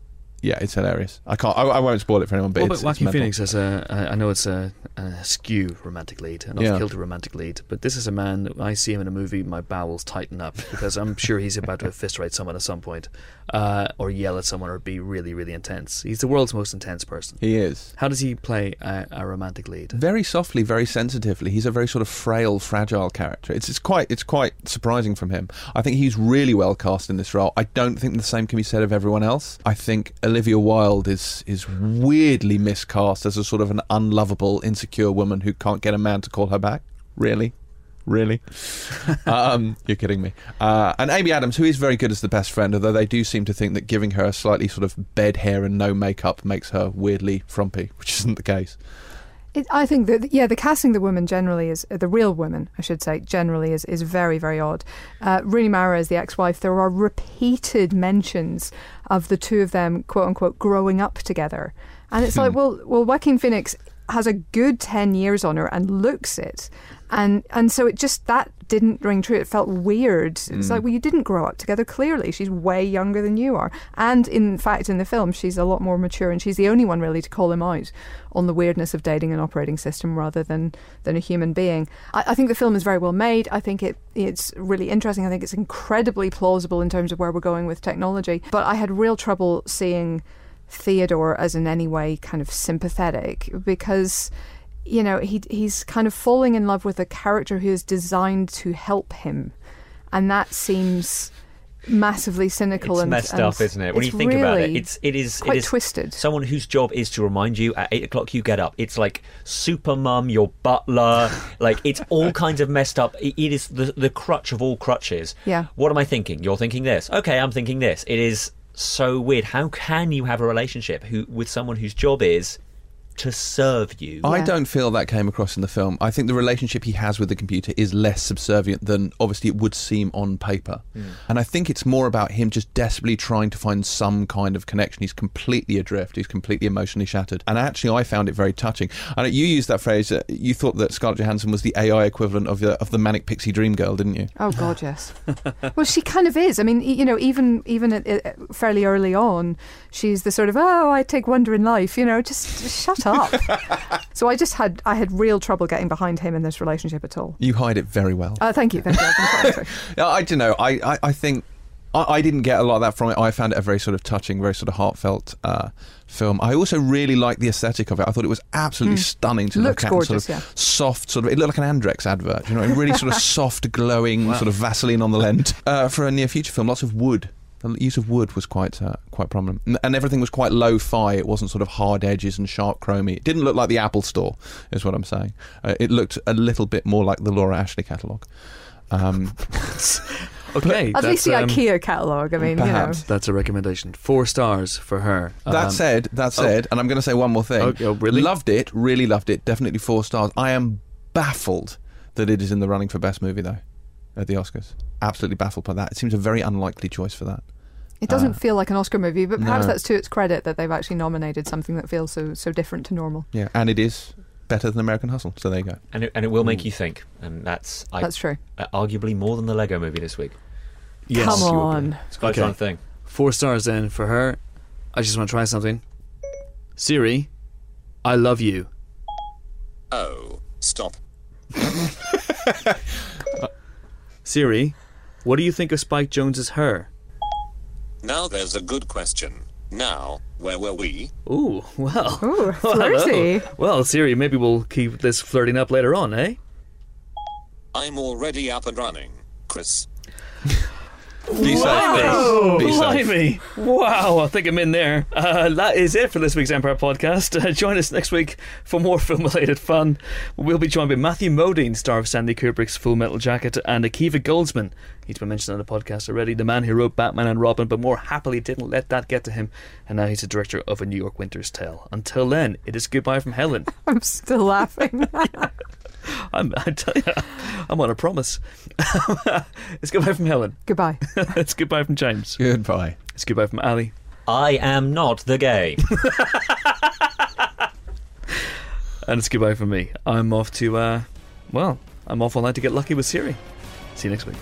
yeah, it's hilarious. I can't, I, I won't spoil it for anyone, but Well, it's, but it's Joaquin mental. Phoenix has a, I know it's a, a skew romantic lead, an Yeah. off-kilter romantic lead, but this is a man. I see him in a movie, my bowels tighten up because I'm sure he's about to fist fight someone at some point, uh, or yell at someone, or be really, really intense. He's the world's most intense person. He is. How does he play a, a romantic lead? very softly, very sensitively. He's a very sort of frail, fragile character. It's, it's quite it's quite surprising from him. I think he's really well cast in this role. I don't think the same can be said of everyone else. I think Olivia Wilde is is weirdly miscast as a sort of an unlovable, insecure woman who can't get a man to call her back. Really. Really? um, you're kidding me. Uh, and Amy Adams, who is very good as the best friend, although they do seem to think that giving her a slightly sort of bed hair and no makeup makes her weirdly frumpy, which isn't the case. It, I think that yeah, the casting of the women generally is uh, the real women, I should say, generally is is very very odd. Uh, Rooney Mara as the ex-wife. There are repeated mentions of the two of them, quote unquote, growing up together, and it's like, hmm. well, well, Joaquin Phoenix has a good ten years on her and looks it, and and so it just that didn't ring true. It felt weird. It's mm. like, well, you didn't grow up together. Clearly, she's way younger than you are, and in fact, in the film, she's a lot more mature, and she's the only one really to call him out on the weirdness of dating an operating system rather than than a human being. I, I think the film is very well made. I think it it's really interesting. I think it's incredibly plausible in terms of where we're going with technology. But I had real trouble seeing Theodore as in any way kind of sympathetic because you know he he's kind of falling in love with a character who is designed to help him, and that seems massively cynical It's and messed and up, isn't it? When you think about it, it's it is quite it is twisted. Someone whose job is to remind you at eight o'clock you get up. It's like super mum, your butler. like it's all kinds of messed up. It, it is the the crutch of all crutches. Yeah. What am I thinking? You're thinking this. Okay, I'm thinking this. It is so weird. How can you have a relationship who with someone whose job is to serve you? I Yeah. don't feel that came across in the film. I think the relationship he has with the computer is less subservient than obviously it would seem on paper. And I think it's more about him just desperately trying to find some kind of connection. He's completely adrift. He's completely emotionally shattered. And actually, I found it very touching. And you used that phrase. Uh, you thought that Scarlett Johansson was the AI equivalent of the of the manic pixie dream girl, didn't you? Oh God, yes. well, she kind of is. I mean, you know, even even at, at, fairly early on, she's the sort of oh, I take wonder in life. You know, just, just shut up. so I just had I had real trouble getting behind him in this relationship at all. You hide it very well. Uh, thank you, thank you. I've been trying to. Yeah, I don't know. I, I, I think I, I didn't get a lot of that from it. I found it a very sort of touching, very sort of heartfelt uh, film. I also really liked the aesthetic of it. I thought it was absolutely stunning to. Looks look at. gorgeous, sort of yeah. soft, sort of. It looked like an Andrex advert. You know, really sort of soft, glowing, sort of Vaseline on the lens uh, for a near future film. Lots of wood. The use of wood was quite uh, quite prominent, and, and everything was quite lo-fi. It wasn't sort of hard edges and sharp chromey. It didn't look like the Apple Store, is what I'm saying. Uh, it looked a little bit more like the Laura Ashley catalogue. Um, Okay, At least the um, IKEA catalogue. I mean, perhaps. you know. That's a recommendation. Four stars for her. That Um, said, that said, and I'm going to say one more thing. Oh, oh, really? Loved it, really loved it. Definitely four stars. I am baffled that it is in the running for best movie though at the Oscars. Absolutely baffled by that. It seems a very unlikely choice for that. It doesn't Uh, feel like an Oscar movie, but perhaps no. that's to its credit that they've actually nominated something that feels so so different to normal. Yeah, and it is better than American Hustle. So there you go. And it, and it will make you think, and that's I, That's true. uh, arguably more than the Lego Movie this week. yes, Come you will be. on. It's quite Okay. a fun thing. Four stars then for her. I just want to try something. Siri, I love you. Oh, stop. Siri, what do you think of Spike Jonze's hair? Now there's a good question. Now, where were we? Ooh, well. Ooh, Hello. flirty. Well, Siri, maybe we'll keep this flirting up later on, eh? I'm already up and running, Chris. Be safe. Be safe. Blimey. Wow, I think I'm in there. Uh, that is it for this week's Empire podcast. Uh, join us next week for more film related fun. We'll be joined by Matthew Modine, star of Stanley Kubrick's Full Metal Jacket, and Akiva Goldsman. He's been mentioned on the podcast already, the man who wrote Batman and Robin, but more happily didn't let that get to him. And now he's the director of A New York Winter's Tale. Until then, it is goodbye from Helen. I'm still laughing. I'm, I tell you, I'm on a promise. it's goodbye from Helen. Goodbye. it's goodbye from James. Goodbye. It's goodbye from Ali. I am not the gay. And it's goodbye from me. I'm off to, uh, well, I'm off all night to get lucky with Siri. See you next week.